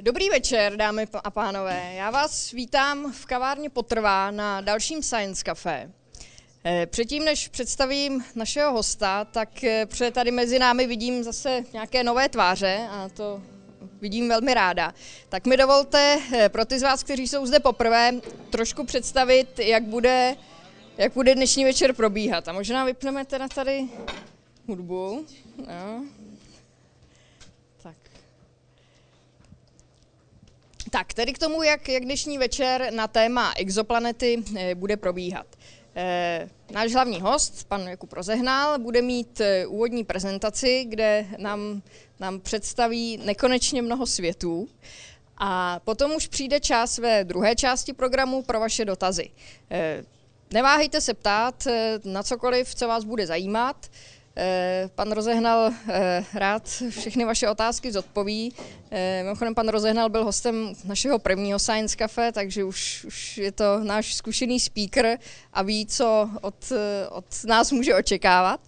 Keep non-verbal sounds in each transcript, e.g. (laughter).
Dobrý večer, dámy a pánové. Já vás vítám v kavárně Potrvá na dalším Science Café. Eh, předtím, než představím našeho hosta, tak eh, před tady mezi námi vidím zase nějaké nové tváře a to vidím velmi ráda. Tak mi dovolte eh, pro ty z vás, kteří jsou zde poprvé, trošku představit, jak bude, jak bude dnešní večer probíhat. A možná vypneme teda tady hudbu. No. Tak. Tak, tedy k tomu, jak, jak dnešní večer na téma exoplanety bude probíhat. Eh, náš hlavní host, pan Jakub Rozehnal, bude mít eh, úvodní prezentaci, kde nám, nám představí nekonečně mnoho světů. A potom už přijde čas ve druhé části programu pro vaše dotazy. Eh, neváhejte se ptát na cokoliv, co vás bude zajímat. Eh, pan Rozehnal eh, rád všechny vaše otázky zodpoví. Eh, mimochodem, pan Rozehnal byl hostem našeho prvního Science Cafe, takže už, už je to náš zkušený speaker a ví, co od, od nás může očekávat.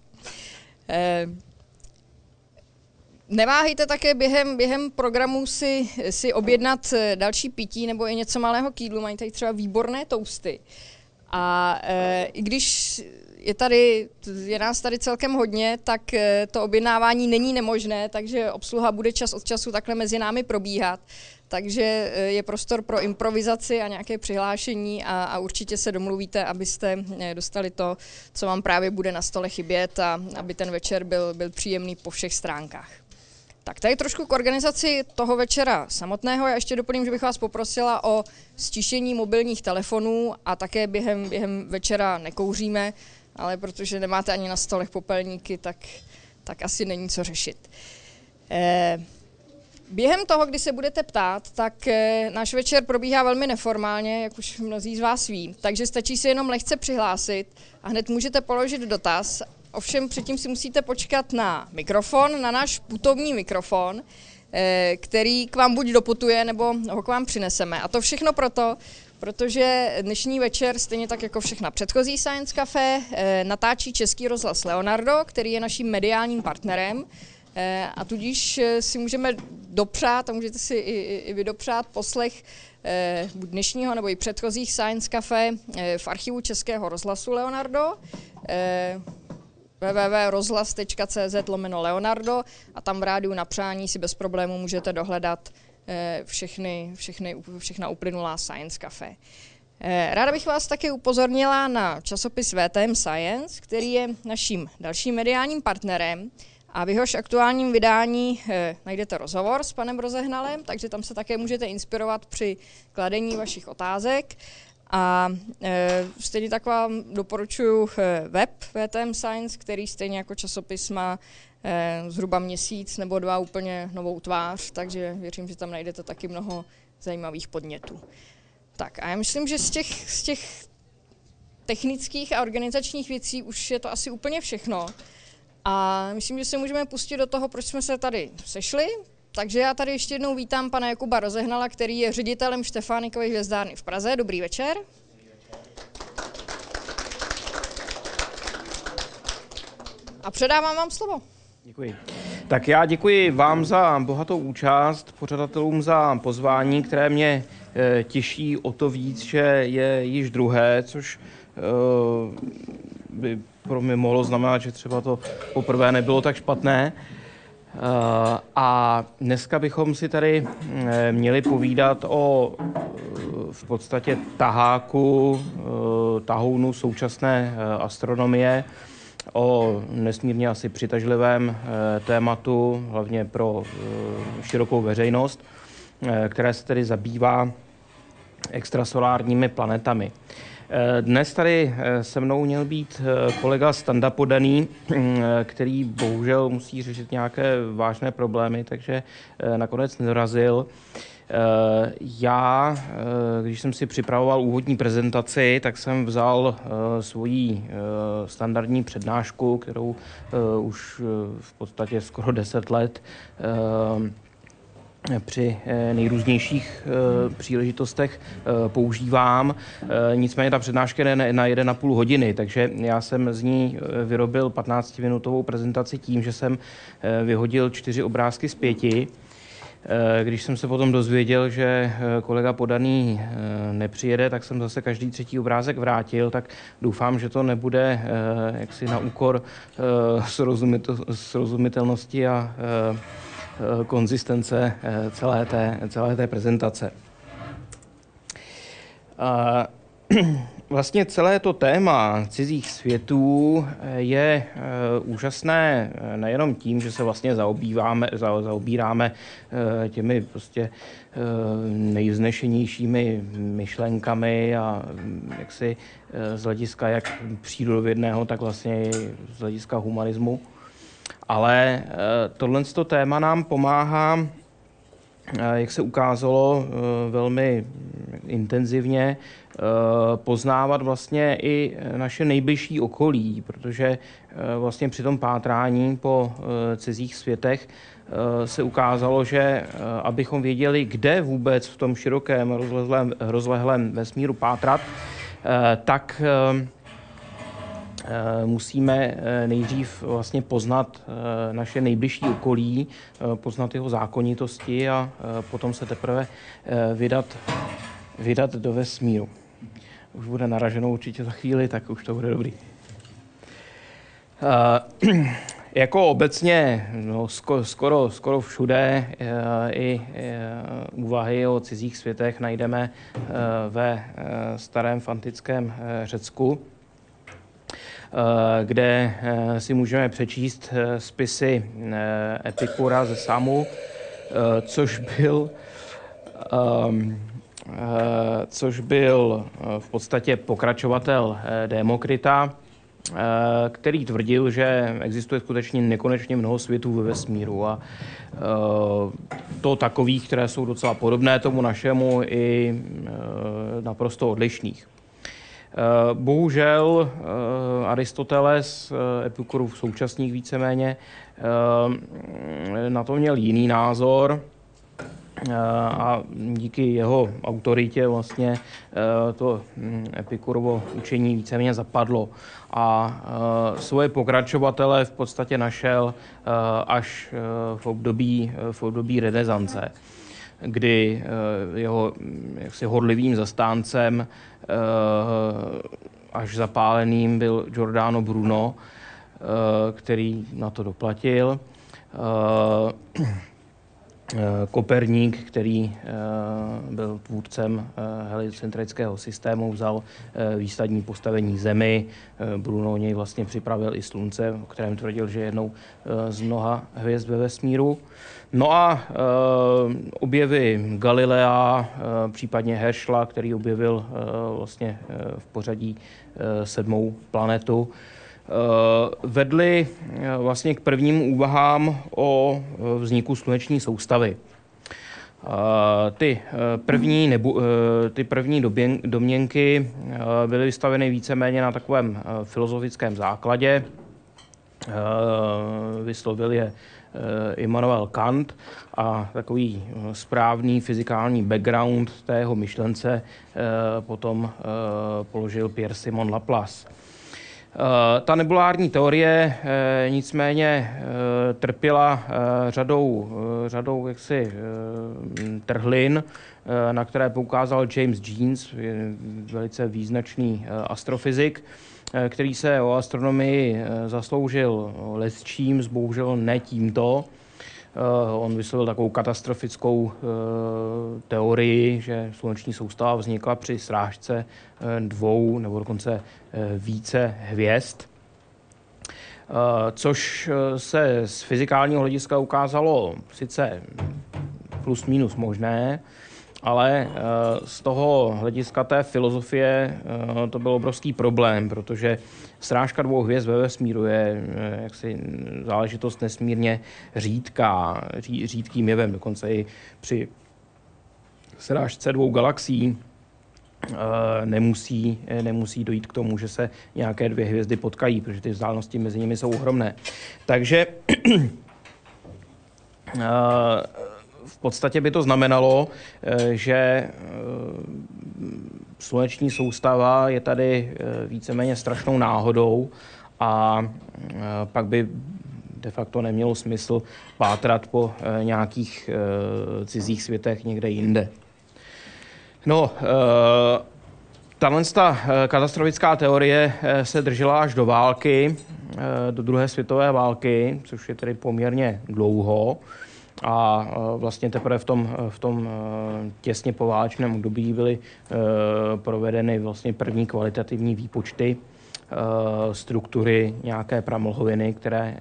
Neváhejte také během, během programu si, si objednat další pití nebo i něco malého k jídlu. Mají tady třeba výborné tousty. A i když je tady, je nás tady celkem hodně, tak eh, to objednávání není nemožné, takže obsluha bude čas od času takhle mezi námi probíhat. Takže eh, je prostor pro improvizaci a nějaké přihlášení a, a určitě se domluvíte, abyste eh, dostali to, co vám právě bude na stole chybět a aby ten večer byl, byl příjemný po všech stránkách. Tak tady trošku k organizaci toho večera samotného. Já ještě doplním, že bych vás poprosila o stišení mobilních telefonů a také během, během večera nekouříme, ale protože nemáte ani na stolech popelníky, tak, tak asi není co řešit. Eh, během toho, kdy se budete ptát, tak eh, náš večer probíhá velmi neformálně, jak už mnozí z vás ví, takže stačí si jenom lehce přihlásit a hned můžete položit dotaz. Ovšem předtím si musíte počkat na mikrofon, na náš putovní mikrofon, eh, který k vám buď doputuje, nebo ho k vám přineseme. A to všechno proto, protože dnešní večer, stejně tak jako všechna předchozí Science Café, eh, natáčí Český rozhlas Leonardo, který je naším mediálním partnerem. Eh, a tudíž eh, si můžeme dopřát, a můžete si i, i vy dopřát poslech buď dnešního nebo i předchozích Science Café v archivu Českého rozhlasu Leonardo www.rozhlas.cz lomeno Leonardo a tam v rádiu na přání si bez problému můžete dohledat všechny, všechny, všechna uplynulá Science Café. Eh, ráda bych vás také upozornila na časopis VTM Science, který je naším dalším mediálním partnerem a v jehož aktuálním vydání eh, najdete rozhovor s panem Rozehnalem, takže tam se také můžete inspirovat při kladení vašich otázek. A e, stejně tak vám doporučuji web VTM Science, který stejně jako časopis má Eh, zhruba měsíc nebo dva úplně novou tvář, takže věřím, že tam najdete taky mnoho zajímavých podnětů. Tak a já myslím, že z těch, z těch technických a organizačních věcí už je to asi úplně všechno. A myslím, že se můžeme pustit do toho, proč jsme se tady sešli. Takže já tady ještě jednou vítám pana Jakuba Rozehnala, který je ředitelem Štefánikové hvězdárny v Praze. Dobrý večer. A předávám vám slovo. Děkuji. Tak já děkuji vám za bohatou účast, pořadatelům za pozvání, které mě e, těší o to víc, že je již druhé, což e, by pro mě mohlo znamenat, že třeba to poprvé nebylo tak špatné. A dneska bychom si tady měli povídat o v podstatě taháku, tahounu současné astronomie, o nesmírně asi přitažlivém eh, tématu, hlavně pro eh, širokou veřejnost, eh, které se tedy zabývá extrasolárními planetami. Dnes tady se mnou měl být kolega Standa Podaný, který bohužel musí řešit nějaké vážné problémy, takže nakonec nedorazil. Eh, já, eh, když jsem si připravoval úvodní prezentaci, tak jsem vzal eh, svoji standardní přednášku, kterou už v podstatě skoro 10 let při nejrůznějších příležitostech používám. Nicméně ta přednáška je na 1,5 hodiny, takže já jsem z ní vyrobil 15-minutovou prezentaci tím, že jsem vyhodil čtyři obrázky z pěti Když jsem se potom dozvěděl, že kolega podaný nepřijede, tak jsem zase každý třetí obrázek vrátil, tak doufám, že to nebude jaksi na úkor srozumitelnosti a konzistence celé té, celé té prezentace. (clears throat) Vlastně celé to téma cizích světů eh, je eh, úžasné eh, nejenom tím, že se vlastně zaobíráme, zaobíráme těmi prostě nejvznešenějšími myšlenkami a mm, jaksi z hlediska jak přírodovědného, tak vlastně i z hlediska humanismu. Ale tohle téma nám pomáhá jak se ukázalo velmi intenzivně, Eh, poznávat vlastně i naše nejbližší okolí, protože eh, vlastně při tom pátrání po eh, cizích světech se ukázalo, že abychom věděli, kde vůbec v tom širokém rozlehlém, rozlehlém vesmíru pátrat, tak musíme nejdřív vlastně poznat naše nejbližší okolí, poznat jeho zákonitosti a potom se teprve vydat, vydat do vesmíru už bude naraženo určitě za chvíli, tak už to bude dobrý. (clears throat) Jako obecně no, skoro, skoro všude i úvahy o cizích světech najdeme ve starém fantickém Řecku, kde uh, si můžeme přečíst uh, spisy Epikura ze Samu, což byl um, Eh, což byl eh, v podstatě pokračovatel eh, Demokrita, který tvrdil, že existuje skutečně nekonečně mnoho světů ve vesmíru a to takových, které jsou docela podobné tomu našemu i naprosto odlišných. Bohužel Aristoteles, Epikurův současník víceméně, na to měl jiný názor, a díky jeho autoritě vlastně to hm, Epikurovo učení víceméně zapadlo. A svoje pokračovatele v podstatě našel až v období, v období renesance, kdy jeho jaksi horlivým zastáncem až zapáleným byl Giordano Bruno, který na to doplatil. Eh, Koperník, který eh, byl tvůrcem eh, heliocentrického systému, vzal výsadní postavení Zemi. Bruno něj vlastně připravil i Slunce, o kterém tvrdil, že je jednou z mnoha hvězd ve vesmíru. No a objevy Galilea, případně Herschela, který objevil vlastně v pořadí sedmou planetu, Eh, vedly eh, vlastně k prvním úvahám o vzniku sluneční soustavy. Ty první, nebo, ty první domněnky byly vystaveny víceméně na takovém filozofickém základě. Vyslovil je Immanuel Kant a takový správný fyzikální background té jeho myšlence potom položil Pierre Simon Laplace. Eh, ta nebulární teorie eh, nicméně eh, trpěla řadou, řadou jaksi trhlin, na které poukázal James Jeans, velice význačný astrofyzik, který se o astronomii zasloužil les čím, bohužel ne tímto. Eh, on vyslovil takovou katastrofickou eh, teorii, že sluneční soustava vznikla při srážce eh, dvou nebo dokonce více hvězd, což se z fyzikálního hlediska ukázalo sice plus minus možné, ale z toho hlediska té filozofie to byl obrovský problém, protože Srážka dvou hvězd ve vesmíru je eh, jaksi záležitost nesmírně řídká, ří, řídkým jevem, dokonce i při srážce dvou galaxií eh, nemusí, nemusí dojít k tomu, že se nějaké dvě hvězdy potkají, protože ty vzdálenosti mezi nimi jsou ohromné. Takže (clears throat) eh, podstatě by to znamenalo, že sluneční soustava je tady eh, víceméně strašnou náhodou a eh, pak by de facto nemělo smysl pátrat po nějakých cizích světech někde jinde. No, Tahle katastrofická teorie se držela až do války, do druhé světové války, což je tedy poměrně dlouho. A vlastně teprve v tom, v tom těsně poválečném období byly provedeny vlastně první kvalitativní výpočty struktury nějaké pramlhoviny, které,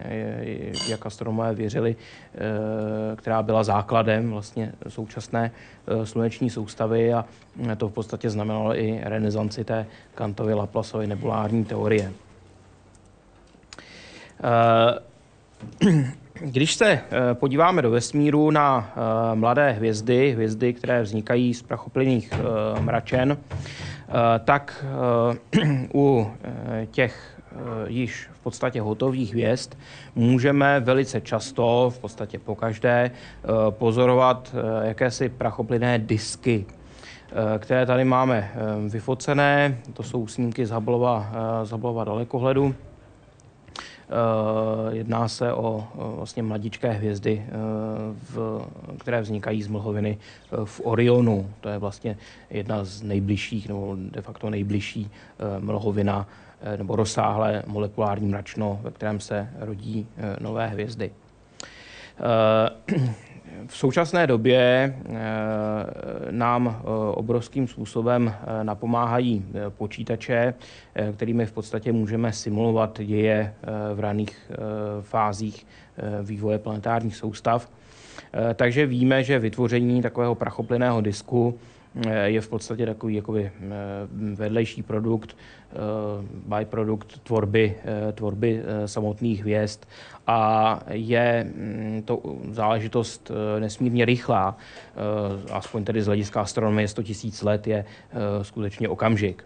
jak astronomové věřili, která byla základem vlastně současné sluneční soustavy a to v podstatě znamenalo i renesanci té Kantovy Laplaceovy nebulární teorie. Když se eh, podíváme do vesmíru na eh, mladé hvězdy, hvězdy, které vznikají z prachoplyných eh, mračen, tak (clears throat) u těch již v podstatě hotových hvězd můžeme velice často, v podstatě pokaždé, pozorovat jakési prachoplyné disky, které tady máme vyfocené. To jsou snímky z Hubbleova, z Hubbleova dalekohledu. Eh, jedná se o vlastně mladičké hvězdy, eh, v, které vznikají z mlhoviny eh, v Orionu. To je vlastně jedna z nejbližších, nebo de facto nejbližší mlhovina nebo rozsáhlé molekulární mračno, ve kterém se rodí nové hvězdy. V současné době eh, nám eh, obrovským způsobem eh, napomáhají počítače, kterými v podstatě můžeme simulovat děje v raných fázích vývoje planetárních soustav. Takže víme, že vytvoření takového prachoplyného disku je v podstatě takový jakoby vedlejší produkt, byprodukt tvorby, tvorby samotných hvězd a je mm, to záležitost eh, nesmírně rychlá, eh, aspoň tedy z hlediska astronomie 100 000 let je eh, skutečně okamžik.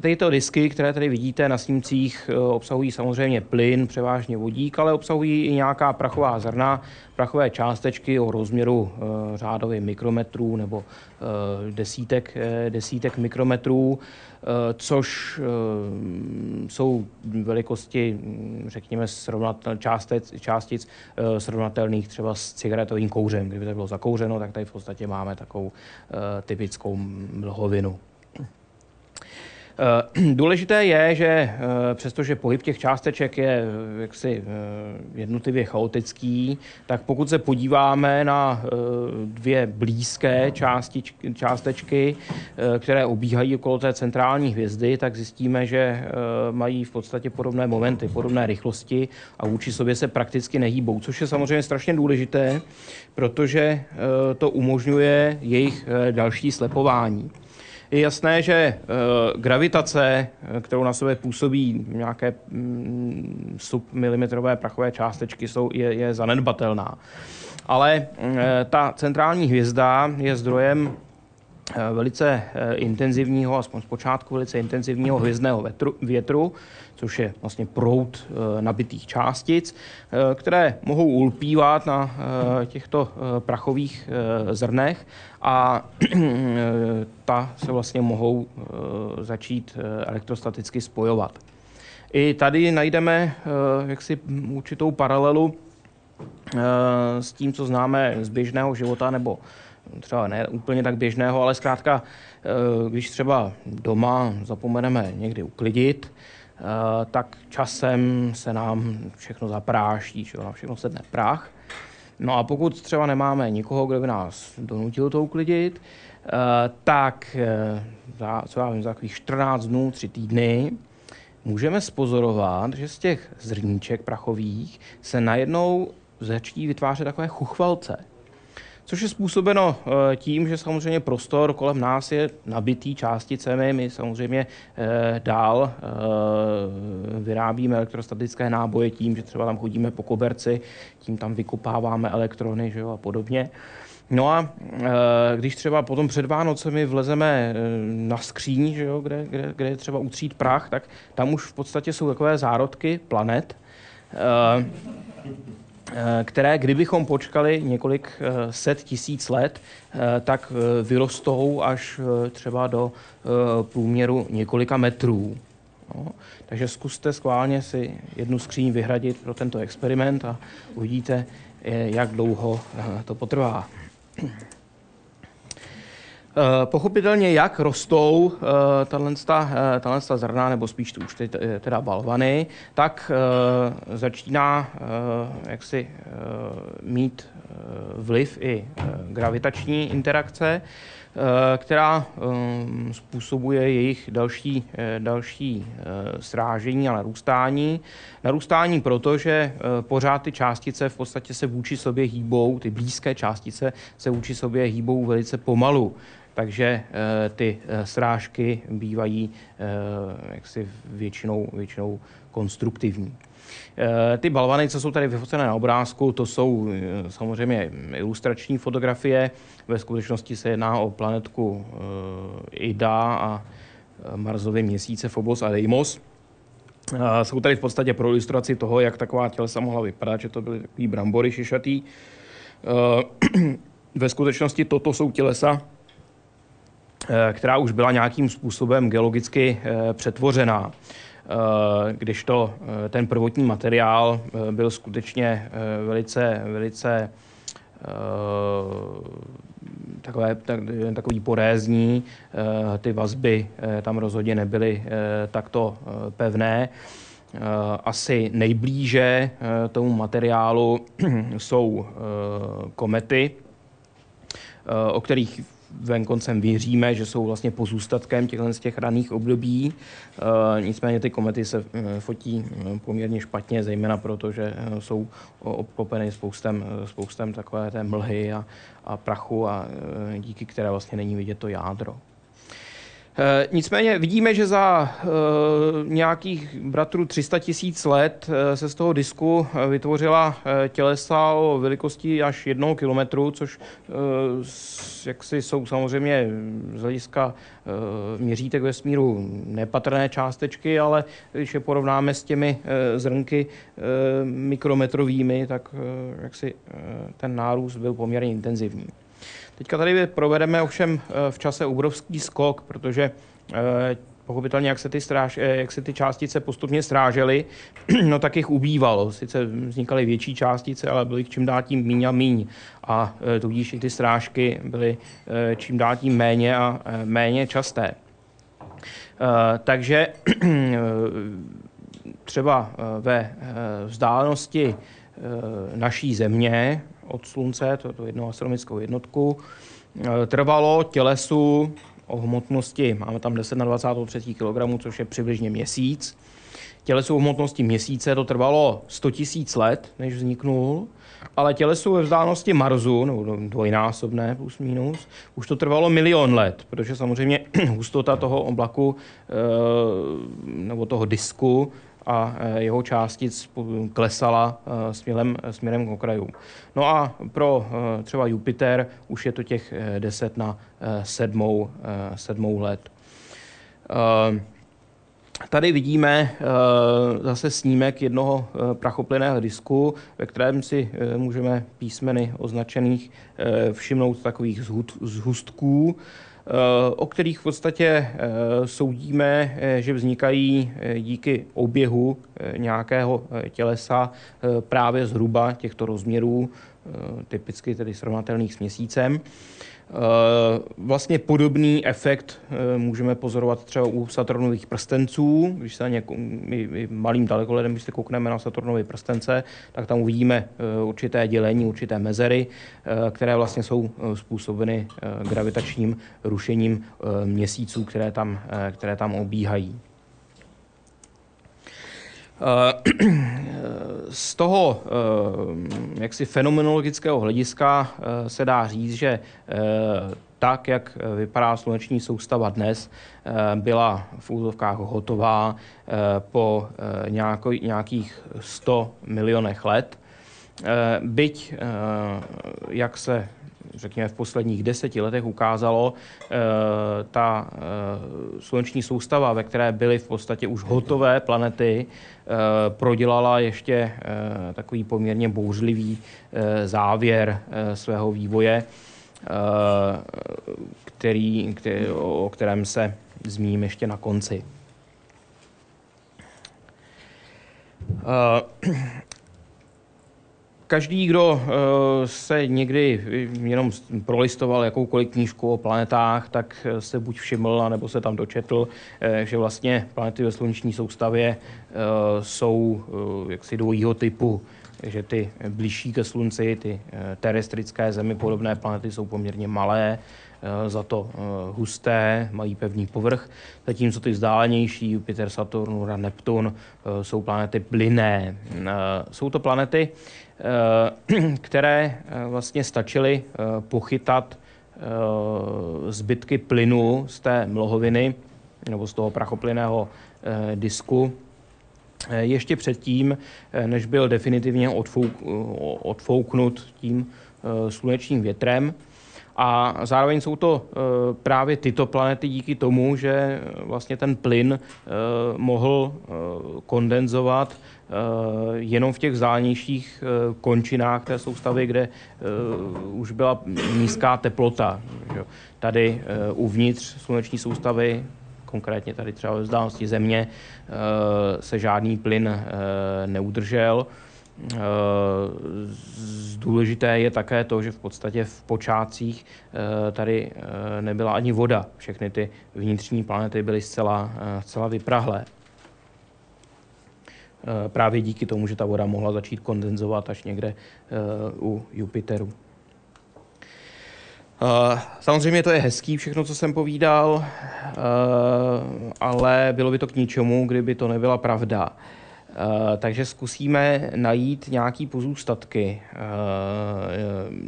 Tyto disky, které tady vidíte na snímcích, obsahují samozřejmě plyn, převážně vodík, ale obsahují i nějaká prachová zrna, prachové částečky o rozměru řádově mikrometrů nebo desítek, desítek mikrometrů. Eh, což eh, jsou velikosti, řekněme, srovnatel, částic, částic eh, srovnatelných třeba s cigaretovým kouřem. Kdyby to bylo zakouřeno, tak tady v podstatě máme takovou typickou mlhovinu. Eh, (clears throat) důležité je, že eh, přestože pohyb těch částeček je eh, jaksi jednotlivě chaotický, tak pokud se podíváme na dvě blízké částičky, částečky, které obíhají okolo té centrální hvězdy, tak zjistíme, že mají v podstatě podobné momenty, podobné rychlosti a vůči sobě se prakticky nehýbou, což je samozřejmě strašně důležité, protože to umožňuje jejich další slepování. Je jasné, že uh, gravitace, eh, kterou na sebe působí nějaké mm, submilimetrové prachové částečky, jsou, je, je zanedbatelná. Ale uh, ta centrální hvězda je zdrojem velice intenzivního, aspoň zpočátku velice intenzivního hvězdného větru, větru což je vlastně proud eh, nabitých částic, eh, které mohou ulpívat na eh, těchto prachových zrnech a ta se vlastně mohou začít elektrostaticky spojovat. I tady najdeme jaksi určitou paralelu s tím, co známe z běžného života, nebo třeba ne úplně tak běžného, ale zkrátka, když třeba doma zapomeneme někdy uklidit, Eh, tak časem se nám všechno zapráší, že na všechno sedne prach. No a pokud třeba nemáme nikoho, kdo by nás donutil to uklidit, eh, tak eh, za, co já vím, za takových 14 dnů, 3 týdny, můžeme spozorovat, že z těch zrníček prachových se najednou začí vytvářet takové chuchvalce což je způsobeno eh, tím, že samozřejmě prostor kolem nás je nabitý částicemi. My samozřejmě eh, dál eh, vyrábíme elektrostatické náboje tím, že třeba tam chodíme po koberci, tím tam vykopáváme elektrony že jo, a podobně. No a když třeba potom před Vánocemi vlezeme na skříň, že jo, kde, kde, kde je třeba utřít prach, tak tam už v podstatě jsou takové zárodky planet. Které kdybychom počkali několik eh, set tisíc let, eh, tak vyrostou až třeba do průměru několika metrů. No. Takže zkuste schválně si jednu skříň vyhradit pro tento experiment a uvidíte, jak dlouho to potrvá. Eh, pochopitelně, jak rostou eh, tato zrna, nebo spíš už teda balvany, tak eh, začíná jaksi mít vliv i gravitační interakce, která způsobuje jejich další, další srážení a narůstání. Narůstání proto, že pořád ty částice v podstatě se vůči sobě hýbou, ty blízké částice se vůči sobě hýbou velice pomalu takže eh, ty eh, srážky bývají eh, jaksi většinou, většinou konstruktivní. Ty balvany, co jsou tady vyfocené na obrázku, to jsou samozřejmě ilustrační fotografie. Ve skutečnosti se jedná o planetku Ida a Marsově měsíce Phobos a Deimos. Jsou tady v podstatě pro ilustraci toho, jak taková tělesa mohla vypadat, že to byly takový brambory šišatý. (clears throat) Ve skutečnosti toto jsou tělesa, Eh, která už byla nějakým způsobem geologicky eh, přetvořená. Eh, když to ten prvotní materiál byl skutečně velice, velice takové, tak, takový porézní, ty vazby tam rozhodně nebyly takto pevné. Asi nejblíže tomu materiálu (clears throat) jsou komety, o kterých venkoncem věříme, že jsou vlastně pozůstatkem těchto z těch raných období. E, nicméně ty komety se e, fotí e, poměrně špatně, zejména proto, že jsou obklopeny spoustem, spoustem takové té mlhy a, a prachu a díky které vlastně není vidět to jádro. Eh, nicméně vidíme, že za eh, nějakých bratrů 300 tisíc let eh, se z toho disku vytvořila tělesa o velikosti až jednoho kilometru, což jaksi jsou samozřejmě z hlediska měřítek vesmíru nepatrné částečky, ale když je porovnáme s těmi zrnky mikrometrovými, tak jaksi ten nárůst byl poměrně intenzivní. Teďka tady provedeme ovšem eh, v čase obrovský skok, protože eh, pochopitelně, jak se ty, stráž, eh, jak se ty částice postupně strážely, (clears throat) no tak jich ubývalo. Sice vznikaly větší částice, ale byly čím dál tím míň a míň. A tudíž i ty strážky byly čím dál tím méně a méně časté. Takže (clears throat) třeba ve vzdálenosti naší země od Slunce, to, to jednu astronomickou jednotku, e, trvalo tělesu o hmotnosti, máme tam 10 na 23 kg, což je přibližně měsíc. Tělesu o hmotnosti měsíce to trvalo 100 000 let, než vzniknul, ale tělesu ve vzdálenosti Marsu, nebo dvojnásobné plus minus, už to trvalo milion let, protože samozřejmě (clears throat) hustota toho oblaku e, nebo toho disku a e, jeho částic klesala e, směrem, směrem k okrajům. No a pro e, třeba Jupiter už je to těch 10 na 7, 7 let. Tady vidíme zase snímek jednoho prachoplyného disku, ve kterém si můžeme písmeny označených všimnout takových zhustků, o kterých v podstatě eh, soudíme, eh, že vznikají eh, díky oběhu nějakého tělesa právě zhruba těchto rozměrů, typicky tedy srovnatelných s měsícem. Eh, vlastně podobný efekt eh, můžeme pozorovat třeba u Saturnových prstenců. Když se na ně malým dalekoledem, když se koukneme na Saturnovy prstence, tak tam uvidíme eh, určité dělení, určité mezery, které vlastně jsou způsobeny gravitačním rušením měsíců, které tam, které tam obíhají. (clears throat) Z toho eh, jaksi fenomenologického hlediska eh, se dá říct, že eh, tak, jak vypadá sluneční soustava dnes, byla v úzovkách hotová po nějakých 100 milionech let. Byť, jak se řekněme, v posledních deseti letech ukázalo, eh, ta eh, sluneční soustava, ve které byly v podstatě už hotové planety, eh, prodělala ještě takový poměrně bouřlivý závěr svého vývoje, který, který, o kterém se zmíním ještě na konci. Každý, kdo se někdy jenom prolistoval jakoukoliv knížku o planetách, tak se buď všiml, nebo se tam dočetl, že vlastně planety ve sluneční soustavě jsou jaksi dvojího typu že ty blížší ke Slunci, ty eh, terestrické zemi podobné planety jsou poměrně malé, eh, za to eh, husté, mají pevný povrch, zatímco ty vzdálenější, Jupiter, Saturn, Uran, Neptun, jsou planety plyné. Jsou to planety, (clears throat) které vlastně stačily pochytat zbytky plynu z té mlhoviny nebo z toho prachoplyného disku Eh, ještě předtím, eh, než byl definitivně odfouk, eh, odfouknut tím slunečním větrem. A zároveň jsou to právě tyto planety díky tomu, že vlastně ten plyn mohl kondenzovat jenom v těch vzdálenějších končinách té soustavy, kde už byla nízká teplota. Tady uvnitř sluneční soustavy konkrétně tady třeba ve vzdálenosti země, eh, se žádný plyn eh, neudržel. Eh, důležité je také to, že v podstatě v počátcích tady nebyla ani voda. Všechny ty vnitřní planety byly zcela, zcela vyprahlé. Právě díky tomu, že ta voda mohla začít kondenzovat až někde u Jupiteru. Uh, samozřejmě to je hezký všechno, co jsem povídal, ale bylo by to k ničemu, kdyby to nebyla pravda. Takže zkusíme najít nějaký pozůstatky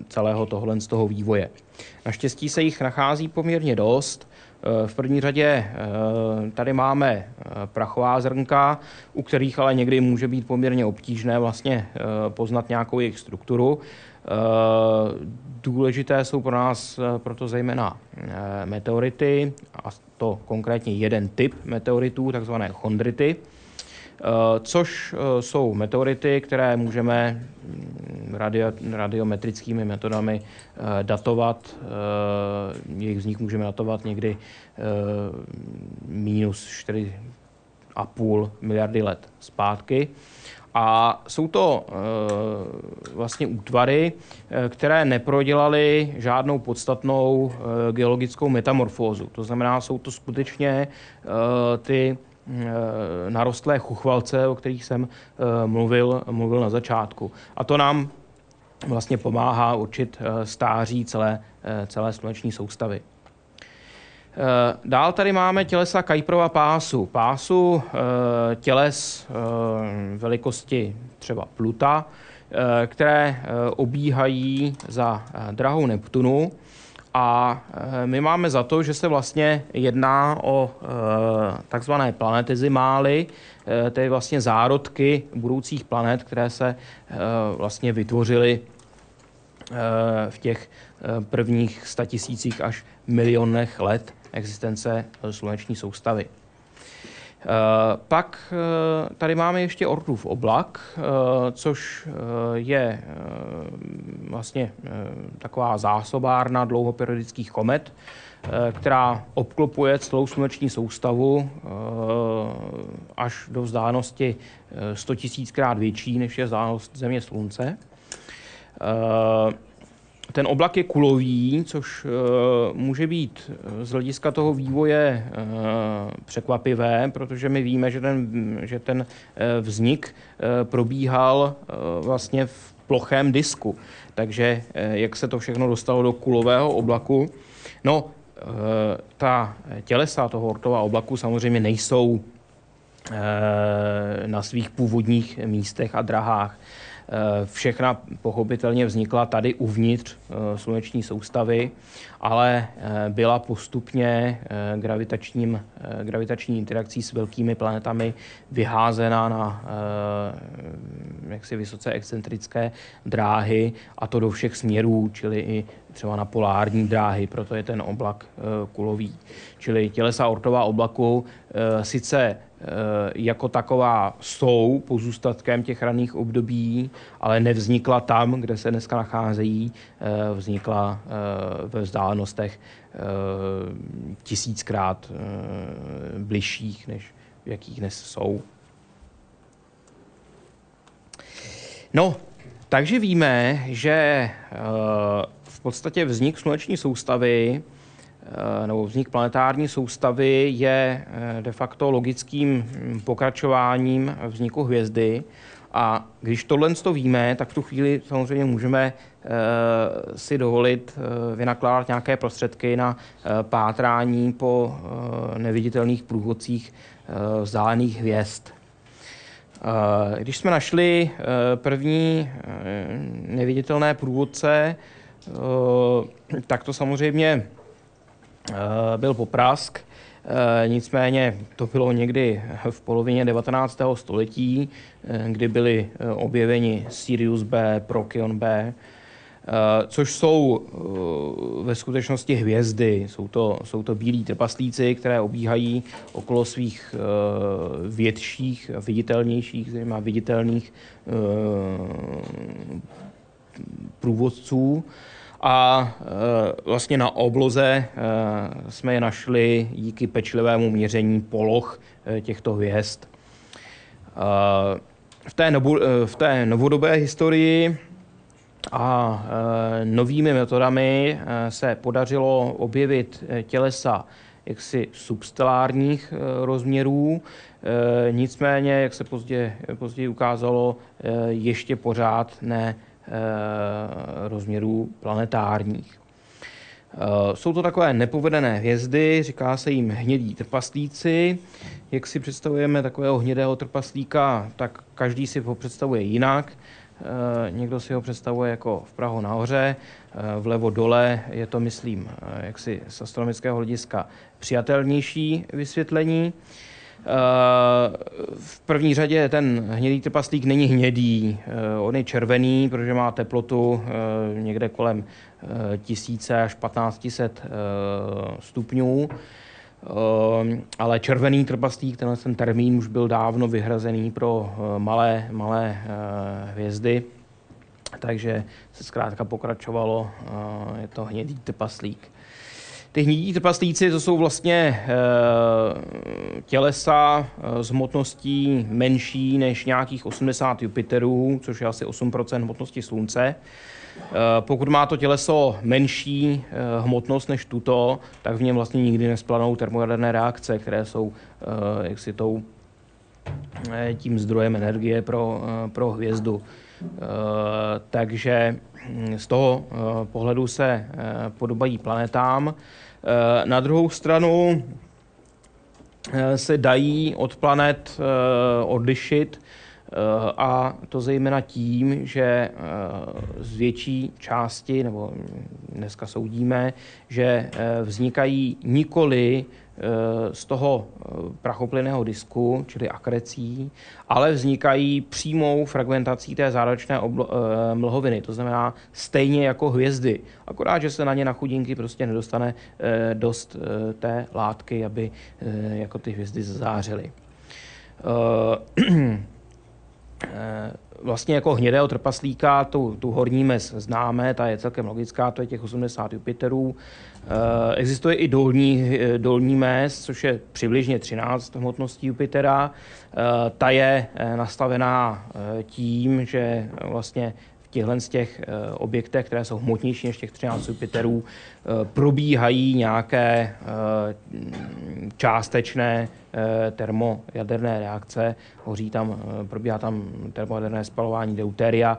celého tohle z toho vývoje. Naštěstí se jich nachází poměrně dost. V první řadě tady máme prachová zrnka, u kterých ale někdy může být poměrně obtížné vlastně poznat nějakou jejich strukturu. Eh, důležité jsou pro nás eh, proto zejména eh, meteority, a to konkrétně jeden typ meteoritů, takzvané chondrity, což jsou meteority, které můžeme mm, radio, radiometrickými metodami datovat. Jejich vznik můžeme datovat někdy minus 4,5 miliardy let zpátky. A jsou to e, vlastně útvary, e, které neprodělaly žádnou podstatnou e, geologickou metamorfózu. To znamená, jsou to skutečně e, ty narostlé chuchvalce, o kterých jsem e, mluvil, mluvil na začátku. A to nám vlastně pomáhá určit e, stáří celé, celé sluneční soustavy. Eh, dál tady máme tělesa Kajprova pásu. Pásu eh, těles eh, velikosti třeba Pluta, které obíhají za drahou Neptunu. A my máme za to, že se vlastně jedná o takzvané planetizimály, tedy vlastně zárodky budoucích planet, které se vlastně vytvořily v těch prvních statisících až milionech let existence eh, sluneční soustavy. Eh, pak eh, tady máme ještě Ortův oblak, což je vlastně taková zásobárna dlouhoperiodických komet, která obklopuje celou sluneční soustavu až do vzdálenosti 100 000krát větší, než je vzdálenost Země Slunce. Ten oblak je kulový, což uh, může být eh, z hlediska toho vývoje uh, překvapivé, protože my víme, že ten, že ten vznik probíhal vlastně v plochém disku. Takže jak se to všechno dostalo do kulového oblaku? No, ta tělesa toho Ortova oblaku samozřejmě nejsou na svých původních místech a drahách. Eh, všechna pochopitelně vznikla tady uvnitř eh, sluneční soustavy, ale eh, byla postupně gravitačním, gravitační interakcí s velkými planetami vyházena na jaksi vysoce excentrické dráhy a to do všech směrů, čili i třeba na polární dráhy, proto je ten oblak kulový. Čili tělesa ortová oblaku sice jako taková jsou pozůstatkem těch raných období, ale nevznikla tam, kde se dneska nacházejí, eh, vznikla eh, ve vzdálenostech tisíckrát bližších, než v jakých dnes jsou. No, takže víme, že v podstatě vznik sluneční soustavy nebo vznik planetární soustavy je de facto logickým pokračováním vzniku hvězdy. A když tohle to víme, tak v tu chvíli samozřejmě můžeme Eh, si dovolit eh, vynakládat nějaké prostředky na eh, pátrání po neviditelných průvodcích vzdálených hvězd. Když jsme našli první neviditelné průvodce, tak to samozřejmě byl poprask. Nicméně to bylo někdy v polovině 19. století, kdy byly objeveni Sirius B, Procyon B, Eh, což jsou eh, ve skutečnosti hvězdy. Jsou to, jsou to bílí trpaslíci, které obíhají okolo svých eh, větších, viditelnějších, zejména viditelných průvodců. A vlastně na obloze jsme je našli díky pečlivému měření poloh těchto hvězd. V té, nobu, v té novodobé historii a e, novými metodami e, se podařilo objevit e, tělesa jaksi substellárních rozměrů, nicméně, jak se později, později ukázalo, ještě pořád ne rozměrů planetárních. Jsou to takové nepovedené hvězdy, říká se jim hnědí trpaslíci. Jak si představujeme takového hnědého trpaslíka, tak každý si ho představuje jinak. Eh, někdo si ho představuje jako v Prahu nahoře, eh, vlevo dole je to, myslím, eh, jaksi z astronomického hlediska přijatelnější vysvětlení. V první řadě ten hnědý trpaslík není hnědý, on je červený, protože má teplotu někde kolem 1000 až 1500 stupňů. Ale červený trpaslík, tenhle ten termín už byl dávno vyhrazený pro eh, malé, malé eh, hvězdy, takže se zkrátka pokračovalo, eh, je to hnědý trpaslík. Ty hnědí trpaslíci to jsou vlastně tělesa s hmotností menší než nějakých 80 Jupiterů, což je asi 8% hmotnosti Slunce. Eh, pokud má to těleso menší eh, hmotnost než tuto, tak v něm vlastně nikdy nesplanou termojaderné reakce, které jsou eh, jaksi tou, tím zdrojem energie pro, pro hvězdu. Takže z toho pohledu se podobají planetám. Na druhou stranu se dají od planet odlišit Eh, a to zejména tím, že eh, z větší části, nebo dneska soudíme, že eh, vznikají nikoli z toho prachoplyného disku, čili akrecí, ale vznikají přímou fragmentací té zárodečné mlhoviny, to znamená stejně jako hvězdy, akorát, že se na ně na chudinky prostě nedostane dost té látky, aby jako ty hvězdy zářily. (clears throat) Vlastně jako hnědého trpaslíka, tu, tu horní mez známe, ta je celkem logická, to je těch 80 Jupiterů. E, existuje i dolní, eh, dolní mez, což je přibližně 13 hmotností Jupitera. E, ta je nastavená tím, že vlastně těchto z těch eh, objektech, které jsou hmotnější než těch 13 Jupiterů, eh, probíhají nějaké eh, částečné termojaderné reakce. Hoří tam, probíhá tam termojaderné spalování deuteria.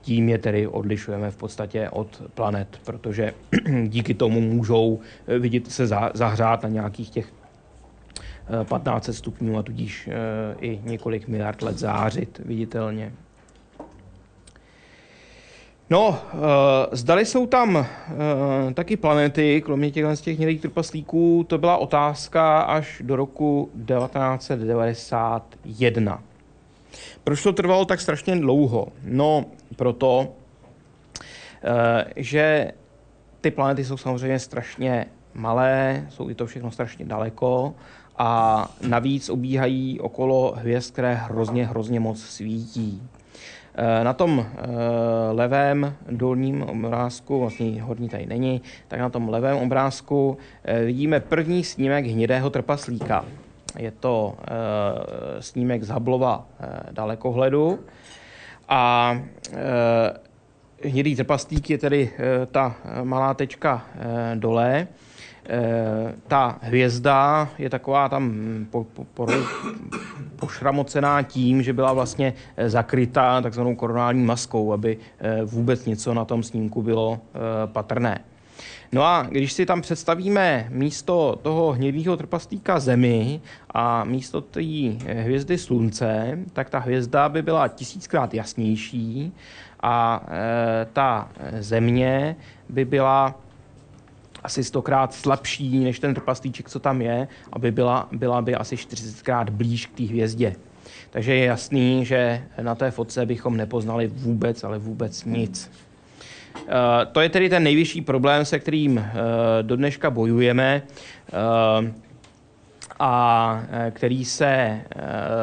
Tím je tedy odlišujeme v podstatě od planet, protože (clears throat) díky tomu můžou vidět se zahřát na nějakých těch 15 stupňů a tudíž i několik miliard let zářit viditelně. No, uh, zdali jsou tam uh, taky planety, kromě těch, z těch hnědých trpaslíků, to byla otázka až do roku 1991. Proč to trvalo tak strašně dlouho? No, proto, uh, že ty planety jsou samozřejmě strašně malé, jsou i to všechno strašně daleko a navíc obíhají okolo hvězd, které hrozně, hrozně moc svítí. Eh, na tom eh, levém dolním obrázku, vlastně horní tady není, tak na tom levém obrázku eh, vidíme první snímek hnědého trpaslíka. Je to snímek z Hubbleova dalekohledu. A hnědý trpaslík je tedy ta malá tečka dole. Ta hvězda je taková tam po, po, po, pošramocená tím, že byla vlastně zakrytá takzvanou koronální maskou, aby vůbec něco na tom snímku bylo patrné. No a když si tam představíme místo toho hnědého trpaslíka Zemi a místo té hvězdy Slunce, tak ta hvězda by byla tisíckrát jasnější a e, ta Země by byla asi stokrát slabší než ten trpaslíček, co tam je, aby byla, byla by asi 40krát blíž k té hvězdě. Takže je jasný, že na té fotce bychom nepoznali vůbec, ale vůbec nic. Eh, to je tedy ten nejvyšší problém, se kterým eh, do dneška bojujeme eh, a který se,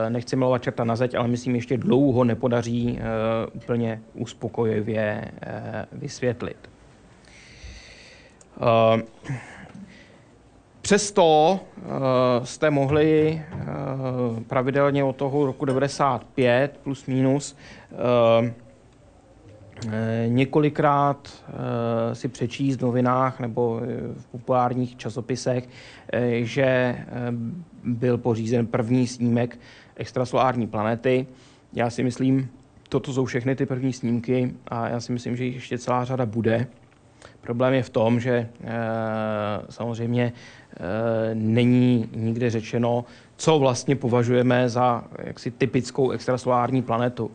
nechci milovat čerta na zeď, ale myslím ještě dlouho nepodaří úplně uspokojivě vysvětlit. Přesto jste mohli pravidelně od toho roku 95 plus minus Eh, několikrát eh, si přečíst v novinách nebo eh, v populárních časopisech, že byl pořízen první snímek extrasolární planety. Já si myslím, toto jsou všechny ty první snímky a já si myslím, že jich ještě celá řada bude. Problém je v tom, že samozřejmě není nikde řečeno, co vlastně považujeme za jaksi typickou extrasolární planetu.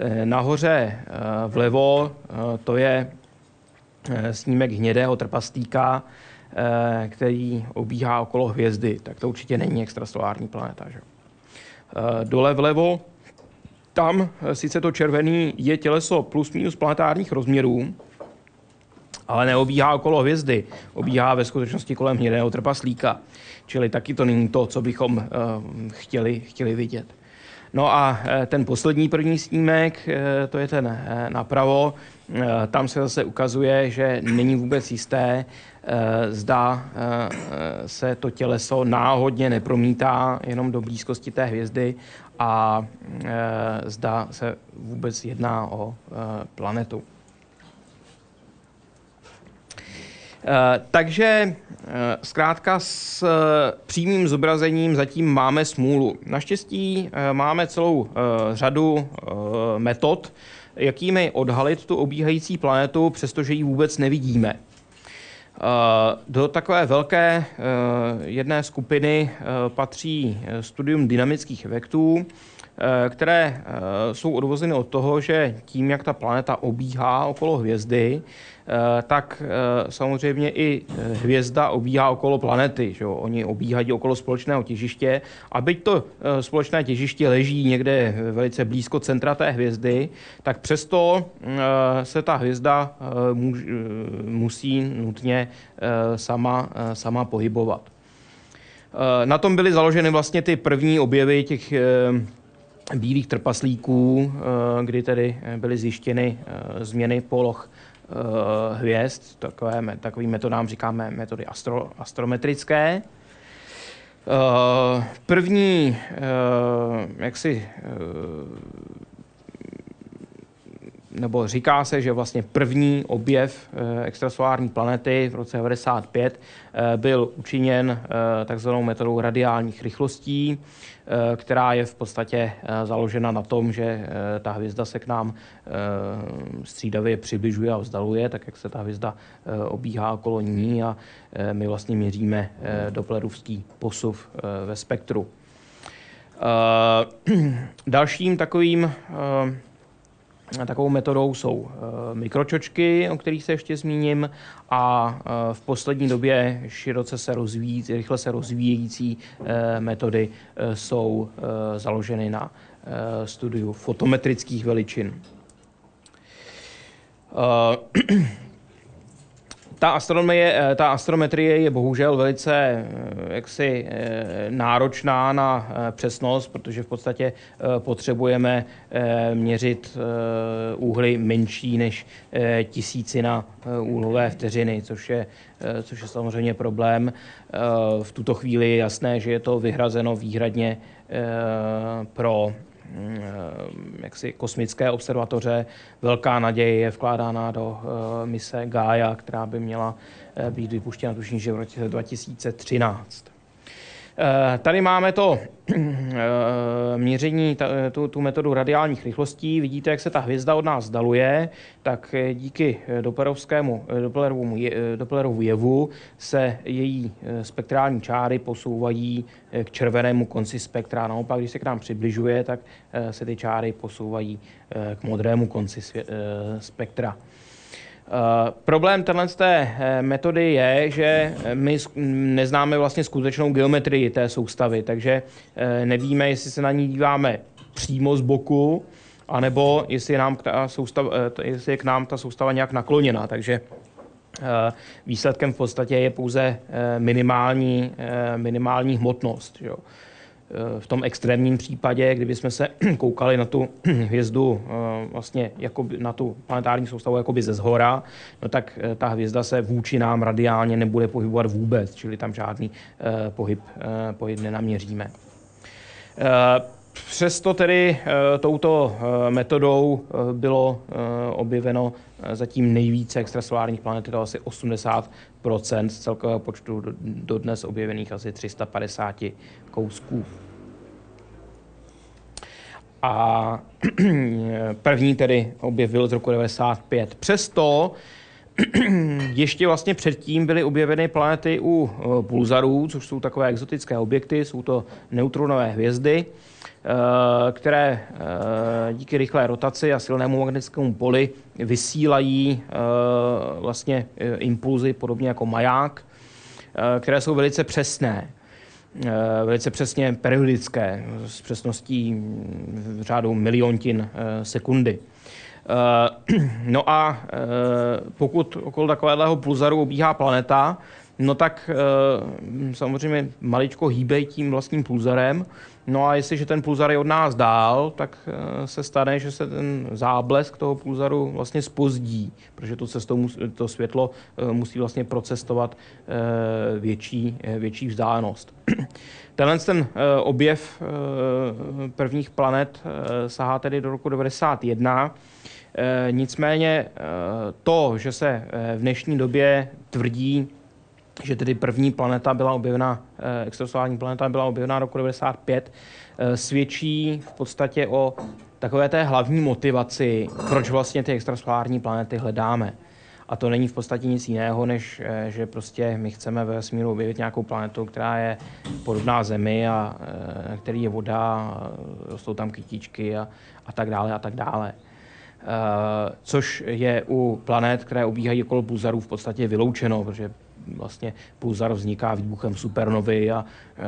Eh, nahoře eh, vlevo eh, to je snímek hnědého trpaslíka, který obíhá okolo hvězdy, tak to určitě není extrasolární planeta. Že? Dole vlevo, tam sice to červený je těleso plus minus planetárních rozměrů, ale neobíhá okolo hvězdy, obíhá ve skutečnosti kolem hnědého trpaslíka. Čili taky to není to, co bychom chtěli, chtěli vidět. No a eh, ten poslední první snímek, eh, to je ten eh, napravo, tam se zase ukazuje, že není vůbec jisté, zda se to těleso náhodně nepromítá jenom do blízkosti té hvězdy a zda se vůbec jedná o planetu. Eh, takže eh, zkrátka s eh, přímým zobrazením zatím máme smůlu. Naštěstí máme celou řadu metod, jakými odhalit tu obíhající planetu, přestože ji vůbec nevidíme. Do takové velké jedné skupiny patří studium dynamických efektů, které jsou odvozeny od toho, že tím, jak ta planeta obíhá okolo hvězdy, Eh, tak eh, samozřejmě i eh, hvězda obíhá okolo planety. Že jo? Oni obíhají okolo společného těžiště a byť to společné těžiště leží někde velice blízko centra té hvězdy, tak přesto se ta hvězda musí nutně sama, sama pohybovat. Na tom byly založeny vlastně ty první objevy těch bílých trpaslíků, kdy tedy byly zjištěny změny poloh hvězd, takové, takovým metodám říkáme metody astro, astrometrické. Uh, první, uh, jak si, uh, nebo říká se, že vlastně první objev extrasolární planety v roce 1995 byl učiněn takzvanou metodou radiálních rychlostí. Eh, která je v podstatě eh, založena na tom, že eh, ta hvězda se k nám střídavě přibližuje a vzdaluje, tak jak se ta hvězda obíhá okolo ní a my vlastně měříme doplerovský posuv ve spektru. (clears throat) Dalším takovým Takovou metodou jsou eh, mikročočky, o kterých se ještě zmíním, a eh, v poslední době široce se rozvíjí, rychle se rozvíjející eh, metody jsou založeny na studiu fotometrických veličin. (clears throat) ta, astronomie, eh, ta astrometrie je bohužel velice eh, jaksi eh, náročná na přesnost, protože v podstatě potřebujeme měřit úhly menší než tisícina úhlové vteřiny, což je, což je samozřejmě problém. V tuto chvíli je jasné, že je to vyhrazeno výhradně pro jaksi kosmické observatoře. Velká naděje je vkládána do mise Gaia, která by měla být vypuštěna tuším, že v roce 2013. Eh, tady máme to eh, měření, tu, tu metodu radiálních rychlostí. Vidíte, jak se ta hvězda od nás zdaluje, tak díky Dopplerovskému, Dopplerovu, Dopplerovu jevu se její spektrální čáry posouvají k červenému konci spektra. Naopak, když se k nám přibližuje, tak se ty čáry posouvají k modrému konci spektra. Uh, problém téhle té eh, metody je, že my neznáme vlastně skutečnou geometrii té soustavy, takže nevíme, jestli se na ní díváme přímo z boku, anebo jestli je, nám ta soustava, jestli je k nám ta soustava nějak nakloněna. Takže výsledkem v podstatě je pouze minimální, minimální hmotnost. Jo v tom extrémním případě, kdyby jsme se (clears throat) koukali na tu (clears throat) hvězdu, eh, vlastně jakoby, na tu planetární soustavu jakoby ze zhora, no tak eh, ta hvězda se vůči nám radiálně nebude pohybovat vůbec, čili tam žádný eh, pohyb, pohyb nenaměříme. Přesto tedy touto metodou bylo objeveno zatím nejvíce extrasolárních planet, to asi 80% z celkového počtu dodnes objevených asi 350 kousků. A (clears throat) první tedy objevil z roku 95. Přesto (clears throat) ještě vlastně předtím byly objeveny planety u eh, pulzarů, což jsou takové exotické objekty, jsou to neutronové hvězdy, eh, které eh, díky rychlé rotaci a silnému magnetickému poli vysílají vlastně impulzy podobně jako maják, které jsou velice přesné. Eh, velice přesně periodické, s přesností v řádu miliontin eh, sekundy. Eh, (clears throat) no a pokud okolo takového pulzaru obíhá planeta, no tak samozřejmě maličko hýbej tím vlastním pulzarem No a jestliže ten pulzar je od nás dál, tak eh, se stane, že se ten záblesk toho pulzaru vlastně spozdí, protože to, cestou, to světlo eh, musí vlastně procestovat eh, větší, větší vzdálenost. (clears throat) Tenhle ten objev prvních planet sahá tedy do roku 1991. Nicméně to, že se v dnešní době tvrdí, že tedy první planeta byla objevena, eh, extrasolární planeta byla objevena roku 95, eh, svědčí v podstatě o takové té hlavní motivaci, proč vlastně ty extrasolární planety hledáme. A to není v podstatě nic jiného, než eh, že prostě my chceme ve vesmíru objevit nějakou planetu, která je podobná Zemi a který je voda, rostou tam kytičky a, a tak dále a tak dále. Uh, což je u planet, které obíhají okolo pulzarů v podstatě vyloučeno, protože vlastně pulzar vzniká výbuchem supernovy a e,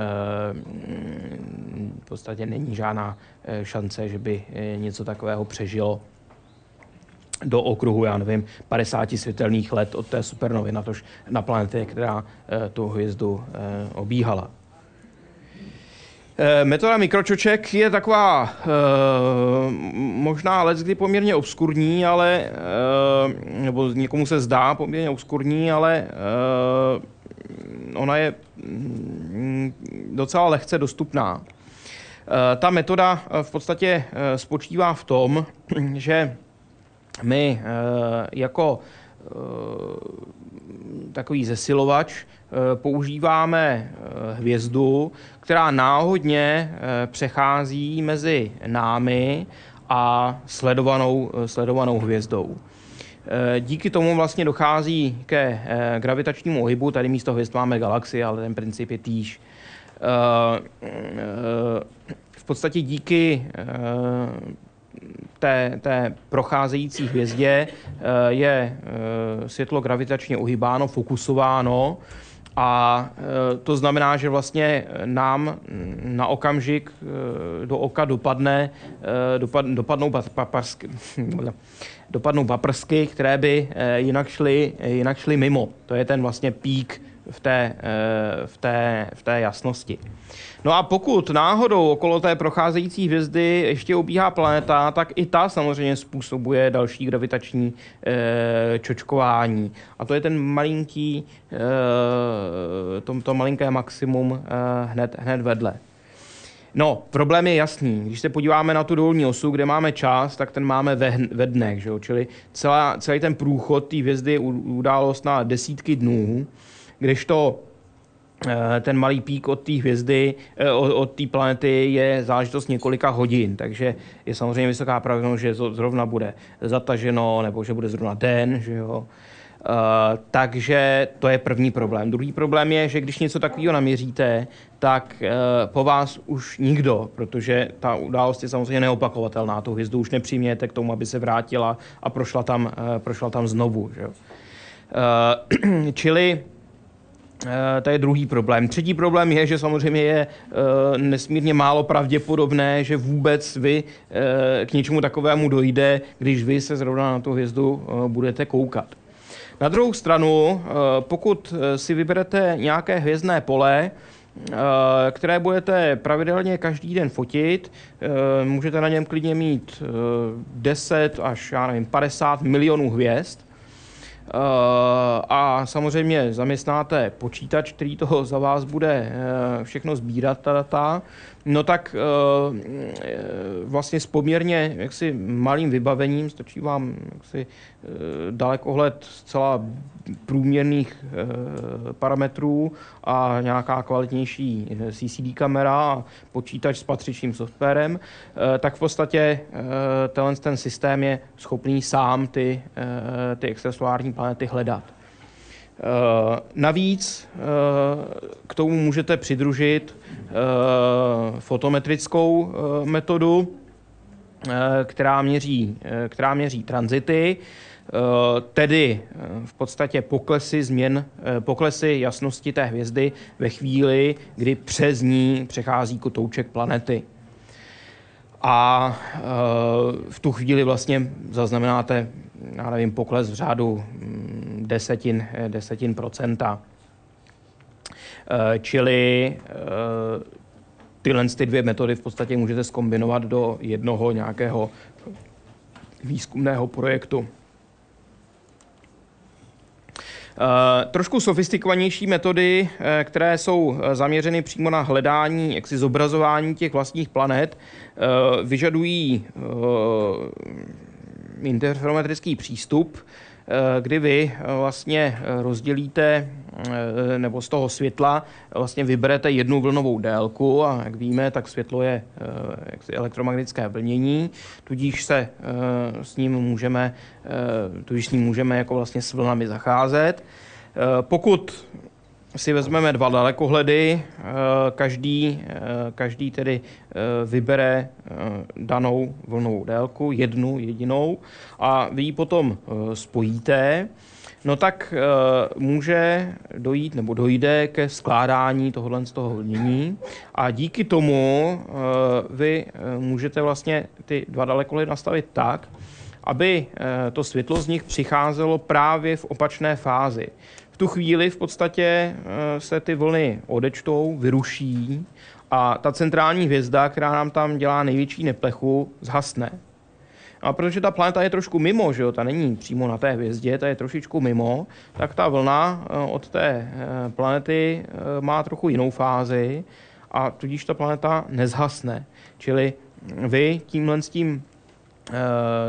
v podstatě není žádná e, šance, že by e, něco takového přežilo do okruhu, já nevím, 50 světelných let od té supernovy, na, tož, na planetě, která tu hvězdu obíhala. Eh, metoda mikročoček je taková e, možná let, kdy poměrně obskurní, ale, e, nebo někomu se zdá poměrně obskurní, ale ona je mm, docela lehce dostupná. Ta metoda v podstatě spočívá v tom, (clears throat) že my jako takový zesilovač Eh, používáme eh, hvězdu, která náhodně eh, přechází mezi námi a sledovanou, sledovanou hvězdou. Díky tomu vlastně dochází ke gravitačnímu ohybu. Tady místo hvězd máme galaxie, ale ten princip je týž. V podstatě díky té, té procházející hvězdě je světlo gravitačně uhybáno, fokusováno a e, to znamená, že vlastně nám na okamžik e, do oka dopadne, e, dopad, dopadnou, paprsky, (laughs) dopadnou paprsky, které by jinak šly, jinak šly mimo. To je ten vlastně pík v té, v té, v té jasnosti. No a pokud náhodou okolo té procházející hvězdy ještě obíhá planeta, tak i ta samozřejmě způsobuje další gravitační e, čočkování. A to je ten malinký, e, to, to malinké maximum hned, hned vedle. No, problém je jasný. Když se podíváme na tu dolní osu, kde máme čas, tak ten máme ve, ve dnech, že jo? čili celá, celý ten průchod té hvězdy je událost na desítky dnů, kdežto eh, ten malý pík od té hvězdy, eh, od té planety je záležitost několika hodin, takže je samozřejmě vysoká pravděpodobnost, že zrovna bude zataženo, nebo že bude zrovna den, že jo. Uh, takže to je první problém. Druhý problém je, že když něco takového naměříte, tak uh, po vás už nikdo, protože ta událost je samozřejmě neopakovatelná. Tu hvězdu už nepřimějete k tomu, aby se vrátila a prošla tam, uh, prošla tam znovu. Že? Uh, (clears throat) čili to je druhý problém. Třetí problém je, že samozřejmě je nesmírně málo pravděpodobné, že vůbec vy k něčemu takovému dojde, když vy se zrovna na tu hvězdu budete koukat. Na druhou stranu, eh, pokud eh, si vyberete nějaké hvězdné pole, eh, které budete pravidelně každý den fotit. Můžete na něm klidně mít 10 až já nevím, 50 milionů hvězd. A samozřejmě zaměstnáte počítač, který toho za vás bude všechno sbírat, ta data no tak eh, vlastně s poměrně jaksi malým vybavením, stačí vám jaksi eh, dalekohled zcela průměrných eh, parametrů a nějaká kvalitnější CCD kamera a počítač s patřičným softwarem, tak v podstatě tenhle ten systém je schopný sám ty, ty extrasolární planety hledat. Eh, navíc eh, k tomu můžete přidružit eh, fotometrickou metodu, která měří, která měří tranzity, tedy v podstatě poklesy změn, poklesy jasnosti té hvězdy ve chvíli, kdy přes ní přechází kotouček planety. A v tu chvíli vlastně zaznamenáte já nevím, pokles v řádu mm, desetin, desetin procenta. Eh, čili eh, tyhle ty dvě metody v podstatě můžete skombinovat do jednoho nějakého výzkumného projektu. Trošku sofistikovanější metody, které jsou zaměřeny přímo na hledání, jaksi zobrazování těch vlastních planet, vyžadují interferometrický přístup, eh, kdy vy eh, vlastně eh, rozdělíte nebo z toho světla vlastně vyberete jednu vlnovou délku a jak víme, tak světlo je elektromagnetické vlnění, tudíž se s ním můžeme, tudíž s ním můžeme jako vlastně s vlnami zacházet. Pokud si vezmeme dva dalekohledy, eh, každý, eh, každý tedy eh, vybere danou vlnovou délku, jednu jedinou, a vy ji potom spojíte, no tak může dojít nebo dojde ke skládání tohohle z toho vlnění. A díky tomu vy můžete vlastně ty dva dalekohledy nastavit tak, aby to světlo z nich přicházelo právě v opačné fázi v tu chvíli v podstatě eh, se ty vlny odečtou, vyruší a ta centrální hvězda, která nám tam dělá největší neplechu, zhasne. A protože ta planeta je trošku mimo, že jo, ta není přímo na té hvězdě, ta je trošičku mimo, tak ta vlna eh, od té eh, planety má trochu jinou fázi a tudíž ta planeta nezhasne. Čili vy tímhle s tím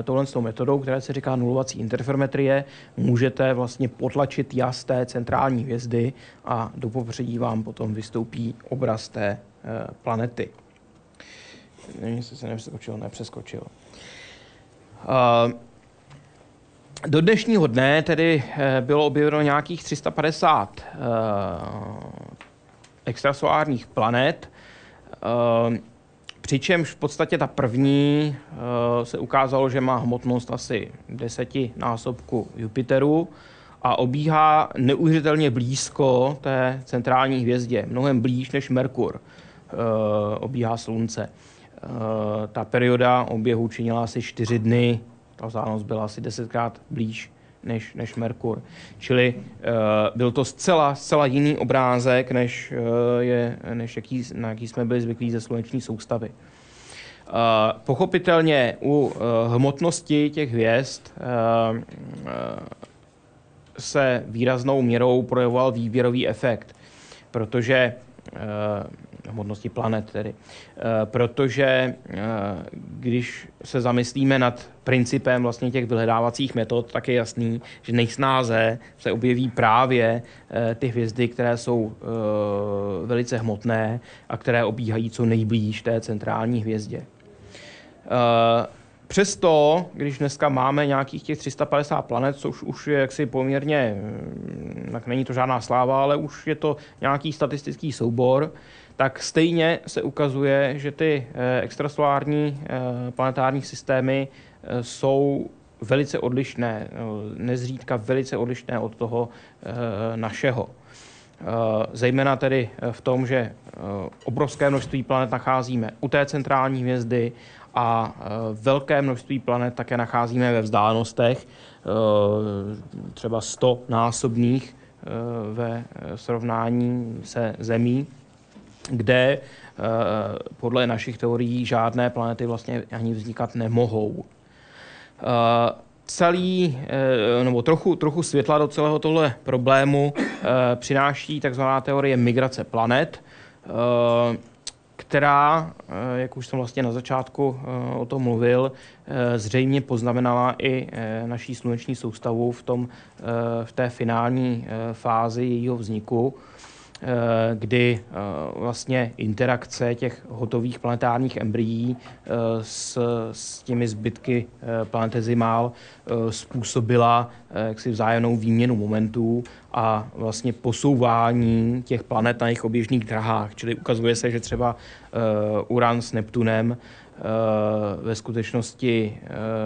touhle s metodou, která se říká nulovací interferometrie, můžete vlastně potlačit jas té centrální hvězdy a do popředí vám potom vystoupí obraz té eh, planety. Nevím, jestli se nepřeskočil, nepřeskočil. Eh, do dnešního dne tedy bylo objeveno nějakých 350 extrasolárních planet. Přičemž v podstatě ta první uh, se ukázalo, že má hmotnost asi desetinásobku Jupiteru a obíhá neuvěřitelně blízko té centrální hvězdě, mnohem blíž než Merkur uh, obíhá Slunce. Uh, ta perioda oběhu činila asi čtyři dny, ta vzdálenost byla asi desetkrát blíž než, než Merkur. Čili uh, byl to zcela, zcela jiný obrázek, než, uh, je, než jaký, na jaký jsme byli zvyklí ze sluneční soustavy. Uh, pochopitelně u uh, hmotnosti těch hvězd uh, uh, se výraznou měrou projevoval výběrový efekt, protože uh, hmotnosti planet tedy. Protože když se zamyslíme nad principem vlastně těch vyhledávacích metod, tak je jasný, že nejsnáze se objeví právě ty hvězdy, které jsou velice hmotné a které obíhají co nejblíž té centrální hvězdě. Přesto, když dneska máme nějakých těch 350 planet, což už je jaksi poměrně, mm, tak není to žádná sláva, ale už je to nějaký statistický soubor, tak stejně se ukazuje, že ty eh, extrasolární eh, planetární systémy eh, jsou velice odlišné, nezřídka velice odlišné od toho našeho. Zejména tedy v tom, že obrovské množství planet nacházíme u té centrální hvězdy a velké množství planet také nacházíme ve vzdálenostech, třeba 100 násobných ve srovnání se Zemí, kde podle našich teorií žádné planety vlastně ani vznikat nemohou. Celý, nebo trochu, trochu světla do celého tohle problému přináší takzvaná teorie migrace planet, která, eh, jak už jsem vlastně na začátku eh, o tom mluvil, eh, zřejmě poznamenala i naší sluneční soustavu v, tom, v té finální fázi jejího vzniku Eh, kdy eh, vlastně interakce těch hotových planetárních embryí eh, s, s těmi zbytky planetezimál způsobila jaksi vzájemnou výměnu momentů a vlastně posouvání těch planet na jejich oběžných drahách. Čili ukazuje se, že třeba Uran s Neptunem ve skutečnosti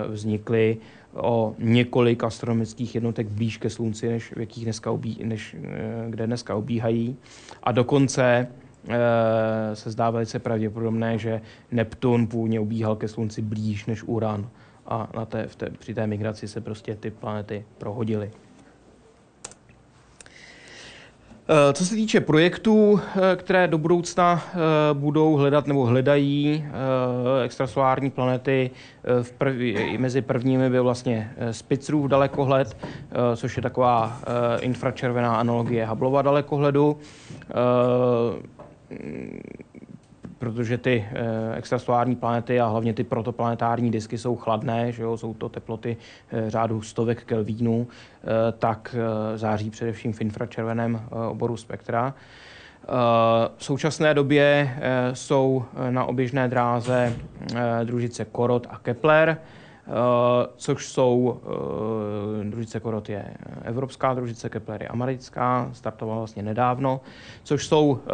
vznikly o několik astronomických jednotek blíž ke Slunci, než, v jakých dneska obí, než eh, kde dneska obíhají. A dokonce e, se zdá velice pravděpodobné, že Neptun původně obíhal ke Slunci blíž než Uran. A na té, v té, při té migraci se prostě ty planety prohodily. Eh, co se týče projektů, eh, které do budoucna eh, budou hledat nebo hledají extrasolární planety, v prv, mezi prvními byl vlastně Spitzrův dalekohled, což je taková infračervená analogie Hubbleova dalekohledu protože ty eh, extrasolární planety a hlavně ty protoplanetární disky jsou chladné, že jo, jsou to teploty eh, řádu stovek kelvínů, eh, tak září především v infračerveném oboru spektra. V současné době jsou na oběžné dráze družice Korot a Kepler, což jsou, eh, družice Korot je evropská družice, Kepler je americká, startovala vlastně nedávno, což jsou eh,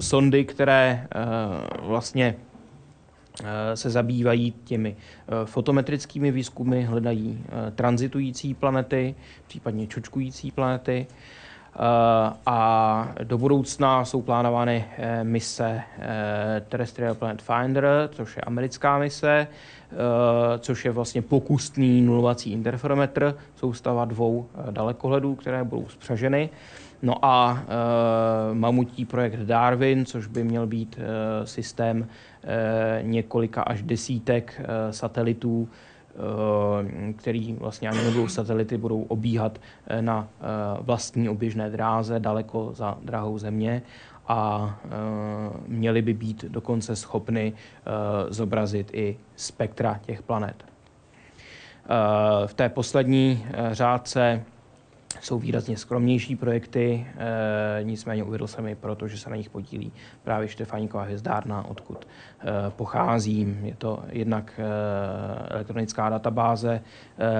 sondy, které vlastně se zabývají těmi fotometrickými výzkumy, hledají transitující planety, případně čočkující planety. A do budoucna jsou plánovány mise Terrestrial Planet Finder, což je americká mise, Eh, což je vlastně pokusný nulovací interferometr, soustava dvou eh, dalekohledů, které budou spřaženy. No a e, mamutí projekt Darwin, což by měl být e, systém e, několika až desítek e, satelitů, který vlastně ani nebudou satelity, budou obíhat e, na e, vlastní oběžné dráze daleko za drahou země a měly by být dokonce schopny zobrazit i spektra těch planet. V té poslední řádce jsou výrazně skromnější projekty, e, nicméně uvedl jsem je proto, že se na nich podílí právě Štefáníková hvězdárna, odkud e, pocházím. Je to jednak e, elektronická databáze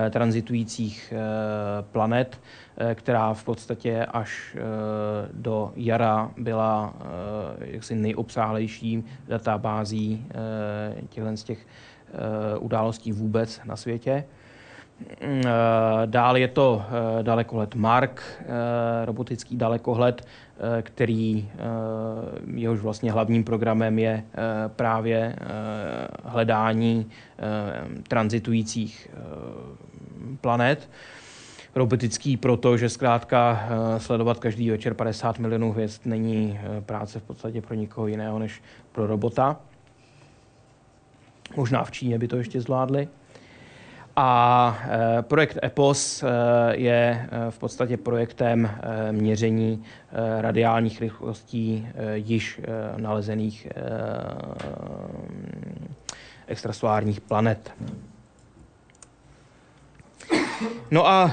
e, transitujících e, planet, e, která v podstatě až e, do jara byla e, jaksi nejobsáhlejší databází e, těchto z těch e, událostí vůbec na světě. Mm, eh, dál je to eh, dalekohled Mark, eh, robotický dalekohled, který jehož vlastně hlavním programem je právě hledání transitujících planet. Robotický proto, že zkrátka sledovat každý večer 50 milionů hvězd není práce v podstatě pro nikoho jiného než pro robota. Možná v Číně by to ještě zvládli. A projekt EPOS je v podstatě projektem měření radiálních rychlostí již nalezených extrasolárních planet. No a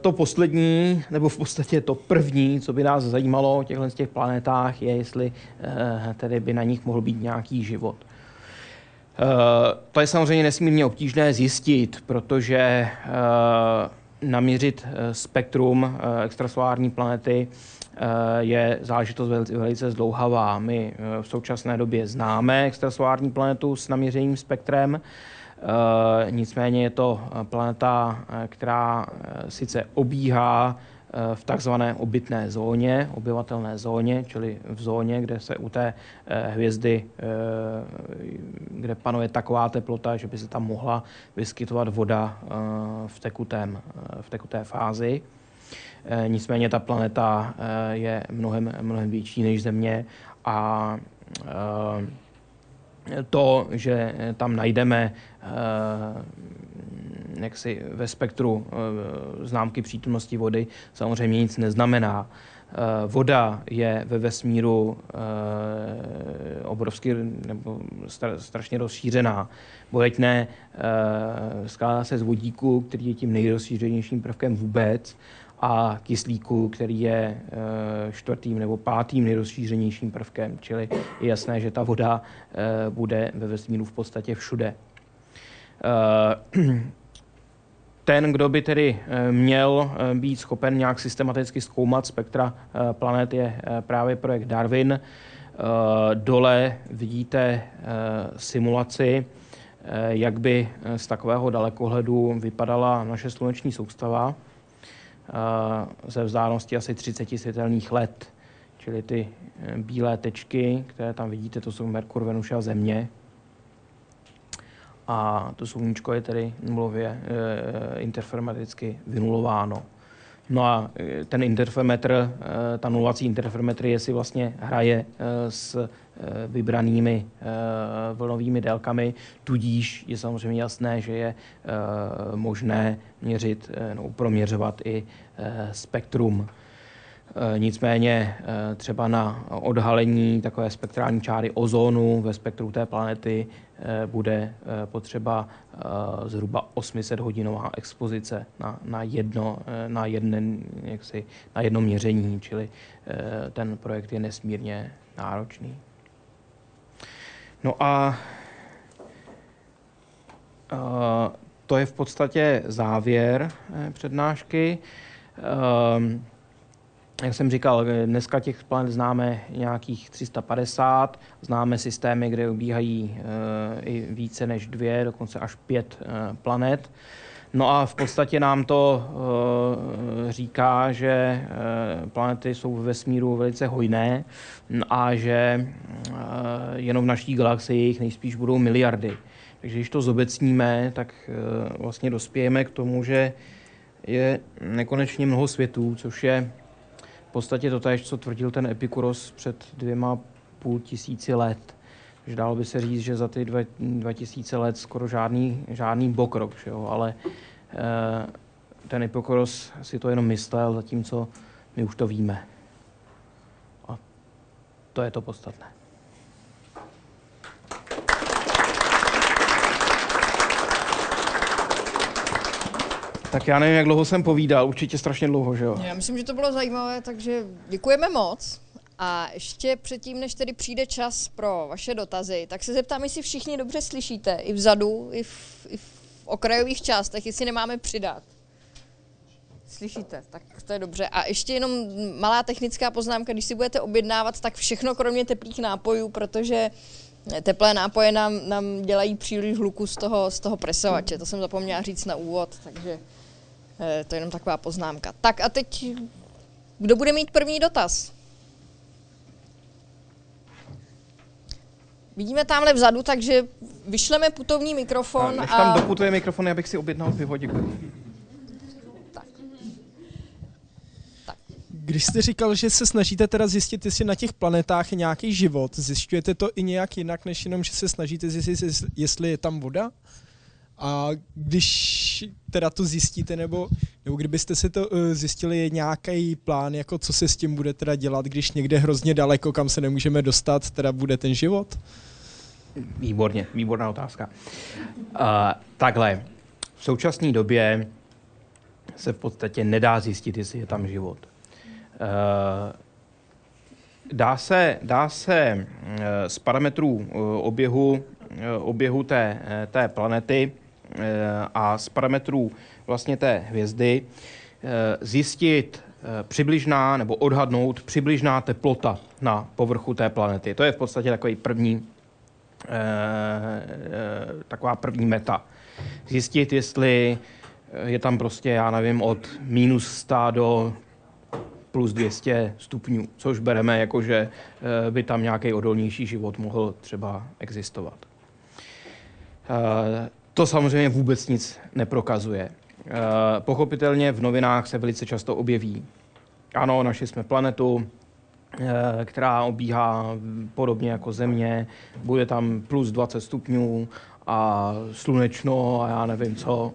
to poslední, nebo v podstatě to první, co by nás zajímalo o těchto těch planetách, je, jestli tedy by na nich mohl být nějaký život. E, to je samozřejmě nesmírně obtížné zjistit, protože naměřit spektrum extrasolární planety je záležitost velice zdlouhavá. My v současné době známe extrasolární planetu s naměřeným spektrem, Eh, nicméně je to eh, planeta, eh, která sice obíhá v takzvané obytné zóně, obyvatelné zóně, čili v zóně, kde se u té hvězdy, kde panuje taková teplota, že by se tam mohla vyskytovat voda v, tekutém, v tekuté fázi. Nicméně ta planeta je mnohem, mnohem větší než Země a to, že tam najdeme eh, jaksi ve spektru eh, známky přítomnosti vody, samozřejmě nic neznamená. Eh, voda je ve vesmíru obrovsky nebo strašně rozšířená. Bojeď ne, skládá se z vodíku, který je tím nejrozšířenějším prvkem vůbec a kyslíku, který je eh, čtvrtým nebo pátým nejrozšířenějším prvkem. Čili je jasné, že ta voda eh, bude ve vesmíru v podstatě všude. Eh, ten, kdo by tedy měl být schopen nějak systematicky zkoumat spektra planet, je právě projekt Darwin. Dole vidíte simulaci, jak by z takového dalekohledu vypadala naše sluneční soustava ze vzdálenosti asi 30 světelných let. Čili ty eh, bílé tečky, které tam vidíte, to jsou Merkur, Venuše a Země. A to sluníčko je tedy nulově e, interferometicky vynulováno. No a ten interferometr, ta nulovací interferometrie si vlastně hraje s vybranými vlnovými délkami, tudíž je samozřejmě jasné, že je možné měřit, no, proměřovat i spektrum. Nicméně třeba na odhalení takové spektrální čáry ozónu ve spektru té planety Eh, bude eh, potřeba eh, zhruba 800 hodinová expozice na, na, jedno, na, jeden, jaksi, na jedno měření, čili ten projekt je nesmírně náročný. No a to je v podstatě závěr přednášky jak jsem říkal, dneska těch planet známe nějakých 350, známe systémy, kde ubíhají e, i více než dvě, dokonce až pět e, planet. No a v podstatě nám to říká, že planety jsou ve vesmíru velice hojné a že jenom v naší galaxii jich nejspíš budou miliardy. Takže když to zobecníme, tak vlastně dospějeme k tomu, že je nekonečně mnoho světů, což je podstatě to tež, co tvrdil ten Epikuros před dvěma půl tisíci let. Takže dalo by se říct, že za ty dva, dva tisíce let skoro žádný, žádný bokrok, že jo? ale e, ten Epikuros si to jenom myslel, zatímco my už to víme. A to je to podstatné. Tak já nevím, jak dlouho jsem povídal, určitě strašně dlouho, že jo? Já myslím, že to bylo zajímavé, takže děkujeme moc. A ještě předtím, než tedy přijde čas pro vaše dotazy, tak se zeptám, jestli všichni dobře slyšíte, i vzadu, i v, i v okrajových částech, jestli nemáme přidat. Slyšíte, tak to je dobře. A ještě jenom malá technická poznámka, když si budete objednávat, tak všechno kromě teplých nápojů, protože teplé nápoje nám, nám dělají příliš hluku z toho, z toho presovače. To jsem zapomněla říct na úvod, takže to je jenom taková poznámka. Tak a teď, kdo bude mít první dotaz? Vidíme tamhle vzadu, takže vyšleme putovní mikrofon. A než tam a... doputuje mikrofon, já bych si objednal pivo, děkuji. Tak. tak. Když jste říkal, že se snažíte teda zjistit, jestli na těch planetách je nějaký život, zjišťujete to i nějak jinak, než jenom, že se snažíte zjistit, jestli je tam voda? A když teda to zjistíte, nebo, nebo kdybyste si to uh, zjistili, je nějaký plán, jako co se s tím bude teda dělat, když někde hrozně daleko, kam se nemůžeme dostat, teda bude ten život? Výborně, výborná otázka. Uh, takhle, v současné době se v podstatě nedá zjistit, jestli je tam život. Uh, dá se, dá se z parametrů oběhu, oběhu té, té planety a z parametrů vlastně té hvězdy zjistit přibližná nebo odhadnout přibližná teplota na povrchu té planety. To je v podstatě takový první, taková první meta. Zjistit, jestli je tam prostě, já nevím, od minus 100 do plus 200 stupňů, což bereme jako, že eh, by tam nějaký odolnější život mohl třeba existovat. Eh, to samozřejmě vůbec nic neprokazuje. Eh, pochopitelně v novinách se velice často objeví. Ano, našli jsme planetu, která obíhá podobně jako Země, bude tam plus 20 stupňů a slunečno a já nevím co.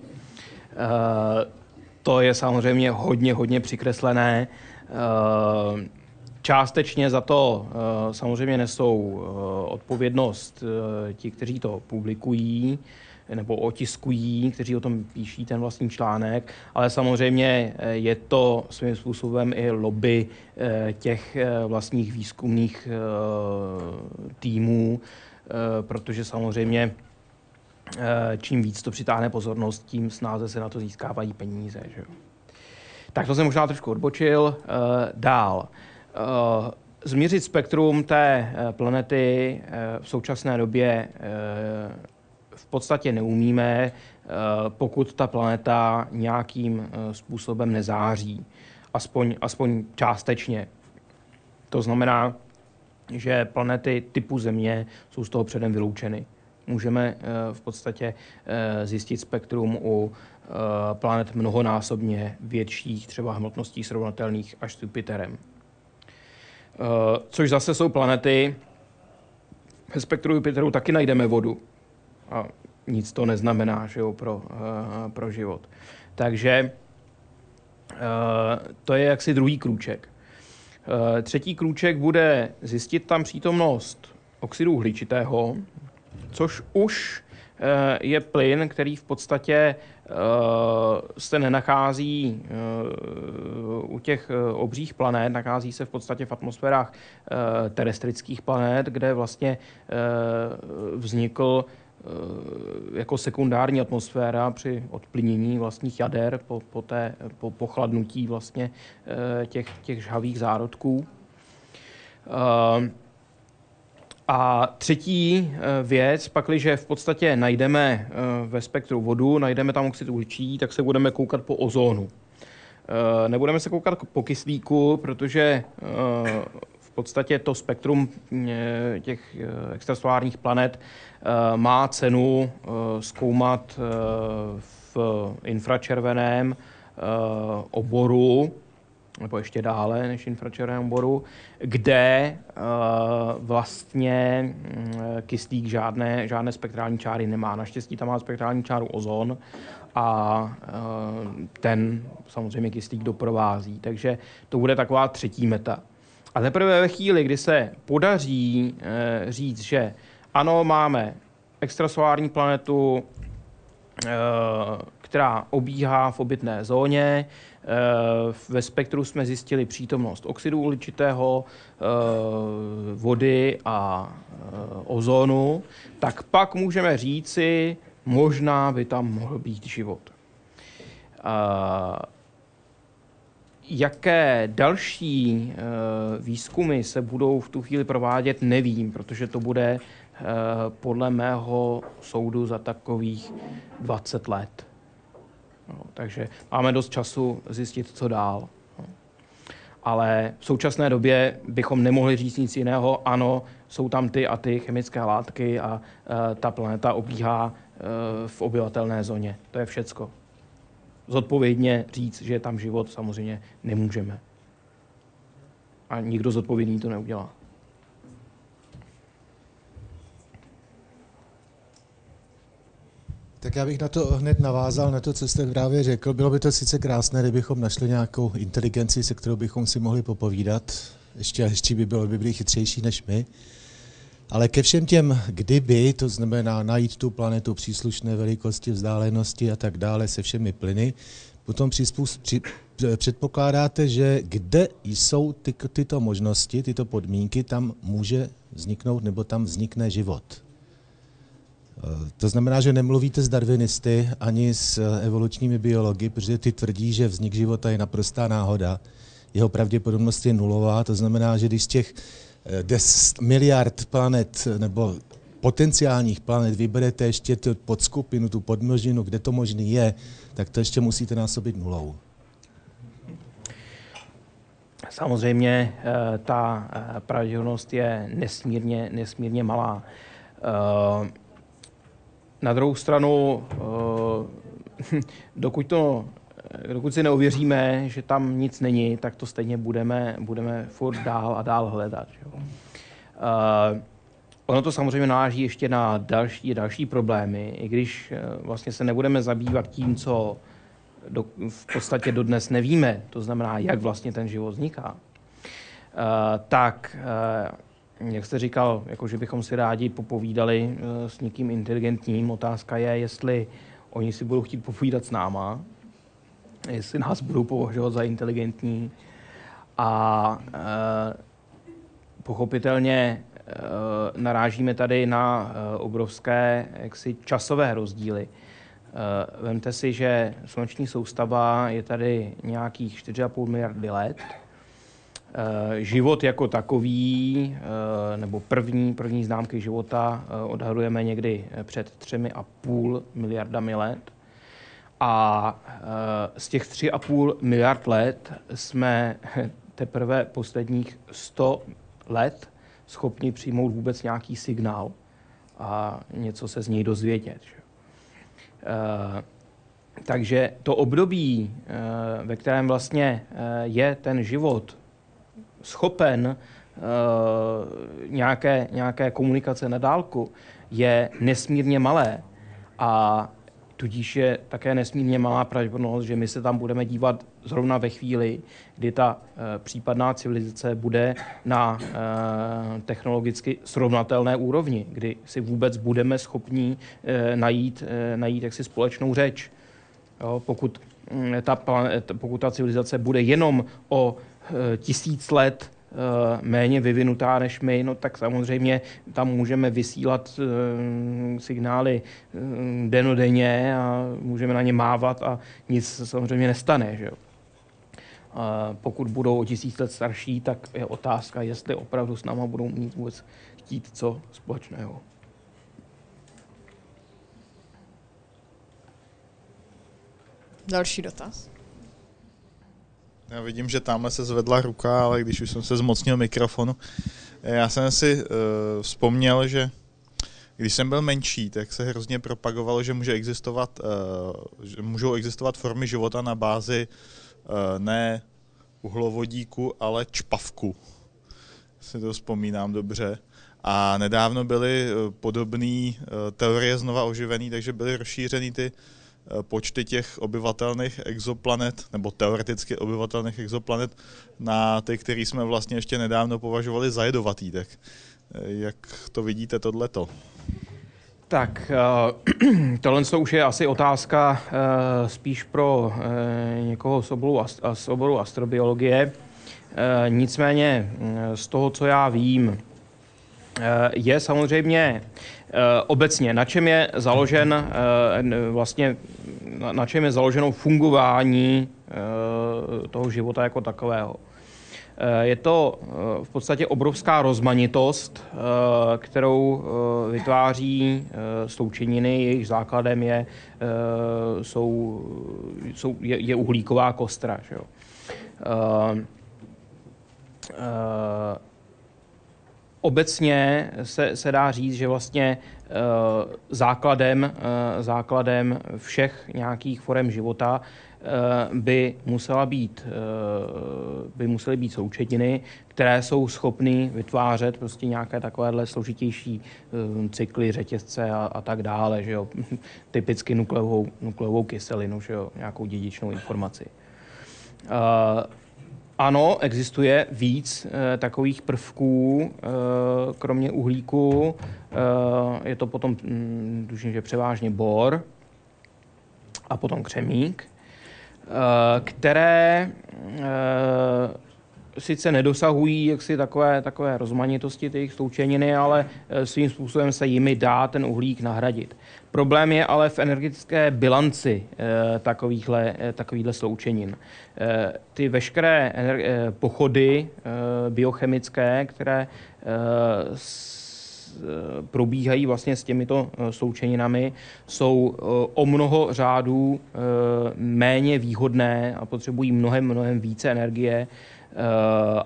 To je samozřejmě hodně, hodně přikreslené Eh, částečně za to eh, samozřejmě nesou eh, odpovědnost ti, kteří to publikují nebo otiskují, kteří o tom píší ten vlastní článek, ale samozřejmě je to svým způsobem i lobby těch vlastních výzkumných týmů, protože samozřejmě čím víc to přitáhne pozornost, tím snáze se na to získávají peníze. Že? Tak to jsem možná trošku odbočil. Dál. Změřit spektrum té planety v současné době podstatě neumíme, uh, pokud ta planeta nějakým uh, způsobem nezáří. Aspoň, aspoň částečně. To znamená, že planety typu Země jsou z toho předem vyloučeny. Můžeme v podstatě zjistit spektrum u Eh, planet mnohonásobně větších, třeba hmotností srovnatelných až s Jupiterem. Eh, což zase jsou planety, ve spektru Jupiteru taky najdeme vodu. A nic to neznamená že jo, pro, eh, pro život. Takže to je jaksi druhý krůček. Třetí krůček bude zjistit tam přítomnost oxidu uhličitého, což už je plyn, který v podstatě Eh, se nenachází eh, u těch eh, obřích planet, nachází se v podstatě v atmosférách terestrických planet, kde vlastně vznikl jako sekundární atmosféra při odplynění vlastních jader po, po, té, po pochladnutí vlastně těch, těch žhavých zárodků. A třetí eh, věc, pakliže v podstatě najdeme eh, ve spektru vodu, najdeme tam oxid uhličí, tak se budeme koukat po ozónu. Eh, nebudeme se koukat po kyslíku, protože podstatě to spektrum těch extrasolárních planet má cenu zkoumat v infračerveném oboru, nebo ještě dále než infračerveném oboru, kde vlastně uh, kyslík žádné, žádné spektrální čáry nemá. Naštěstí tam má spektrální čáru ozon a ten samozřejmě kyslík doprovází. Takže to bude taková třetí meta. A teprve ve chvíli, kdy se podaří uh, říct, že ano, máme extrasolární planetu, která obíhá v obytné zóně, Eh, ve spektru jsme zjistili přítomnost oxidu uhličitého, vody a ozonu, tak pak můžeme říci, možná by tam mohl být život. Jaké další výzkumy se budou v tu chvíli provádět, nevím, protože to bude podle mého soudu za takových 20 let. No, takže máme dost času zjistit, co dál. No. Ale v současné době bychom nemohli říct nic jiného. Ano, jsou tam ty a ty chemické látky a uh, ta planeta obíhá uh, v obyvatelné zóně. To je všecko. Zodpovědně říct, že tam život, samozřejmě nemůžeme. A nikdo zodpovědný to neudělá. Tak já bych na to hned navázal, na to, co jste právě řekl. Bylo by to sice krásné, kdybychom našli nějakou inteligenci, se kterou bychom si mohli popovídat. Ještě ještě by bylo, by byli chytřejší než my. Ale ke všem těm kdyby, to znamená najít tu planetu příslušné velikosti, vzdálenosti a tak dále se všemi plyny, potom při, předpokládáte, že kde jsou ty, tyto možnosti, tyto podmínky, tam může vzniknout nebo tam vznikne život. Eh, to znamená, že nemluvíte s darwinisty ani s eh, evolučními biology, protože ty tvrdí, že vznik života je naprostá náhoda. Jeho pravděpodobnost je nulová, to znamená, že když z těch 10 eh, miliard planet nebo potenciálních planet vyberete ještě tu podskupinu, tu podmnožinu, kde to možný je, tak to ještě musíte násobit nulou. Samozřejmě ta pravděpodobnost je nesmírně, nesmírně malá. Na druhou stranu, eh, (laughs) dokud, to, dokud si neuvěříme, že tam nic není, tak to stejně budeme, budeme furt dál a dál hledat. Jo. Uh, ono to samozřejmě náleží ještě na další, další problémy, i když eh, vlastně se nebudeme zabývat tím, co do, v podstatě dodnes nevíme, to znamená, jak vlastně ten život vzniká, uh, tak uh, jak jste říkal, jako že bychom si rádi popovídali s někým inteligentním. Otázka je, jestli oni si budou chtít popovídat s náma, jestli nás budou považovat za inteligentní. A e, pochopitelně e, narážíme tady na e, obrovské jaksi, časové rozdíly. E, vemte si, že sluneční soustava je tady nějakých 4,5 miliardy let, Eh, život jako takový, eh, nebo první, první známky života odhadujeme někdy před třemi a půl miliardami let. A z těch tři a půl miliard let jsme (laughs) teprve posledních 100 let schopni přijmout vůbec nějaký signál a něco se z něj dozvědět. Takže to období, ve kterém vlastně je ten život schopen nějaké, nějaké komunikace na dálku, je nesmírně malé. A tudíž je také nesmírně malá pravděpodobnost, že my se tam budeme dívat zrovna ve chvíli, kdy ta uh, případná civilizace bude na uh, technologicky srovnatelné úrovni, kdy si vůbec budeme schopni uh, najít, uh, najít jaksi společnou řeč. Jo, pokud, mm, ta, pokud ta civilizace bude jenom o uh, tisíc let Eh, méně vyvinutá než my, no tak samozřejmě tam můžeme vysílat eh, signály eh, denodenně a můžeme na ně mávat a nic samozřejmě nestane. Že pokud budou o tisíc let starší, tak je otázka, jestli opravdu s náma budou mít vůbec chtít co společného. Další dotaz. Já vidím, že tamhle se zvedla ruka, ale když už jsem se zmocnil mikrofonu, já jsem si uh, vzpomněl, že když jsem byl menší, tak se hrozně propagovalo, že může existovat, uh, že můžou existovat formy života na bázi uh, ne uhlovodíku, ale čpavku. Si to vzpomínám dobře. A nedávno byly podobné teorie znova oživený, takže byly rozšířeny ty uh, Eh, počty těch obyvatelných exoplanet, nebo teoreticky obyvatelných exoplanet, na ty, které jsme vlastně ještě nedávno považovali za jedovatý. Tak eh, jak to vidíte tohleto? Tak, uh, (clears throat) tohle už je asi otázka spíš pro někoho z oboru, z oboru astrobiologie. Nicméně z toho, co já vím, je samozřejmě Eh, obecně, na čem je založen eh, vlastně, na čem je založeno fungování eh, toho života jako takového. Je to v podstatě obrovská rozmanitost, kterou vytváří sloučeniny, jejich základem je, jsou, jsou, je, je uhlíková kostra. Že jo. Obecně se, se dá říct, že vlastně uh, základem, uh, základem všech nějakých forem života by, musela být, by musely být součetiny, které jsou schopny vytvářet prostě nějaké takovéhle složitější cykly, řetězce a, a tak dále, že jo? (laughs) typicky nukleovou, nukleovou kyselinu, že jo? nějakou dědičnou informaci. Ano, existuje víc e, takových prvků, e, kromě uhlíku. E, je to potom, mm, tuším, že převážně bor a potom křemík, e, které e, sice nedosahují jaksi takové, takové rozmanitosti těch sloučeniny, ale eh, svým způsobem se jimi dá ten uhlík nahradit. Problém je ale v energetické bilanci eh, takovýchhle, eh, takovýchhle sloučenin. Ty veškeré pochody biochemické, které probíhají vlastně s těmito sloučeninami, jsou o mnoho řádů méně výhodné a potřebují mnohem, mnohem více energie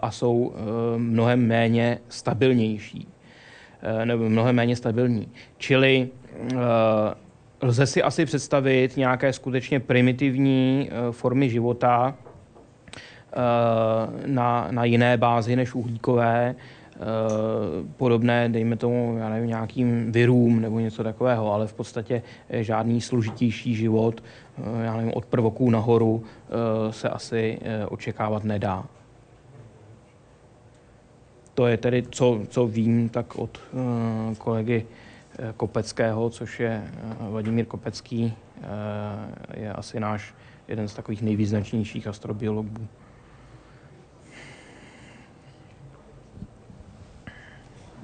a jsou eh, mnohem méně stabilnější eh, nebo mnohem méně stabilní. Čili lze si asi představit nějaké skutečně primitivní formy života na, na jiné bázi než uhlíkové, podobné, dejme tomu, já nevím, nějakým virům nebo něco takového, ale v podstatě žádný složitější život, já nevím, od prvoků nahoru se asi očekávat nedá. To je tedy, co, co vím, tak od uh, kolegy uh, Kopeckého, což je uh, Vladimír Kopecký, je asi náš jeden z takových nejvýznačnějších astrobiologů.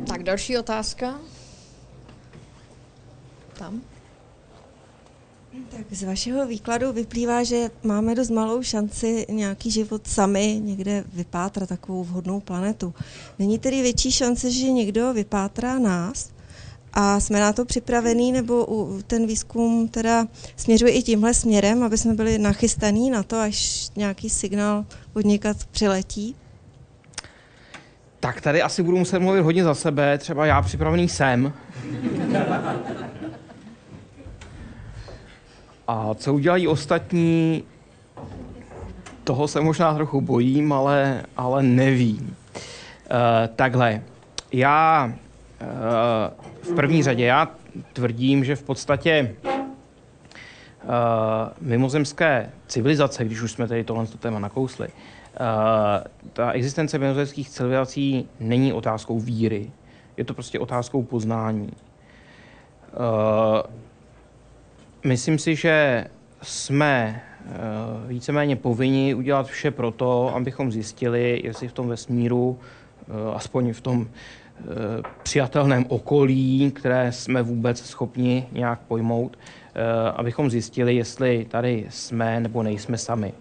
Tak další otázka. Tam. Tak z vašeho výkladu vyplývá, že máme dost malou šanci nějaký život sami někde vypátrat takovou vhodnou planetu. Není tedy větší šance, že někdo vypátrá nás a jsme na to připravení, nebo ten výzkum teda směřuje i tímhle směrem, aby jsme byli nachystaní na to, až nějaký signál od někat přiletí? Tak tady asi budu muset mluvit hodně za sebe, třeba já připravený jsem. (laughs) A co udělají ostatní, toho se možná trochu bojím, ale, ale nevím. Uh, takhle, já uh, v první řadě já tvrdím, že v podstatě uh, mimozemské civilizace, když už jsme tady tohle téma nakousli, uh, ta existence mimozemských civilizací není otázkou víry, je to prostě otázkou poznání. Uh, Myslím si, že jsme eh, víceméně povinni udělat vše pro to, abychom zjistili, jestli v tom vesmíru, eh, aspoň v tom eh, přijatelném okolí, které jsme vůbec schopni nějak pojmout, abychom zjistili, jestli tady jsme nebo nejsme sami.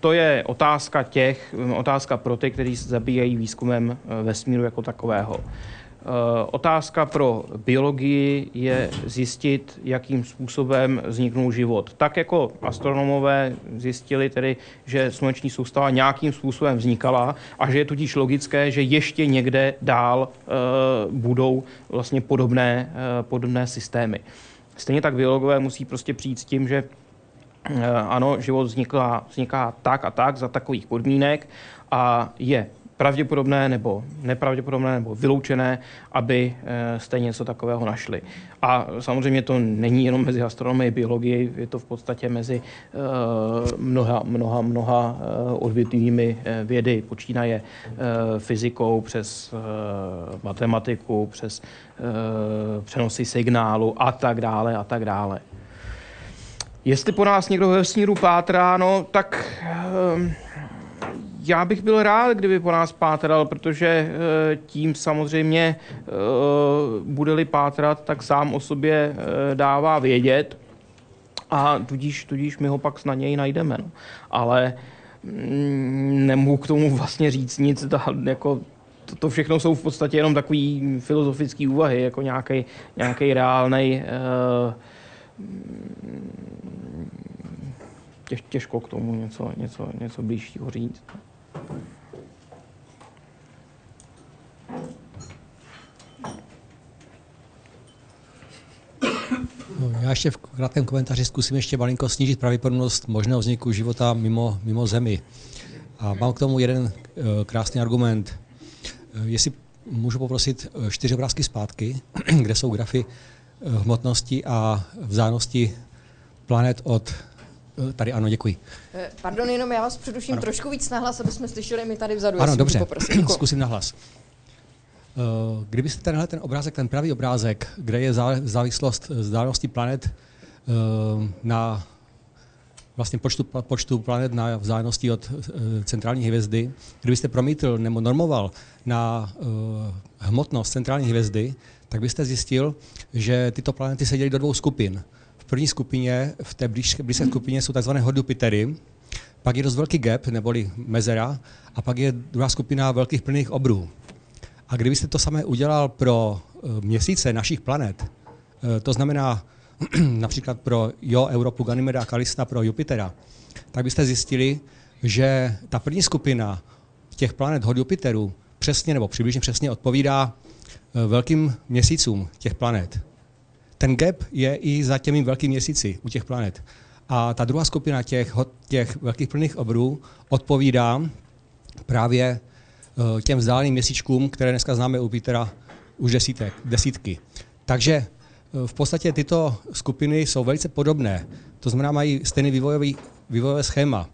To je otázka těch, otázka pro ty, kteří se zabíjejí výzkumem vesmíru jako takového. Eh, otázka pro biologii je zjistit, jakým způsobem vzniknul život. Tak jako astronomové zjistili tedy, že sluneční soustava nějakým způsobem vznikala a že je tudíž logické, že ještě někde dál uh, budou vlastně podobné, uh, podobné systémy. Stejně tak biologové musí prostě přijít s tím, že ano, život vzniká, vzniká tak a tak za takových podmínek a je pravděpodobné nebo nepravděpodobné nebo vyloučené, aby eh, jste něco takového našli. A samozřejmě to není jenom mezi astronomii a biologií, je to v podstatě mezi eh, mnoha, mnoha, mnoha eh, odvětvími vědy. Počínaje fyzikou přes matematiku, přes přenosy signálu a tak dále a tak dále. Jestli po nás někdo ve vesmíru pátrá, no tak já bych byl rád, kdyby po nás pátral, protože eh, tím samozřejmě eh, bude-li pátrat, tak sám o sobě eh, dává vědět a tudíž, tudíž my ho pak na něj najdeme. No. Ale mm, nemohu k tomu vlastně říct nic, jako to, to všechno jsou v podstatě jenom takový filozofické úvahy, jako nějaký, reálný těž, těžko k tomu něco, něco, něco blížšího říct. No, já ještě v krátkém komentáři zkusím ještě malinko snížit pravděpodobnost možného vzniku života mimo, mimo Zemi. A mám k tomu jeden krásný argument. Jestli můžu poprosit čtyři obrázky zpátky, (clears throat) kde jsou grafy hmotnosti a vzájemnosti planet od Tady ano, děkuji. Pardon, jenom já vás předuším ano. trošku víc nahlas, aby jsme slyšeli my tady vzadu. Ano, dobře, (clears throat) zkusím nahlas. Eh, kdybyste tenhle ten obrázek, ten pravý obrázek, kde je závislost vzdálenosti planet eh, na vlastně počtu, počtu planet na vzdálenosti od eh, centrální hvězdy, kdybyste promítl nebo normoval na hmotnost centrální hvězdy, tak byste zjistil, že tyto planety se dělí do dvou skupin. V první skupině, v té blízké, blízké skupině jsou tzv. hodupitery, pak je dost velký gap, neboli mezera, a pak je druhá skupina velkých plných obrů. A kdybyste to samé udělal pro eh, měsíce našich planet, eh, to znamená (clears throat) například pro Jo, Europu, Ganymeda a Kalista pro Jupitera, tak byste zjistili, že ta první skupina těch planet od Jupiteru přesně nebo přibližně přesně odpovídá eh, velkým měsícům těch planet. Ten gap je i za těmi velkými měsíci u těch planet. A ta druhá skupina těch, těch velkých plných obrů odpovídá právě Eh, těm vzdáleným měsíčkům, které dneska známe u Petera už desítek, desítky. Takže eh, v podstatě tyto skupiny jsou velice podobné. To znamená, mají stejný vývojový, vývojové schéma,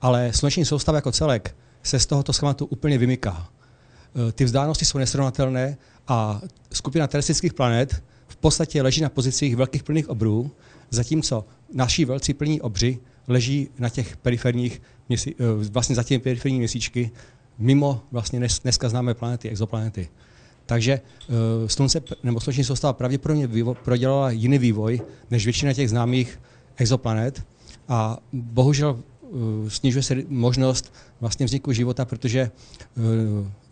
ale sluneční soustava jako celek se z tohoto schématu úplně vymyká. Eh, ty vzdálenosti jsou nesrovnatelné a skupina terestrických planet v podstatě leží na pozicích velkých plných obrů, zatímco naši velcí plní obři leží na těch periferních, měsí, vlastně za těmi periferní měsíčky mimo vlastně dnes, dneska známé planety, exoplanety. Takže uh, slunce nebo sluneční soustava pravděpodobně prodělala jiný vývoj než většina těch známých exoplanet a bohužel uh, snižuje se možnost vlastně vzniku života, protože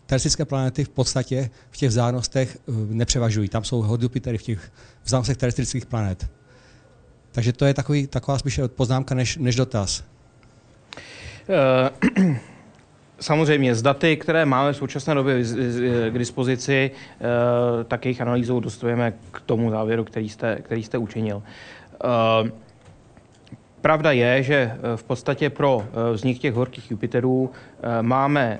terestické planety v podstatě v těch vzdálenostech uh, nepřevažují. Tam jsou hodupitery v těch vzdálenostech terestrických planet. Takže to je takový, taková spíše poznámka než, než dotaz. Uh, (clears throat) Samozřejmě z daty, které máme v současné době k dispozici, eh, tak jejich analýzou dostujeme k tomu závěru, který jste, který jste učinil. Eh, pravda je, že eh, v podstatě pro vznik těch horkých Jupiterů máme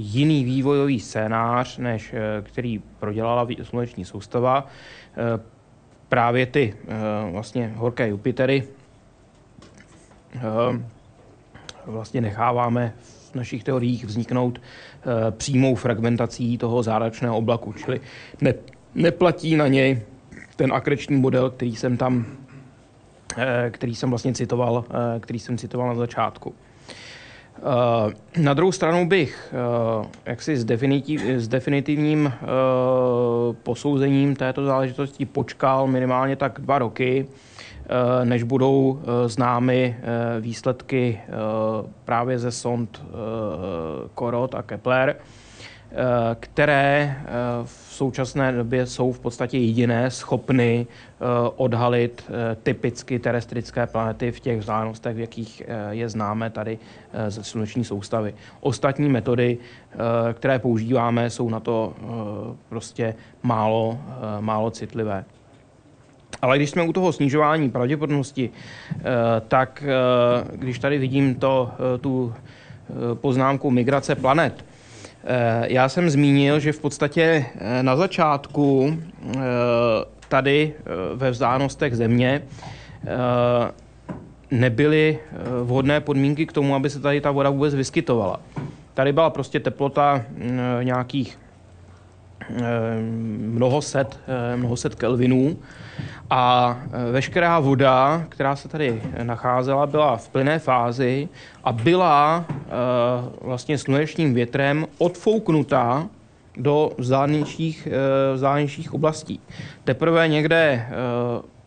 jiný vývojový scénář, než který prodělala sluneční soustava. Právě ty vlastně horké Jupitery vlastně necháváme v našich teoriích vzniknout eh, přímou fragmentací toho záračného oblaku, čili ne, neplatí na něj ten akreční model, který jsem tam, eh, který jsem vlastně citoval, eh, který jsem citoval na začátku. Na druhou stranu bych jaksi s, definitiv, s definitivním posouzením této záležitosti počkal minimálně tak dva roky, Eh, než budou eh, známy eh, výsledky právě ze sond Korot a Kepler, které v současné době jsou v podstatě jediné schopny odhalit typicky terestrické planety v těch vzdálenostech, v jakých je známe tady ze sluneční soustavy. Ostatní metody, které používáme, jsou na to prostě málo, málo citlivé. Ale když jsme u toho snižování pravděpodobnosti, eh, tak eh, když tady vidím to, eh, tu poznámku migrace planet, já jsem zmínil, že v podstatě na začátku tady ve vzdálenostech Země nebyly vhodné podmínky k tomu, aby se tady ta voda vůbec vyskytovala. Tady byla prostě teplota nějakých mnoho set, mnoho set kelvinů a e, veškerá voda, která se tady nacházela, byla v plné fázi a byla vlastně slunečním větrem odfouknutá do vzdálenějších, vzdálenějších oblastí. Teprve někde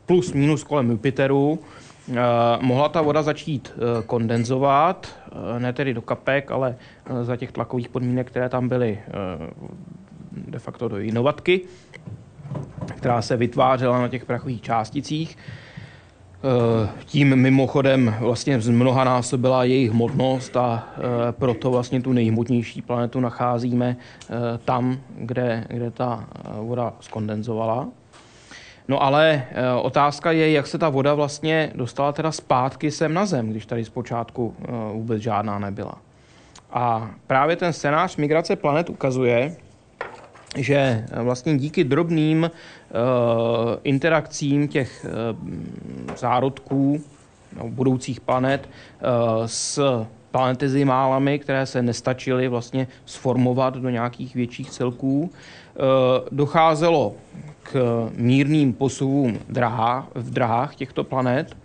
plus minus kolem Jupiteru mohla ta voda začít kondenzovat, ne tedy do kapek, ale za těch tlakových podmínek, které tam byly de facto do inovatky která se vytvářela na těch prachových částicích. Eh, tím mimochodem vlastně z mnoha násobila jejich hmotnost a eh, proto vlastně tu nejhmotnější planetu nacházíme eh, tam, kde, kde ta voda skondenzovala. No ale otázka je, jak se ta voda vlastně dostala teda zpátky sem na Zem, když tady zpočátku vůbec žádná nebyla. A právě ten scénář migrace planet ukazuje, že vlastně díky drobným uh, interakcím těch uh, zárodků no, budoucích planet s planetizimálami, které se nestačily vlastně sformovat do nějakých větších celků, docházelo k mírným posuvům v drahách těchto planet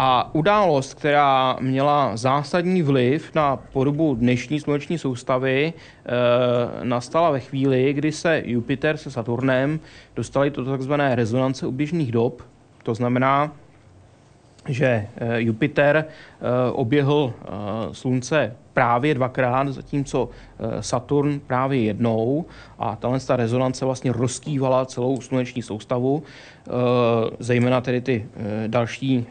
a událost, která měla zásadní vliv na podobu dnešní sluneční soustavy, e, nastala ve chvíli, kdy se Jupiter se Saturnem dostali do tzv. rezonance oběžných dob. To znamená, že eh, Jupiter eh, oběhl Slunce právě dvakrát, zatímco Saturn právě jednou a tahle ta rezonance vlastně rozkývala celou sluneční soustavu, zejména tedy ty další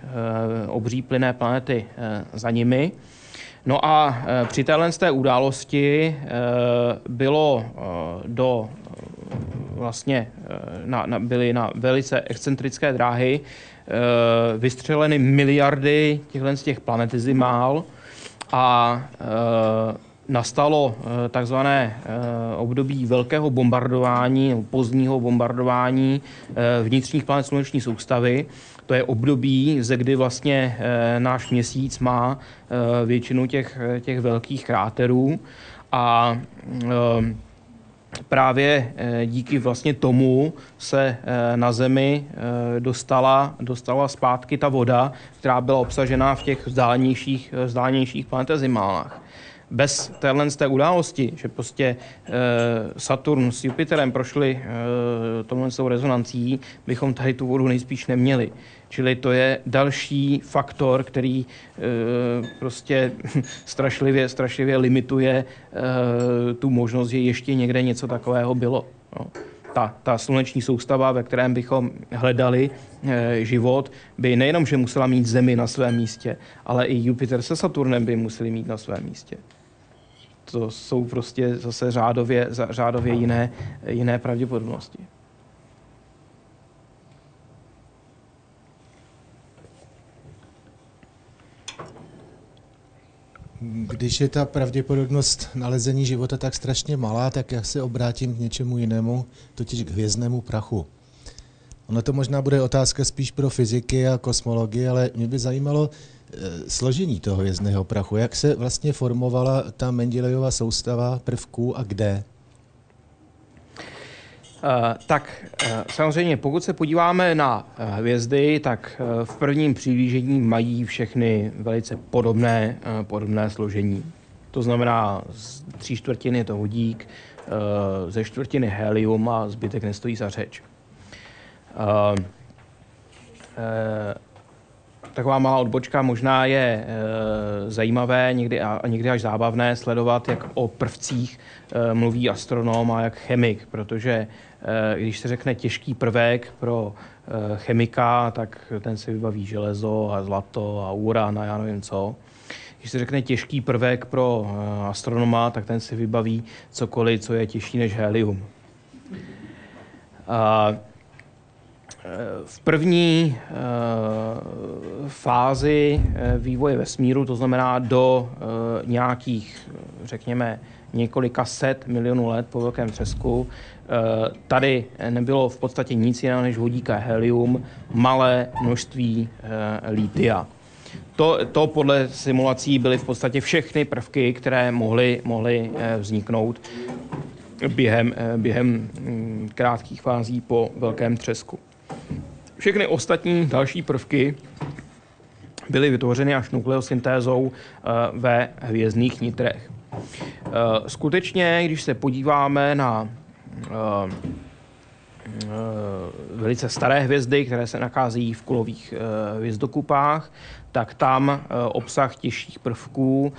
obří plynné planety za nimi. No a při téhle té události bylo do vlastně na, na, byly na velice excentrické dráhy Eh, vystřeleny miliardy těchto z těch planetizimál a eh, nastalo eh, takzvané období velkého bombardování, pozdního bombardování vnitřních planet sluneční soustavy. To je období, ze kdy vlastně náš měsíc má většinu těch, těch velkých kráterů a právě eh, díky vlastně tomu se eh, na Zemi eh, dostala, dostala zpátky ta voda, která byla obsažena v těch vzdálenějších, vzdálenějších planetezimálách. Bez téhle z té události, že prostě Saturn s Jupiterem prošli tomhle rezonancí, bychom tady tu vodu nejspíš neměli. Čili to je další faktor, který e, prostě (laughs) strašlivě, strašlivě limituje e, tu možnost, že ještě někde něco takového bylo. No. Ta, ta sluneční soustava, ve kterém bychom hledali e, život, by nejenom, že musela mít Zemi na svém místě, ale i Jupiter se Saturnem by museli mít na svém místě. To jsou prostě zase řádově, řádově jiné, jiné pravděpodobnosti. Když je ta pravděpodobnost nalezení života tak strašně malá, tak já se obrátím k něčemu jinému, totiž k hvězdnému prachu. Ono to možná bude otázka spíš pro fyziky a kosmologii, ale mě by zajímalo e, složení toho hvězdného prachu. Jak se vlastně formovala ta Mendelejova soustava prvků a kde? Eh, tak eh, samozřejmě, pokud se podíváme na eh, hvězdy, tak v prvním přiblížení mají všechny velice podobné, podobné složení. To znamená, z tří čtvrtin je to vodík, ze čtvrtiny helium a zbytek nestojí za řeč. Taková malá odbočka možná je zajímavé někdy a někdy až zábavné sledovat, jak o prvcích mluví astronom a jak chemik, protože když se řekne těžký prvek pro eh, chemika, tak ten si vybaví železo a zlato a uran a já nevím co. Když se řekne těžký prvek pro eh, astronoma, tak ten si vybaví cokoliv, co je těžší než helium. V první fázi vývoje vesmíru, to znamená do nějakých, řekněme, několika set milionů let po velkém třesku, Eh, tady nebylo v podstatě nic jiného než vodík a helium, malé množství eh, lítia. To, to podle simulací byly v podstatě všechny prvky, které mohly, mohly eh, vzniknout během, během mm, krátkých fází po velkém třesku. Všechny ostatní další prvky byly vytvořeny až nukleosyntézou ve hvězdných nitrech. Skutečně, když se podíváme na Eh, eh, velice staré hvězdy, které se nacházejí v kulových eh, hvězdokupách, tak tam obsah těžších prvků,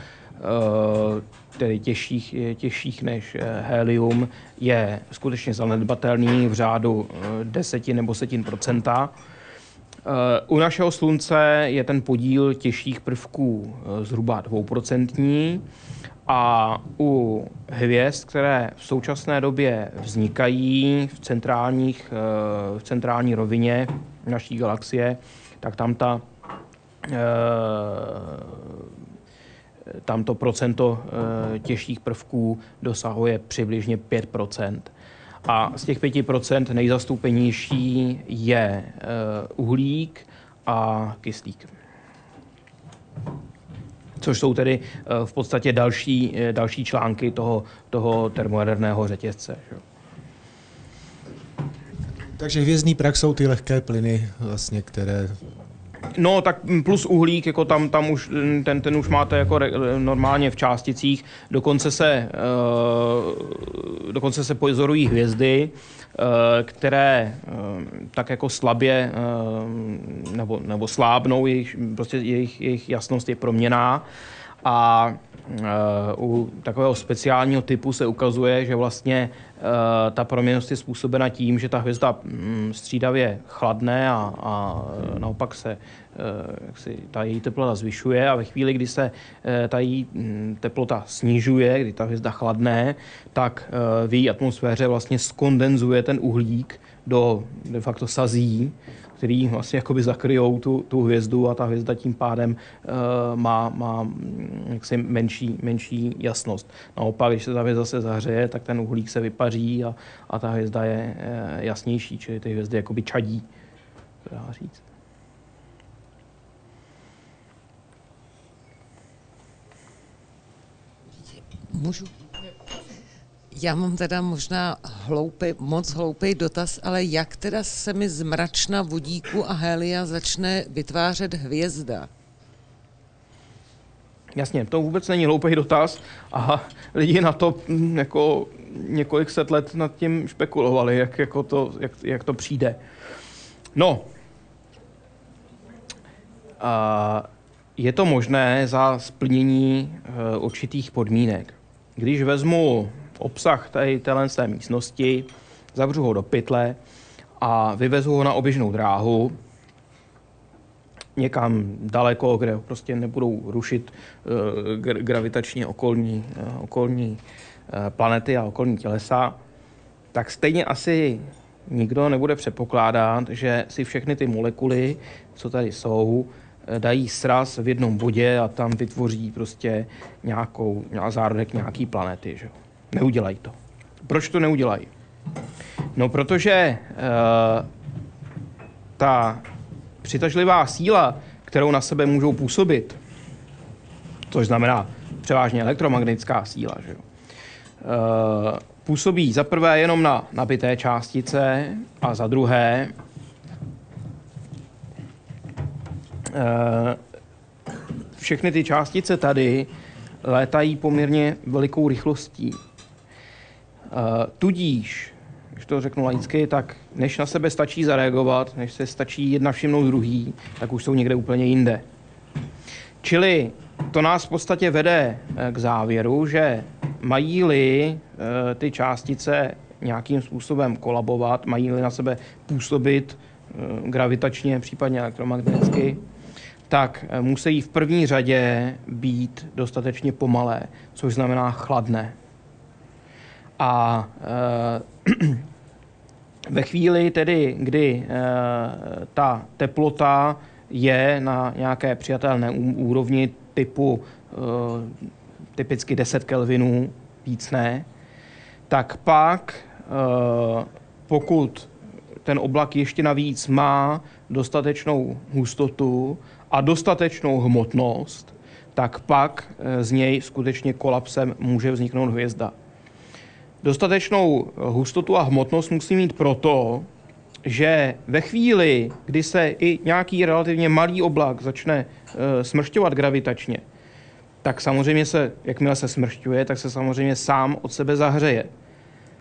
tedy těžších, těžších než helium, je skutečně zanedbatelný v řádu deseti nebo setin procenta. U našeho slunce je ten podíl těžších prvků zhruba dvouprocentní A u hvězd, které v současné době vznikají v, centrálních, v centrální rovině naší galaxie, tak tam ta tam to procento těžkých prvků dosahuje přibližně 5% a z těch 5% nejzastoupenější je uhlík a kyslík což jsou tedy eh, v podstatě další, eh, další články toho, toho termojaderného řetězce. Takže hvězdný prach jsou ty lehké plyny, vlastně, které No, tak plus uhlík, jako tam, tam už, ten, ten už máte jako re, normálně v částicích, dokonce se, uh, dokonce se pozorují hvězdy, uh, které uh, tak jako slabě uh, nebo, nebo slábnou, jejich, prostě jejich, jejich jasnost je proměná. A u takového speciálního typu se ukazuje, že vlastně ta proměnost je způsobena tím, že ta hvězda mm, střídavě chladne a, a naopak se jak si, ta její teplota zvyšuje a ve chvíli, kdy se ta její mm, teplota snižuje, kdy ta hvězda chladne, tak v její atmosféře vlastně skondenzuje ten uhlík do de facto sazí, který vlastně jakoby zakryjou tu, tu hvězdu a ta hvězda tím pádem uh, má, má mm, jaksi menší, menší jasnost. Naopak, když se ta hvězda se zahřeje, tak ten uhlík se vypaří a, a ta hvězda je uh, jasnější, čili ty hvězdy jakoby čadí, dá říct. Můžu? Já mám teda možná hloupý, moc hloupý dotaz, ale jak teda se mi z mračna vodíku a helia začne vytvářet hvězda? Jasně, to vůbec není hloupý dotaz a lidi na to hm, jako několik set let nad tím špekulovali, jak, jako to, jak, jak to přijde. No, a je to možné za splnění uh, určitých podmínek. Když vezmu obsah tady téhle té místnosti, zavřu ho do pytle a vyvezu ho na oběžnou dráhu někam daleko, kde prostě nebudou rušit uh, gravitačně okolní, uh, okolní uh, planety a okolní tělesa, tak stejně asi nikdo nebude předpokládat, že si všechny ty molekuly, co tady jsou, dají sraz v jednom bodě a tam vytvoří prostě nějakou, zárodek nějaký planety. Že? Neudělají to. Proč to neudělají? No, protože uh, ta přitažlivá síla, kterou na sebe můžou působit, což znamená převážně elektromagnetická síla, že jo, uh, působí za prvé jenom na nabité částice a za druhé uh, všechny ty částice tady létají poměrně velikou rychlostí. Eh, tudíž, když to řeknu laicky, tak než na sebe stačí zareagovat, než se stačí jedna všimnout druhý, tak už jsou někde úplně jinde. Čili to nás v podstatě vede eh, k závěru, že mají-li eh, ty částice nějakým způsobem kolabovat, mají-li na sebe působit gravitačně, případně elektromagneticky, tak musí v první řadě být dostatečně pomalé, což znamená chladné. A e, (clears throat) ve chvíli tedy, kdy e, ta teplota je na nějaké přijatelné úrovni typu e, typicky 10 kelvinů, víc ne, tak pak, pokud ten oblak ještě navíc má dostatečnou hustotu a dostatečnou hmotnost, tak pak z něj skutečně kolapsem může vzniknout hvězda. Dostatečnou hustotu a hmotnost musí mít proto, že ve chvíli, kdy se i nějaký relativně malý oblak začne e, smršťovat gravitačně, tak samozřejmě se, jakmile se smršťuje, tak se samozřejmě sám od sebe zahřeje.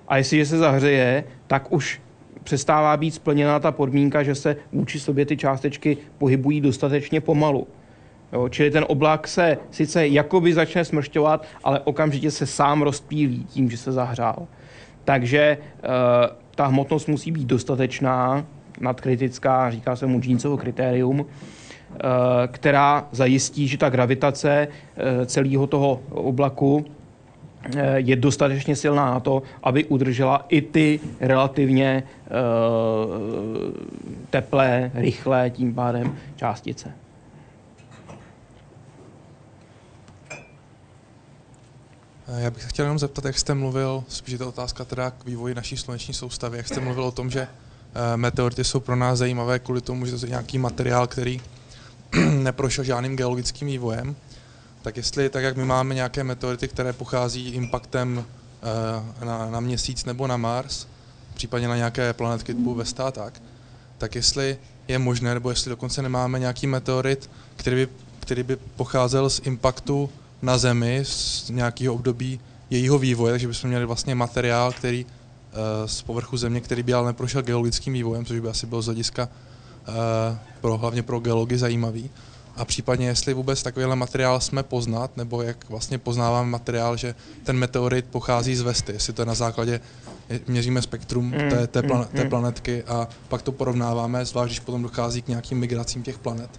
A jestliže se zahřeje, tak už přestává být splněna ta podmínka, že se vůči sobě ty částečky pohybují dostatečně pomalu. Jo, čili ten oblak se sice jakoby začne smršťovat, ale okamžitě se sám rozpílí tím, že se zahřál. Takže e, ta hmotnost musí být dostatečná, nadkritická, říká se mu Jeansovo kritérium, e, která zajistí, že ta gravitace e, celého toho oblaku je dostatečně silná na to, aby udržela i ty relativně teplé, rychlé tím pádem částice. Já bych se chtěl jenom zeptat, jak jste mluvil, spíš je to otázka teda k vývoji naší sluneční soustavy, jak jste mluvil o tom, že meteority jsou pro nás zajímavé kvůli tomu, že to je nějaký materiál, který (clears throat) neprošel žádným geologickým vývojem, tak jestli, tak jak my máme nějaké meteority, které pochází impactem uh, na, na měsíc nebo na Mars, případně na nějaké planetky typu Vesta tak, tak jestli je možné, nebo jestli dokonce nemáme nějaký meteorit, který by, který by pocházel z impactu na Zemi z nějakého období jejího vývoje, takže bychom měli vlastně materiál, který uh, z povrchu Země, který by ale neprošel geologickým vývojem, což by asi bylo z hlediska uh, pro, hlavně pro geology zajímavý. A případně, jestli vůbec takovýhle materiál jsme poznat, nebo jak vlastně poznáváme materiál, že ten meteorit pochází z Vesty, jestli to je na základě, měříme spektrum mm, té, té, plan, té mm. planetky a pak to porovnáváme, zvlášť když potom dochází k nějakým migracím těch planet.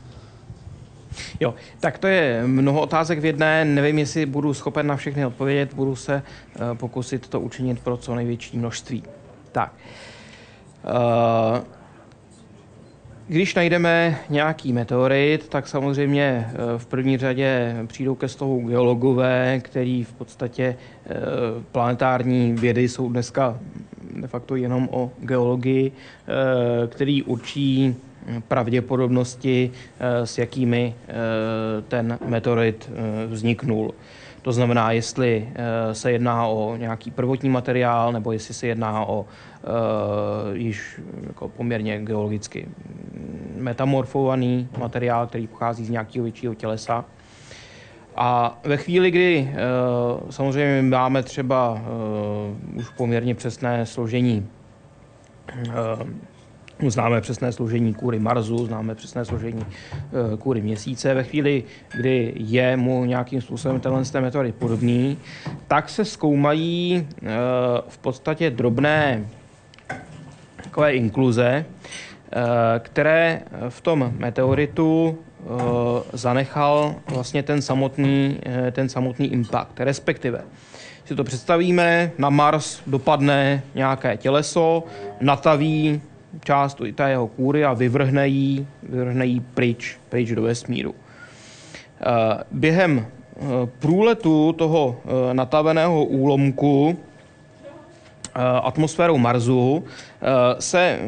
Jo, tak to je mnoho otázek v jedné. Nevím, jestli budu schopen na všechny odpovědět. Budu se uh, pokusit to učinit pro co největší množství. Tak. Uh, když najdeme nějaký meteorit, tak samozřejmě v první řadě přijdou ke slovu geologové, který v podstatě planetární vědy jsou dneska de facto jenom o geologii, který určí pravděpodobnosti, eh, s jakými eh, ten meteorit eh, vzniknul. To znamená, jestli se jedná o nějaký prvotní materiál, nebo jestli se jedná o již jako poměrně geologicky metamorfovaný materiál, který pochází z nějakého většího tělesa. A ve chvíli, kdy samozřejmě máme třeba už poměrně přesné složení Známe přesné složení kůry Marsu, známe přesné složení eh, kůry Měsíce. Ve chvíli, kdy je mu nějakým způsobem tenhle meteorit podobný, tak se zkoumají eh, v podstatě drobné takové inkluze, eh, které v tom meteoritu zanechal vlastně ten samotný, ten samotný impact, respektive si to představíme, na Mars dopadne nějaké těleso, nataví část té jeho kůry a vyvrhne ji, vyvrhne ji pryč, pryč do vesmíru. Eh, během eh, průletu toho eh, nataveného úlomku atmosférou Marsu se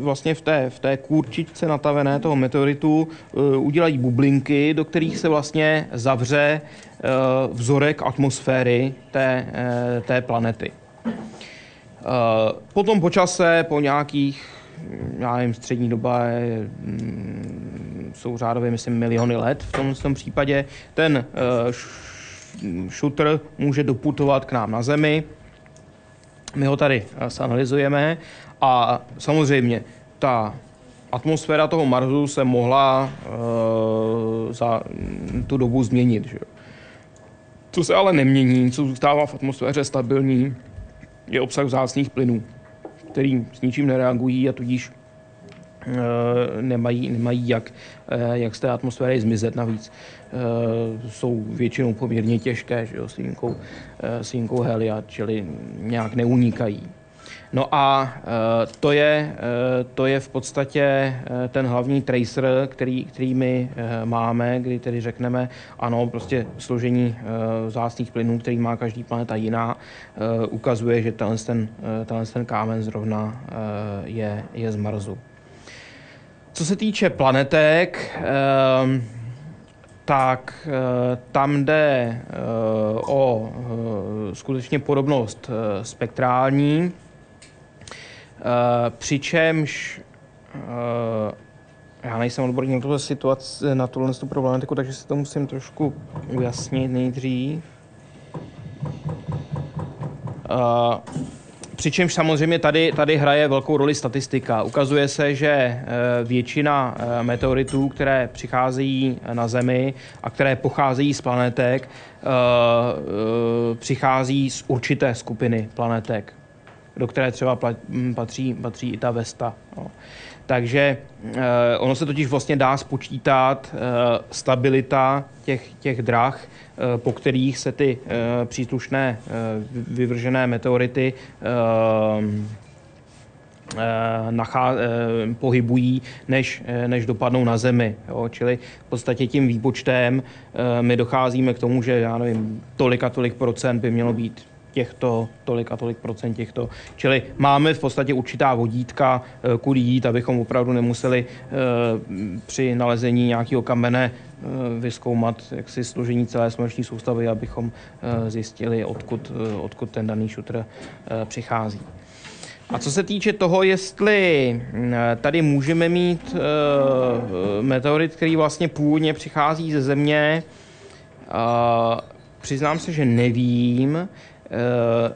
vlastně v té, v té kůrčičce natavené toho meteoritu udělají bublinky, do kterých se vlastně zavře vzorek atmosféry té, té planety. Potom po čase, po nějakých já nevím, střední doba je, mm, jsou řádově, myslím, miliony let v tom, v tom případě. Ten uh, shooter může doputovat k nám na Zemi. My ho tady analyzujeme a samozřejmě ta atmosféra toho Marsu se mohla uh, za tu dobu změnit. Že? Co se ale nemění, co zůstává v atmosféře stabilní, je obsah vzácných plynů který s ničím nereagují a tudíž eh, nemají, nemají jak, eh, jak z té atmosféry zmizet. Navíc eh, jsou většinou poměrně těžké, že jo, s výjimkou, s výjimkou helia, čili nějak neunikají. No a eh, to je, eh, to je v podstatě eh, ten hlavní tracer, který, který my máme, kdy tedy řekneme, ano, prostě složení vzácných plynů, který má každý planeta jiná, ukazuje, že tenhle ten, tenhle ten kámen zrovna je, je z Marsu. Co se týče planetek, tak tam jde o skutečně podobnost spektrální, přičemž uh, já nejsem odborník na tuhle situaci, na tuhle problematiku, takže si to musím trošku ujasnit nejdřív. Uh, Přičemž samozřejmě tady, tady hraje velkou roli statistika. Ukazuje se, že většina meteoritů, které přicházejí na Zemi a které pocházejí z planetek, přichází z určité skupiny planetek do které třeba patří, patří i ta Vesta. No. Takže ono se totiž vlastně dá spočítat stabilita těch, těch drah, po kterých se ty příslušné vyvržené meteority nachá, pohybují, než, než dopadnou na Zemi. Jo? Čili v podstatě tím výpočtem my docházíme k tomu, že já nevím, tolik a tolik procent by mělo být těchto, tolik a tolik procent těchto. Čili máme v podstatě určitá vodítka, eh, kudy jít, abychom opravdu nemuseli eh, při nalezení nějakého kamene eh, vyskoumat jaksi složení celé sluneční soustavy, abychom zjistili, odkud, odkud ten daný šutr přichází. A co se týče toho, jestli tady můžeme mít meteorit, který vlastně původně přichází ze Země, přiznám se, že nevím. Eh,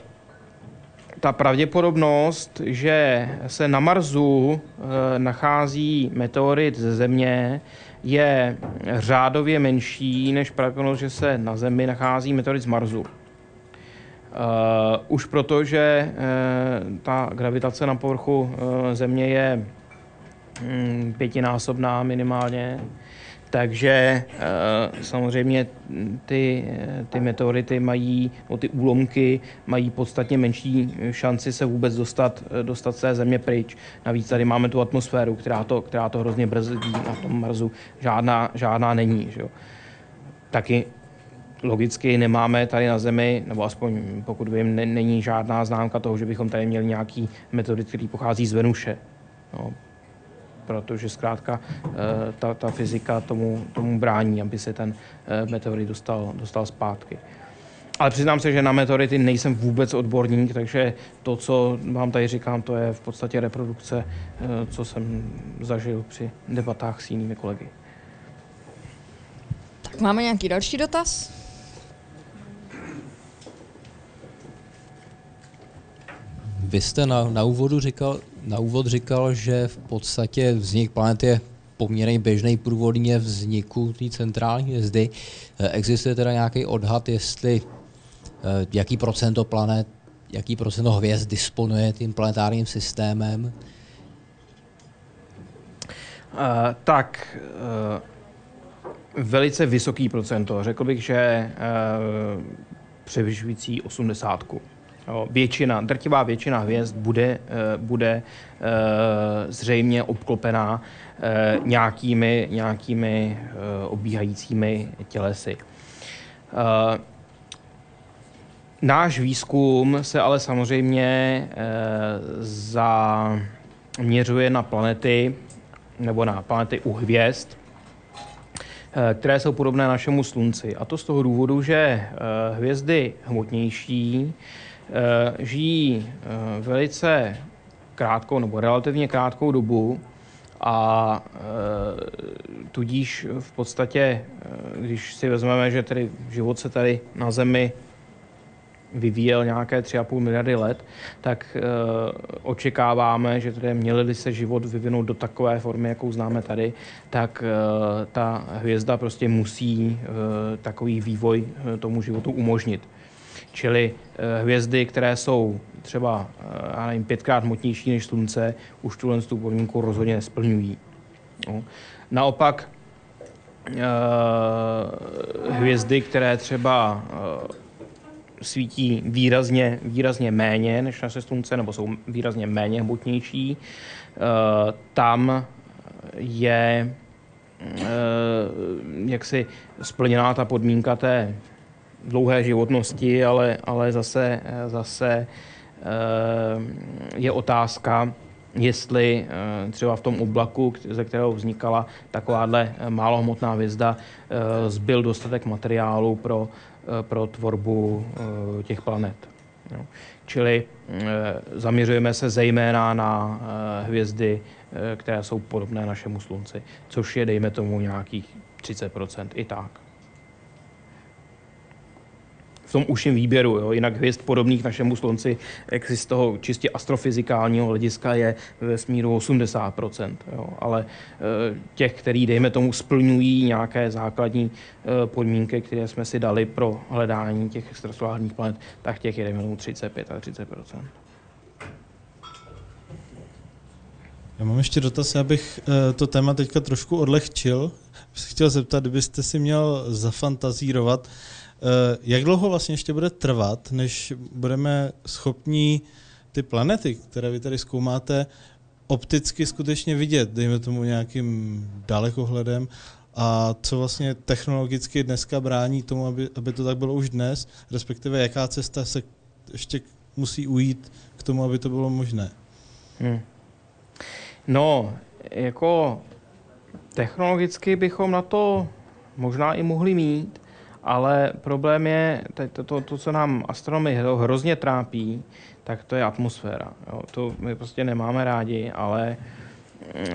ta pravděpodobnost, že se na Marsu eh, nachází meteorit ze Země, je řádově menší než pravděpodobnost, že se na Zemi nachází meteorit z Marsu. Uh, už proto, že ta gravitace na povrchu Země je um, pětinásobná minimálně, takže eh, samozřejmě ty, ty meteority mají, no ty úlomky mají podstatně menší šanci se vůbec dostat, dostat z té země pryč. Navíc tady máme tu atmosféru, která to, která to hrozně brzdí na tom Marsu. Žádná, žádná není. Že jo. Taky logicky nemáme tady na Zemi, nebo aspoň pokud vím, není žádná známka toho, že bychom tady měli nějaký meteorit, který pochází z Venuše. No, protože zkrátka eh, ta, ta fyzika tomu, tomu brání, aby se ten eh, meteorit dostal, dostal zpátky. Ale přiznám se, že na meteority nejsem vůbec odborník, takže to, co vám tady říkám, to je v podstatě reprodukce, eh, co jsem zažil při debatách s jinými kolegy. Tak máme nějaký další dotaz? Vy jste na, na úvodu říkal, na úvod říkal, že v podstatě vznik planety je poměrně běžný průvodně vzniku té centrální hvězdy. Eh, existuje teda nějaký odhad, jestli eh, jaký procento planet, jaký procento hvězd disponuje tím planetárním systémem? Uh, tak uh, velice vysoký procento. Řekl bych, že uh, převyšující osmdesátku. Většina, drtivá většina hvězd bude, eh, bude eh, zřejmě obklopená eh, nějakými, nějakými obíhajícími tělesy. Náš výzkum se ale samozřejmě zaměřuje na planety nebo na planety u hvězd, které jsou podobné našemu Slunci. A to z toho důvodu, že hvězdy hmotnější žijí eh, velice krátkou nebo relativně krátkou dobu a eh, tudíž v podstatě, když si vezmeme, že tedy život se tady na Zemi vyvíjel nějaké 3,5 miliardy let, tak očekáváme, že tedy měli se život vyvinout do takové formy, jakou známe tady, tak ta hvězda prostě musí takový vývoj tomu životu umožnit. Čili eh, hvězdy, které jsou třeba eh, já nevím, pětkrát hmotnější než Slunce, už tuhle tu podmínku rozhodně nesplňují. No. Naopak eh, hvězdy, které třeba svítí výrazně, výrazně méně než naše slunce, nebo jsou výrazně méně hmotnější, tam je jaksi splněná ta podmínka té dlouhé životnosti, ale, ale zase, zase eh, je otázka, jestli eh, třeba v tom oblaku, ze kterého vznikala takováhle málohmotná hvězda, eh, zbyl dostatek materiálu pro, pro tvorbu těch planet. Čili zaměřujeme se zejména na hvězdy, které jsou podobné našemu Slunci, což je, dejme tomu, nějakých 30% i tak tom užším výběru. Jo. Jinak hvězd podobných našemu slunci, jak z toho čistě astrofyzikálního hlediska je ve smíru 80%. Jo. Ale e, těch, který, dejme tomu, splňují nějaké základní e, podmínky, které jsme si dali pro hledání těch extrasolárních planet, tak těch je, dejme tomu, 35 a 30%. Já mám ještě dotaz, abych eh, to téma teďka trošku odlehčil. Bych se chtěl zeptat, kdybyste si měl zafantazírovat, eh, jak dlouho vlastně ještě bude trvat, než budeme schopní ty planety, které vy tady zkoumáte, opticky skutečně vidět, dejme tomu nějakým dalekohledem, a co vlastně technologicky dneska brání tomu, aby, aby to tak bylo už dnes, respektive jaká cesta se ještě musí ujít k tomu, aby to bylo možné? Hmm. No, jako technologicky bychom na to možná i mohli mít, ale problém je, to, to, to co nám astronomy hrozně trápí, tak to je atmosféra. Jo. To my prostě nemáme rádi, ale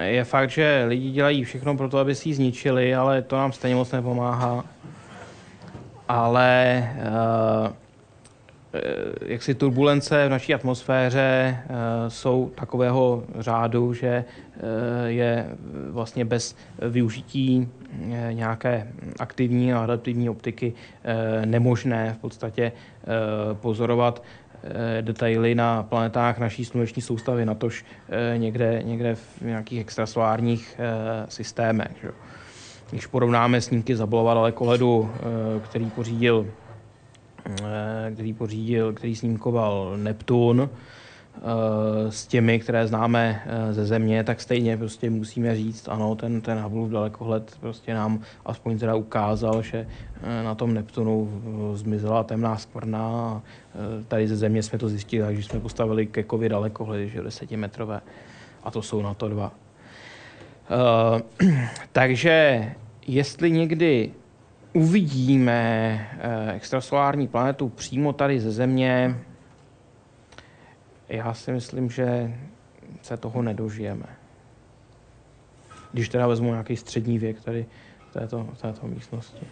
je fakt, že lidi dělají všechno pro to, aby si ji zničili, ale to nám stejně moc nepomáhá. Ale uh, jaksi turbulence v naší atmosféře uh, jsou takového řádu, že je vlastně bez využití nějaké aktivní a adaptivní optiky nemožné v podstatě pozorovat Eh, detaily na planetách naší sluneční soustavy, natož eh, někde, někde v nějakých extrasolárních eh, systémech. Když porovnáme snímky zabolova dalekohledu, který pořídil, který pořídil, který snímkoval Neptun, Eh, s těmi, které známe eh, ze Země, tak stejně prostě musíme říct, ano, ten, ten Hubbleův dalekohled prostě nám aspoň teda ukázal, že eh, na tom Neptunu zmizela temná skvrna. Tady ze Země jsme to zjistili, takže jsme postavili kekově dalekohledy, že desetimetrové. A to jsou na to dva. (clears throat) Takže jestli někdy uvidíme extrasolární planetu přímo tady ze Země, já si myslím, že se toho nedožijeme. Když teda vezmu nějaký střední věk tady v této, této místnosti.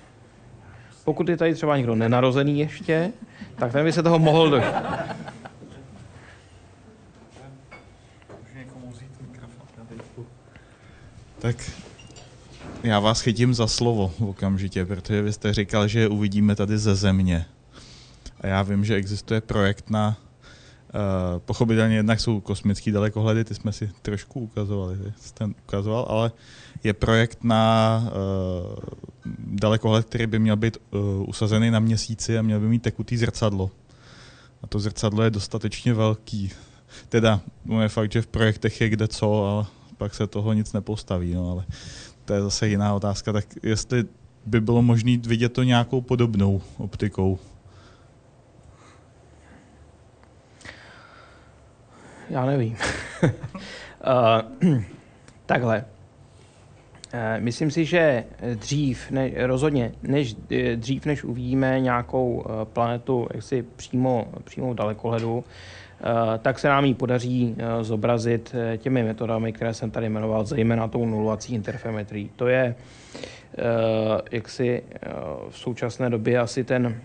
Pokud je tady třeba někdo nenarozený ještě, tak ten by se toho mohl dožít. Tak já vás chytím za slovo okamžitě, protože vy jste říkal, že uvidíme tady ze země. A já vím, že existuje projekt na Uh, pochopitelně jednak jsou kosmické dalekohledy, ty jsme si trošku ukazovali, jste ukazoval, ale je projekt na uh, dalekohled, který by měl být uh, usazený na měsíci a měl by mít tekutý zrcadlo. A to zrcadlo je dostatečně velký. Teda, no je fakt, že v projektech je kde co, ale pak se toho nic nepostaví, no, ale to je zase jiná otázka. Tak jestli by bylo možné vidět to nějakou podobnou optikou, já nevím. uh, (laughs) takhle. Uh, myslím si, že dřív, ne, rozhodně, než, dřív než uvidíme nějakou planetu jaksi přímo, přímo dalekohledu, tak se nám ji podaří zobrazit těmi metodami, které jsem tady jmenoval, zejména tou nulovací interferometrií. To je jaksi v současné době asi ten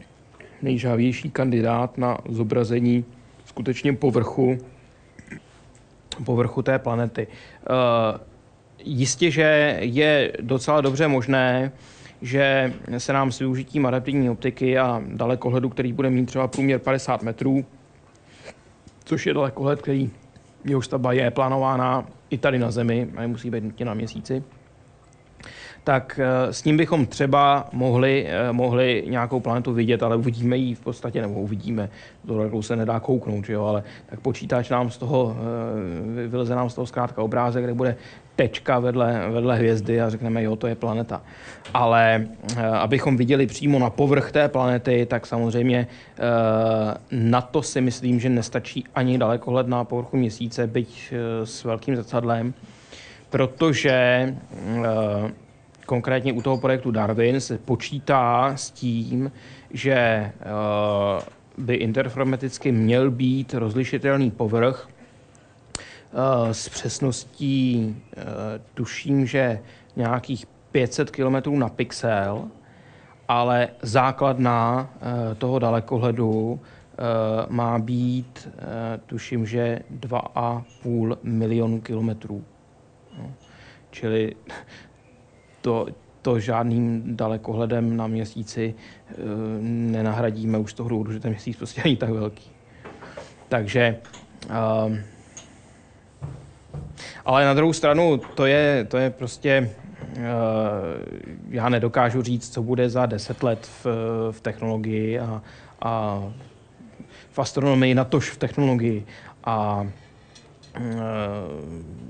nejžávější kandidát na zobrazení skutečně povrchu povrchu té planety. Eh, jistě, že je docela dobře možné, že se nám s využitím adaptivní optiky a dalekohledu, který bude mít třeba průměr 50 metrů, což je dalekohled, který jeho stavba je plánována i tady na Zemi, a nemusí být nutně na měsíci, tak eh, s ním bychom třeba mohli, eh, mohli nějakou planetu vidět, ale uvidíme ji v podstatě, nebo uvidíme, do se nedá kouknout, že jo, ale tak počítač nám z toho, eh, vyleze nám z toho zkrátka obrázek, kde bude tečka vedle, vedle hvězdy a řekneme, jo, to je planeta. Ale abychom viděli přímo na povrch té planety, tak samozřejmě na to si myslím, že nestačí ani dalekohled na povrchu měsíce, byť s velkým zrcadlem, protože konkrétně u toho projektu Darwin se počítá s tím, že eh, by interferometicky měl být rozlišitelný povrch eh, s přesností, eh, tuším, že nějakých 500 km na pixel, ale základná toho dalekohledu má být, tuším, že 2,5 milionu kilometrů. No. Čili to, to žádným dalekohledem na měsíci e, nenahradíme už z toho důvodu, že ten měsíc prostě není tak velký. Takže e, Ale na druhou stranu to je, to je prostě, já nedokážu říct, co bude za deset let v, v technologii a, a v astronomii, natož v technologii. A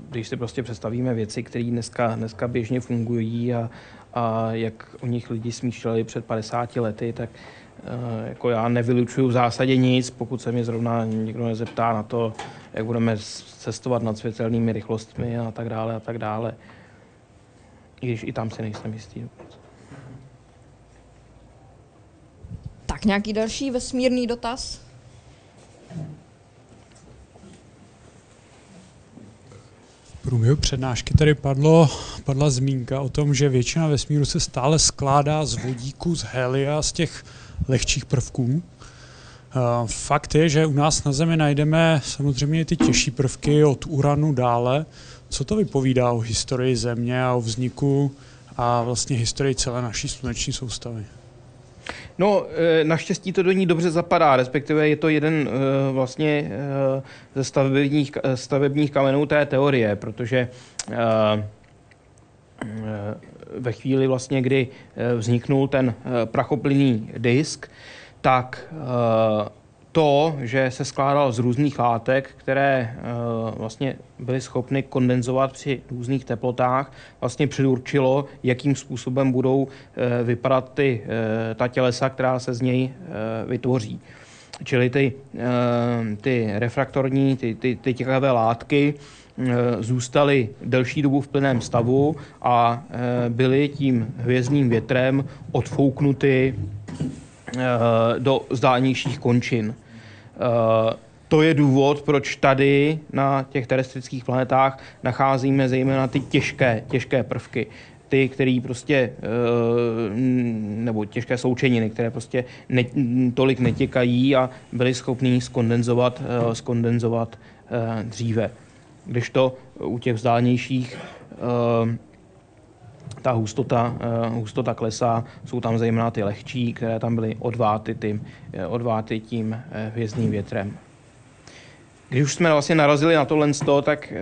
když si prostě představíme věci, které dneska, dneska běžně fungují a, a jak o nich lidi smýšleli před 50 lety, tak uh, jako já nevylučuju v zásadě nic, pokud se mě zrovna někdo nezeptá na to, jak budeme cestovat nad světelnými rychlostmi a tak dále a tak dále. I když i tam si nejsem jistý. Tak nějaký další vesmírný dotaz? Průběhu přednášky tady padlo, padla zmínka o tom, že většina vesmíru se stále skládá z vodíku, z helia, z těch lehčích prvků. Fakt je, že u nás na Zemi najdeme samozřejmě ty těžší prvky od uranu dále. Co to vypovídá o historii Země a o vzniku a vlastně historii celé naší sluneční soustavy? No, eh, naštěstí to do ní dobře zapadá, respektive je to jeden eh, vlastně eh, ze stavebních, stavebních kamenů té teorie, protože ve chvíli vlastně, kdy vzniknul ten prachoplynný disk, tak to, že se skládal z různých látek, které uh, vlastně byly schopny kondenzovat při různých teplotách, vlastně předurčilo, jakým způsobem budou uh, vypadat ty, uh, ta tělesa, která se z něj vytvoří. Čili ty, ty refraktorní, ty, ty, ty těkavé látky zůstaly delší dobu v plném stavu a byly tím hvězdným větrem odfouknuty do zdálnějších končin. Eh, to je důvod, proč tady na těch terestrických planetách nacházíme zejména ty těžké, těžké prvky. Ty, které prostě, eh, nebo těžké sloučeniny, které prostě ne, tolik netěkají a byly schopný skondenzovat, eh, skondenzovat dříve. Když to u těch vzdálenějších ta hustota, hustota klesá, jsou tam zejména ty lehčí, které tam byly odváty tím, odváty tím hvězdným větrem. Když už jsme vlastně narazili na tohle, tak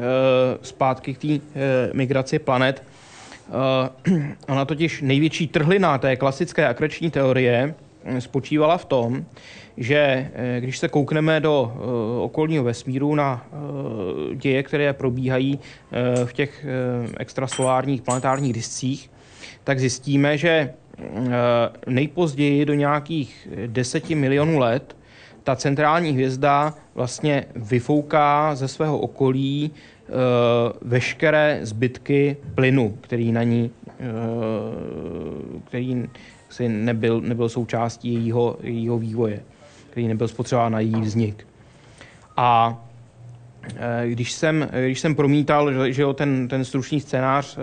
zpátky k té migraci planet, (clears throat) ona totiž největší trhlina té klasické akreční teorie spočívala v tom, že když se koukneme do okolního vesmíru na děje, které probíhají v těch extrasolárních planetárních discích, tak zjistíme, že nejpozději do nějakých 10 milionů let ta centrální hvězda vlastně vyfouká ze svého okolí veškeré zbytky plynu, který na ní, který si nebyl, nebyl součástí jejího, jejího vývoje, který nebyl spotřebován na její vznik. A e, když jsem, když jsem promítal že jo, ten, ten stručný scénář e,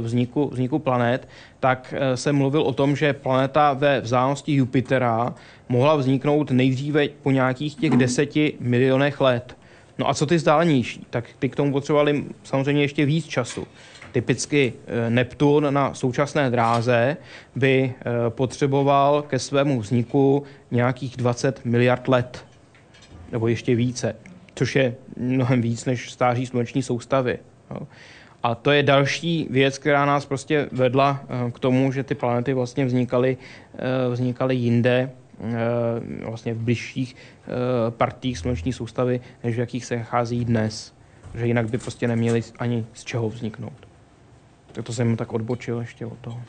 vzniku, vzniku planet, tak e, jsem mluvil o tom, že planeta ve vzdálenosti Jupitera mohla vzniknout nejdříve po nějakých těch deseti milionech let. No a co ty vzdálenější? Tak ty k tomu potřebovali samozřejmě ještě víc času. Typicky eh, Neptun na současné dráze by eh, potřeboval ke svému vzniku nějakých 20 miliard let, nebo ještě více, což je mnohem víc než stáří sluneční soustavy. A to je další věc, která nás prostě vedla eh, k tomu, že ty planety vlastně vznikaly, vznikaly jinde, vlastně v bližších partích sluneční soustavy, než v jakých se nachází dnes. Že jinak by prostě neměli ani z čeho vzniknout. Tak to jsem tak odbočil ještě od toho.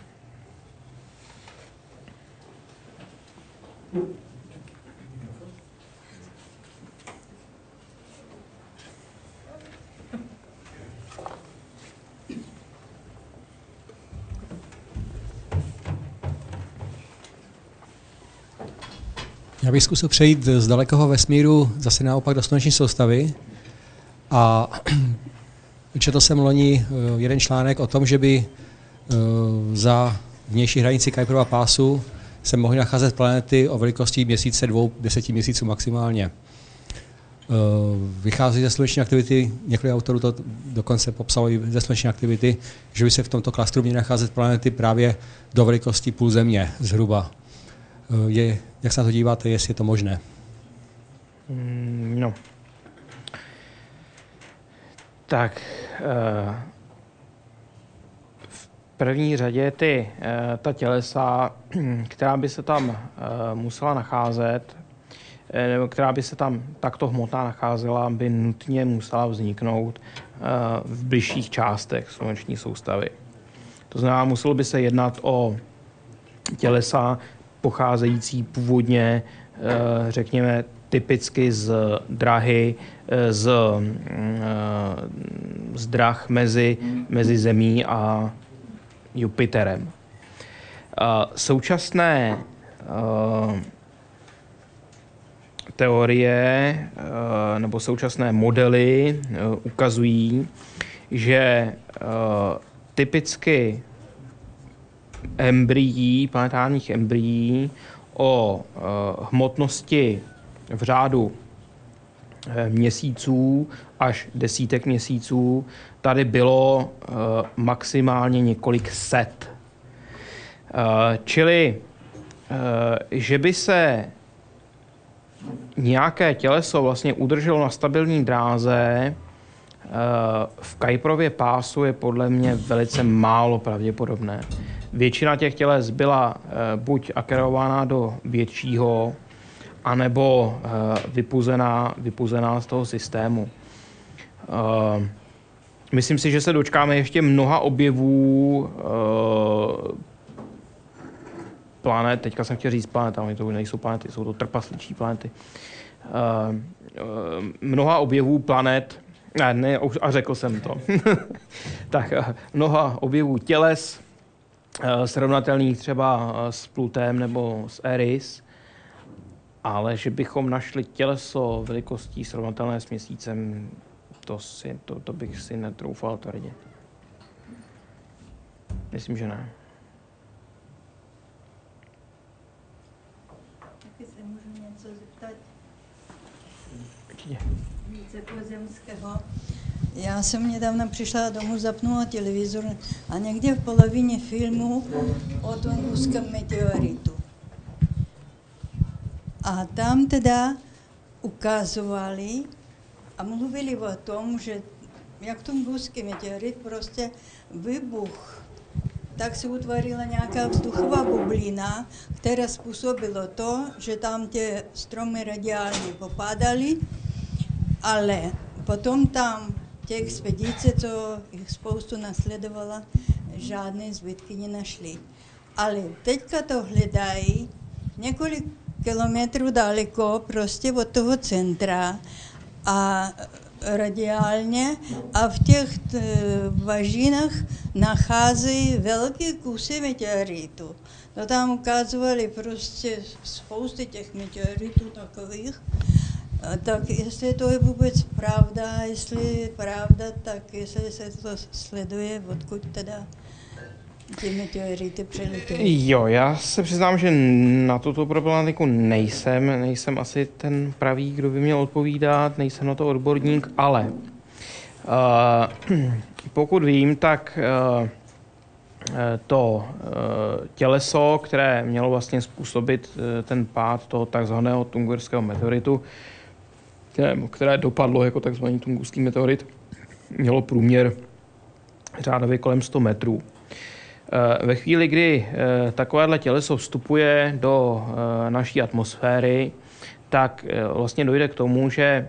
Já bych zkusil přejít z dalekého vesmíru zase naopak do sluneční soustavy a (clears throat) Četl jsem loni eh, jeden článek o tom, že by eh, za vnější hranici Kuiperova pásu se mohly nacházet planety o velikosti měsíce, dvou, deseti měsíců maximálně. Eh, vychází ze sluneční aktivity, několik autorů to dokonce popsalo i ze sluneční aktivity, že by se v tomto klastru měly nacházet planety právě do velikosti půl země zhruba. Je, jak se na to díváte, jestli je to možné? Mm, no, Tak uh, v první řadě ty, uh, ta tělesa, (clears throat) která by se tam uh, musela nacházet, nebo která by se tam takto hmotná nacházela, by nutně musela vzniknout v bližších částech sluneční soustavy. To znamená, muselo by se jednat o tělesa pocházející původně, řekněme, typicky z drahy, eh, z, mm, eh, z drah mezi, mezi Zemí a Jupiterem. Současné eh, teorie nebo současné modely ukazují, že typicky embryí, planetárních embryí o hmotnosti v řádu eh, měsíců až desítek měsíců. Tady bylo eh, maximálně několik set. Eh, čili, že by se nějaké těleso vlastně udrželo na stabilní dráze, v Kajprově pásu je podle mě velice málo pravděpodobné. Většina těch těles byla buď akerována do většího anebo uh, vypuzená, vypuzená z toho systému. Uh, myslím si, že se dočkáme ještě mnoha objevů uh, planet, teďka jsem chtěl říct planet, ale to nejsou planety, jsou to trpasličí planety. Mnoha objevů planet, ne, ne, a řekl jsem to. (laughs) tak mnoha objevů těles, srovnatelných třeba s Plutem nebo s Eris, ale že bychom našli těleso velikostí srovnatelné s měsícem, to, si, to, to bych si netroufal tvrdě. Myslím, že ne. Taky se můžu něco zeptat? Určitě. Více pozemského. Já jsem nedávno přišla domů, zapnula televizor a někde v polovině filmu o tom ruském meteoritu a tam teda ukazovali a mluvili o tom, že jak ruský meteorit prostě vybuch, tak se utvorila nějaká vzduchová bublina, která způsobila to, že tam ty stromy radiálně popadaly, ale potom tam ty expedice, co jich spoustu nasledovala, žádné zbytky nenašli. Ale teďka to hledají několik kilometrů daleko, prostě od toho centra a radiálně a v těch važinách nacházejí velké kusy meteoritů. No tam ukazovali prostě spousty těch meteoritů takových. Tak jestli to je vůbec pravda, jestli je pravda, tak jestli se to sleduje, odkud teda ty meteority přelitují. Jo, já se přiznám, že na tuto problematiku nejsem, nejsem asi ten pravý, kdo by měl odpovídat, nejsem na to odborník, ale uh, (clears throat) pokud vím, tak uh, to těleso, které mělo vlastně způsobit ten pád toho takzvaného tungurského meteoritu, které, které dopadlo jako takzvaný tungurský meteorit, mělo průměr řádově kolem 100 metrů. Eh, ve chvíli, kdy eh, takovéhle těleso vstupuje do eh, naší atmosféry, tak vlastně dojde k tomu, že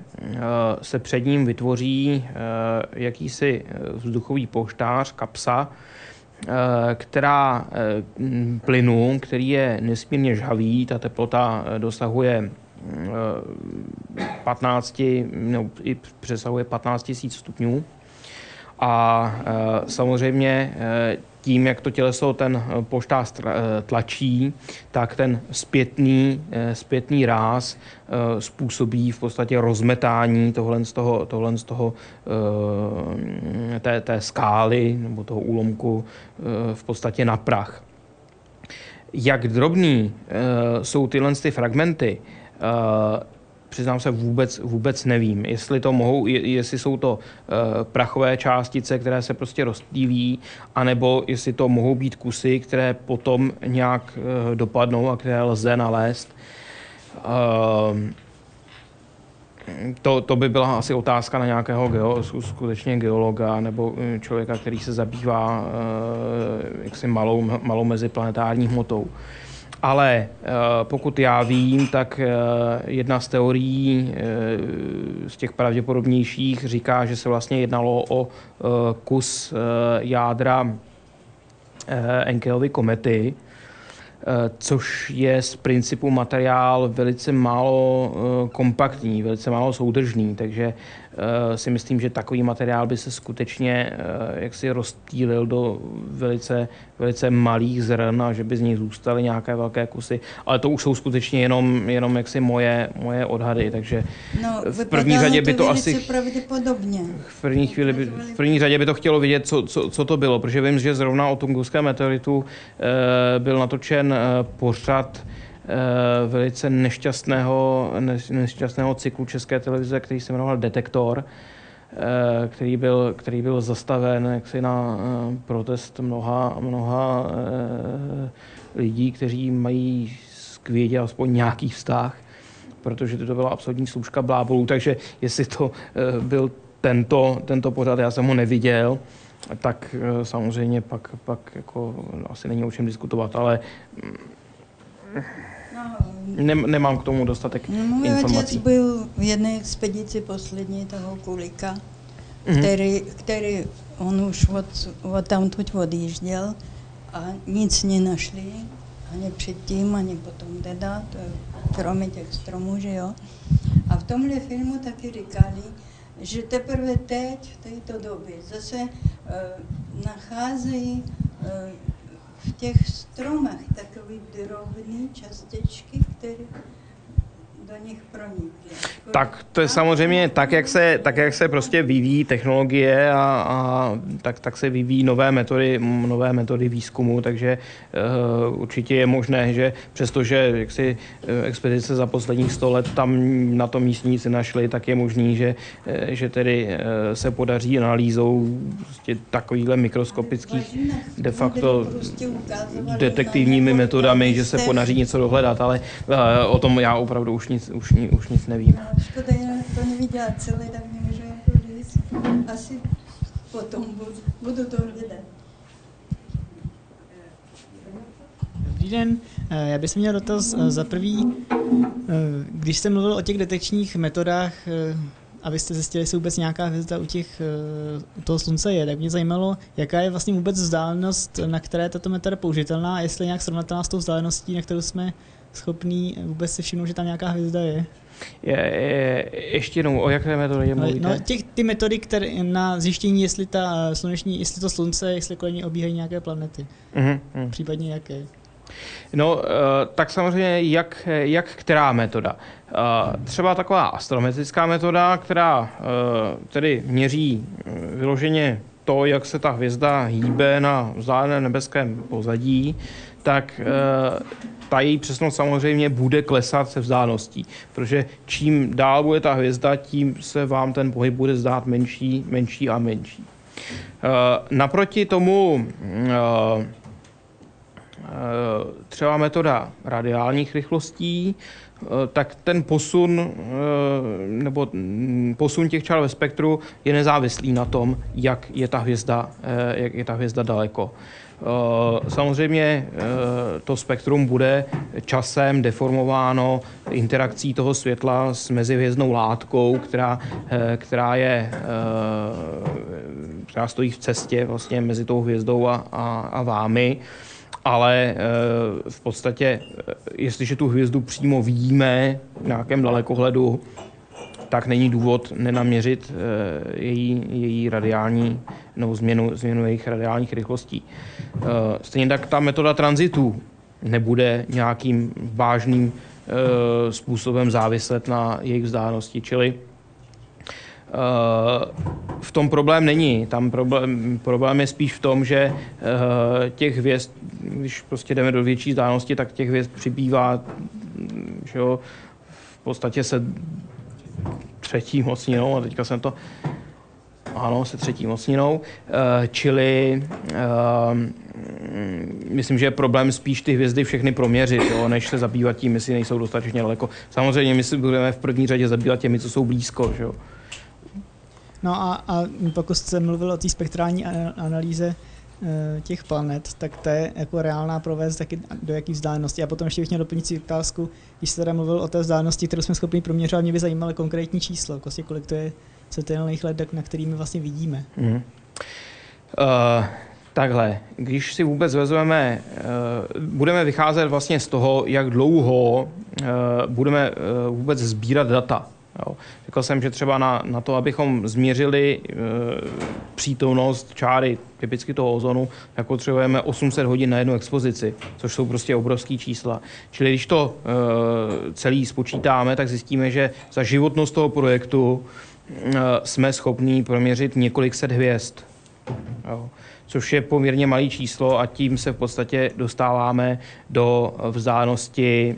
se před ním vytvoří jakýsi vzduchový poštář, kapsa, která plynu, který je nesmírně žhavý, ta teplota dosahuje 15, no, i přesahuje 15 000 stupňů. A samozřejmě tím, jak to těleso ten eh, poštář eh, tlačí, tak ten zpětný, eh, zpětný ráz způsobí v podstatě rozmetání tohle z toho, tohle z toho té, té skály nebo toho úlomku v podstatě na prach. Jak drobný jsou tyhle ty fragmenty, přiznám se, vůbec, vůbec nevím, jestli to mohou, jestli jsou to uh, prachové částice, které se prostě rozptýlí, anebo jestli to mohou být kusy, které potom nějak uh, dopadnou a které lze nalézt. Uh, to, to by byla asi otázka na nějakého geo, skutečně geologa nebo eh, člověka, který se zabývá eh, jaksi malou, malou meziplanetární hmotou. Ale eh, pokud já vím, tak jedna z teorií z těch pravděpodobnějších říká, že se vlastně jednalo o kus jádra Enckelovy komety, Eh, což je z principu materiál velice málo eh, kompaktní, velice málo soudržný, takže Eh, si myslím, že takový materiál by se skutečně eh, jaksi rozptýlil do velice, velice malých zrn a že by z nich zůstaly nějaké velké kusy. Ale to už jsou skutečně jenom, jenom jaksi moje, moje odhady, takže no, v první řadě by to asi... Pravděpodobně. V první, chvíli by, v první řadě by to chtělo vidět, co, co, co to bylo, protože vím, že zrovna o Tunguském meteoritu e, byl natočen pořad Eh, velice nešťastného, nešťastného cyklu české televize, který se jmenoval Detektor, eh, který byl, který byl zastaven jaksi na eh, protest mnoha, mnoha lidí, kteří mají k vědě aspoň nějaký vztah, protože to byla absolutní služka blábolů, takže jestli to byl tento, tento pořad, já jsem ho neviděl, tak samozřejmě pak, pak jako asi není o čem diskutovat, ale Nem, nemám k tomu dostatek no, Můj informací. otec byl v jedné expedici poslední toho Kulika, mm-hmm. který, který on už od, od tamtud odjížděl a nic nenašli, ani předtím, ani potom teda, to je, kromě těch stromů, že jo. A v tomhle filmu taky říkali, že teprve teď, v této době, zase uh, nacházejí uh, v těch stromech takové drobné částečky, které do nich pronikly. Tak to je samozřejmě tak, jak se, tak, jak se prostě vyvíjí technologie a, a tak, tak se vyvíjí nové metody, nové metody výzkumu, takže uh, určitě je možné, že přestože jaksi eh, expedice za posledních 100 let tam na tom místní nic našli, tak je možný, že, eh, že tedy se podaří analýzou prostě takovýchhle mikroskopických de facto prostě detektivními metodami, že se podaří něco dohledat, ale uh, o tom já opravdu už nic, už, už nic nevím. No, škoda, já to neviděla celé, tak nemůžu jako říct. Asi potom budu, budu to hledat. Dobrý den, eh, já bych měl dotaz eh, za prvý, eh, když jste mluvil o těch detekčních metodách, abyste zjistili, jestli vůbec nějaká hvězda u, těch, u toho slunce je, tak mě zajímalo, jaká je vlastně vůbec vzdálenost, na které tato metoda použitelná, a jestli je nějak srovnatelná s tou vzdáleností, na kterou jsme schopný vůbec si všimnout, že tam nějaká hvězda je. Je, je, ještě jednou, o jaké metody mluvíte? No, těch, ty metody, které na zjištění, jestli ta sluneční, jestli to slunce, jestli kolem ní obíhají nějaké planety. Mm-hmm. Případně jaké. No, uh, tak samozřejmě, jak, jak která metoda. Uh, třeba taková astrometrická metoda, která uh, tedy měří vyloženě to, jak se ta hvězda hýbe na vzdáleném nebeském pozadí, tak ta její přesnost samozřejmě bude klesat se vzdáleností, protože čím dál bude ta hvězda, tím se vám ten pohyb bude zdát menší, menší a menší. Uh, naproti tomu uh, třeba metoda radiálních rychlostí, tak ten posun nebo posun těch čar ve spektru je nezávislý na tom, jak je ta hvězda, jak je ta hvězda daleko. Eh, samozřejmě eh, to spektrum bude časem deformováno interakcí toho světla s mezihvězdnou látkou, která, eh, která, je, která stojí v cestě vlastně mezi tou hvězdou a, a, a vámi. Ale v podstatě, jestliže tu hvězdu přímo vidíme v nějakém dalekohledu, tak není důvod nenaměřit její, její radiální nebo změnu, změnu jejich radiálních rychlostí. Eh, stejně tak ta metoda tranzitu nebude nějakým vážným eh, způsobem záviset na jejich vzdálenosti, čili eh, v tom problém není. Tam problém, problém je spíš v tom, že těch hvězd, když prostě jdeme do větší vzdálenosti, tak těch hvězd přibývá, že jo, v podstatě se třetí mocninou, a teďka jsem to ano, se třetí mocninou, eh, čili eh, myslím, že je problém spíš ty hvězdy všechny proměřit, jo, než se zabývat tím, jestli nejsou dostatečně daleko. Samozřejmě my si budeme v první řadě zabývat těmi, co jsou blízko. Že jo. No a, a pokud jste mluvil o té spektrální analýze těch planet, tak to je jako reálná provést taky do jaký vzdálenosti. A potom ještě bych měl doplnit otázku, když jste teda mluvil o té vzdálenosti, kterou jsme schopni proměřovat, mě by zajímalo konkrétní číslo, vlastně kolik to je světelných let, na kterými vlastně vidíme. Mm. Uh, takhle, když si vůbec vezmeme, uh, budeme vycházet vlastně z toho, jak dlouho uh, budeme uh, vůbec sbírat data. Jo. Řekl jsem, že třeba na, na to, abychom změřili e, přítomnost čáry, typicky toho ozonu, tak potřebujeme 800 hodin na jednu expozici, což jsou prostě obrovský čísla. Čili když to e, celý spočítáme, tak zjistíme, že za životnost toho projektu e, jsme schopní proměřit několik set hvězd. Jo což je poměrně malý číslo a tím se v podstatě dostáváme do vzdálenosti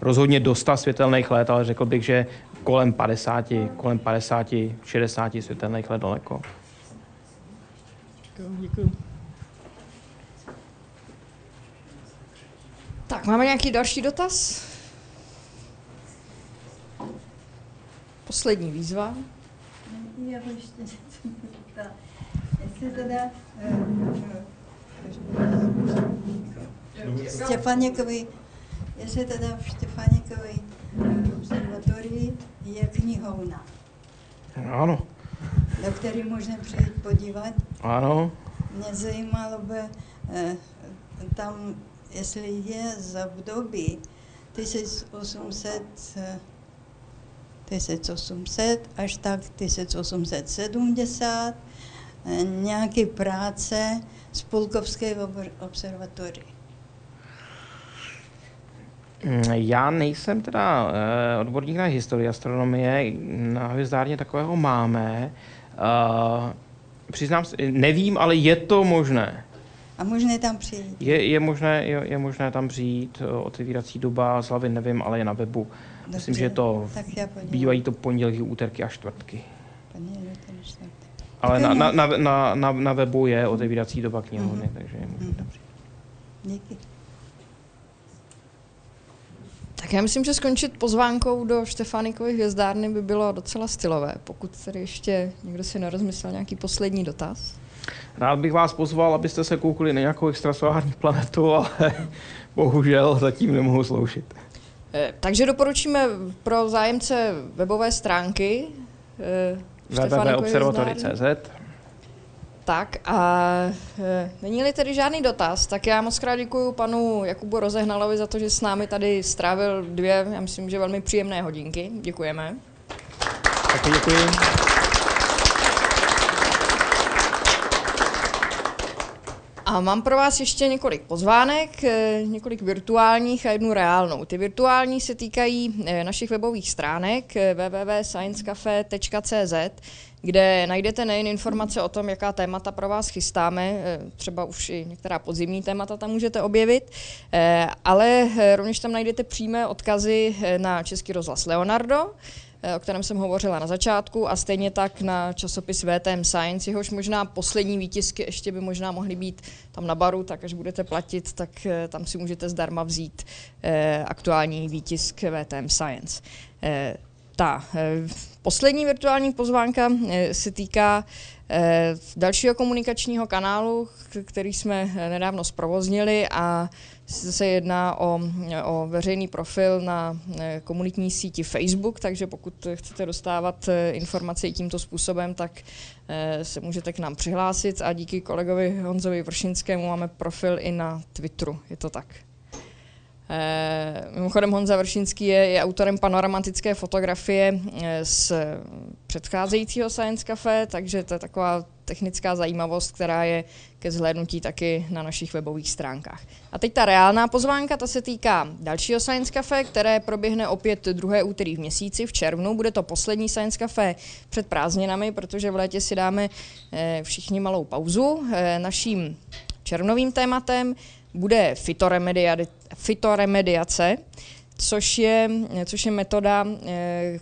rozhodně do 100 světelných let, ale řekl bych, že kolem 50, kolem 50, 60 světelných let daleko. Děkuji. Tak, máme nějaký další dotaz? Poslední výzva. Já ještě jestli teda Štěpaněkovi jestli teda v Štefánikově eh, observatorii je knihovna. Ano. Do které můžeme přijít podívat. Ano. Mě zajímalo by eh, tam, jestli je za období 1800 1800 eh, až tak 1870 nějaké práce z Pulkovské observatory. Já nejsem teda uh, odborník na historii astronomie, na hvězdárně takového máme. Uh, přiznám se, nevím, ale je to možné. A možné tam přijít? Je, je, možné, je, je možné tam přijít, eh, otevírací doba, z hlavy nevím, ale je na webu. Dobře, Myslím, že to bývají to pondělky, úterky a čtvrtky. Ale na, na, na, na, na, na webu je otevírací doba knihovny, mm-hmm. takže je možné tam přijít. Díky. Tak já myslím, že skončit pozvánkou do Štefánikovy hvězdárny by bylo docela stylové, pokud tady ještě někdo si nerozmyslel nějaký poslední dotaz. Rád bych vás pozval, abyste se koukli na nějakou extrasolární planetu, ale (laughs) bohužel zatím nemohu sloužit. Eh, takže doporučíme pro zájemce webové stránky eh, www.observatory.cz tak a e, není-li tedy žádný dotaz, tak já moc krát děkuji panu Jakubu Rozehnalovi za to, že s námi tady strávil dvě, já myslím, že velmi příjemné hodinky. Děkujeme. Taky děkuji. A mám pro vás ještě několik pozvánek, e, několik virtuálních a jednu reálnou. Ty virtuální se týkají e, našich webových stránek www.sciencecafe.cz, kde najdete nejen informace o tom, jaká témata pro vás chystáme, eh, třeba už i některá podzimní témata tam můžete objevit, eh, ale eh, rovněž tam najdete přímé odkazy na Český rozhlas Leonardo, o kterém jsem hovořila na začátku, a stejně tak na časopis VTM Science, jehož možná poslední výtisky ještě by možná mohly být tam na baru, tak až budete platit, tak tam si můžete zdarma vzít aktuální výtisk VTM Science. Ta Poslední virtuální pozvánka eh, se týká eh, dalšího komunikačního kanálu, který jsme eh, nedávno zprovoznili a se jedná o, o veřejný profil na komunitní síti Facebook, takže pokud chcete dostávat informace i tímto způsobem, tak se můžete k nám přihlásit a díky kolegovi Honzovi Vršinskému máme profil i na Twitteru, je to tak. Eh, mimochodem Honza Vršinský je, je autorem panoramatické fotografie eh, z předcházejícího Science Cafe, takže to je taková technická zajímavost, která je ke zhlédnutí taky na našich webových stránkách. A teď ta reálná pozvánka, ta se týká dalšího Science Cafe, které proběhne opět druhé úterý v měsíci v červnu. Bude to poslední Science Cafe před prázdninami, protože v létě si dáme eh, všichni malou pauzu. Naším červnovým tématem bude fitoremediace, což je, což je metoda eh,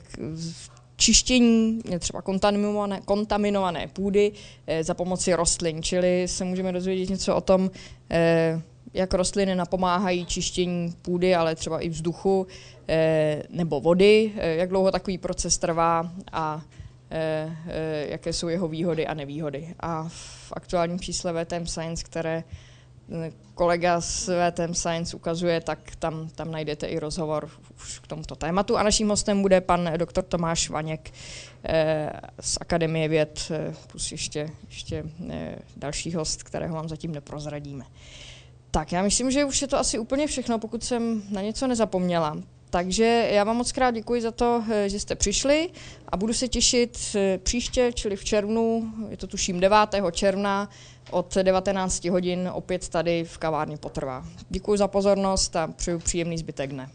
čištění třeba kontaminované, kontaminované půdy za pomoci rostlin, čili se můžeme dozvědět něco o tom, jak rostliny napomáhají čištění půdy, ale třeba i vzduchu nebo vody, jak dlouho takový proces trvá a jaké jsou jeho výhody a nevýhody. A v aktuálním čísle VTM Science, které kolega z VTM Science ukazuje, tak tam, tam najdete i rozhovor už k tomuto tématu. A naším hostem bude pan doktor Tomáš Vaněk eh, z Akademie věd, eh, plus ještě, ještě eh, další host, kterého vám zatím neprozradíme. Tak já myslím, že už je to asi úplně všechno, pokud jsem na něco nezapomněla. Takže já vám moc krát děkuji za to, že jste přišli a budu se těšit příště, čili v červnu, je to tuším 9. června, od 19 hodin opět tady v kavárně potrvá. Děkuji za pozornost a přeju příjemný zbytek dne.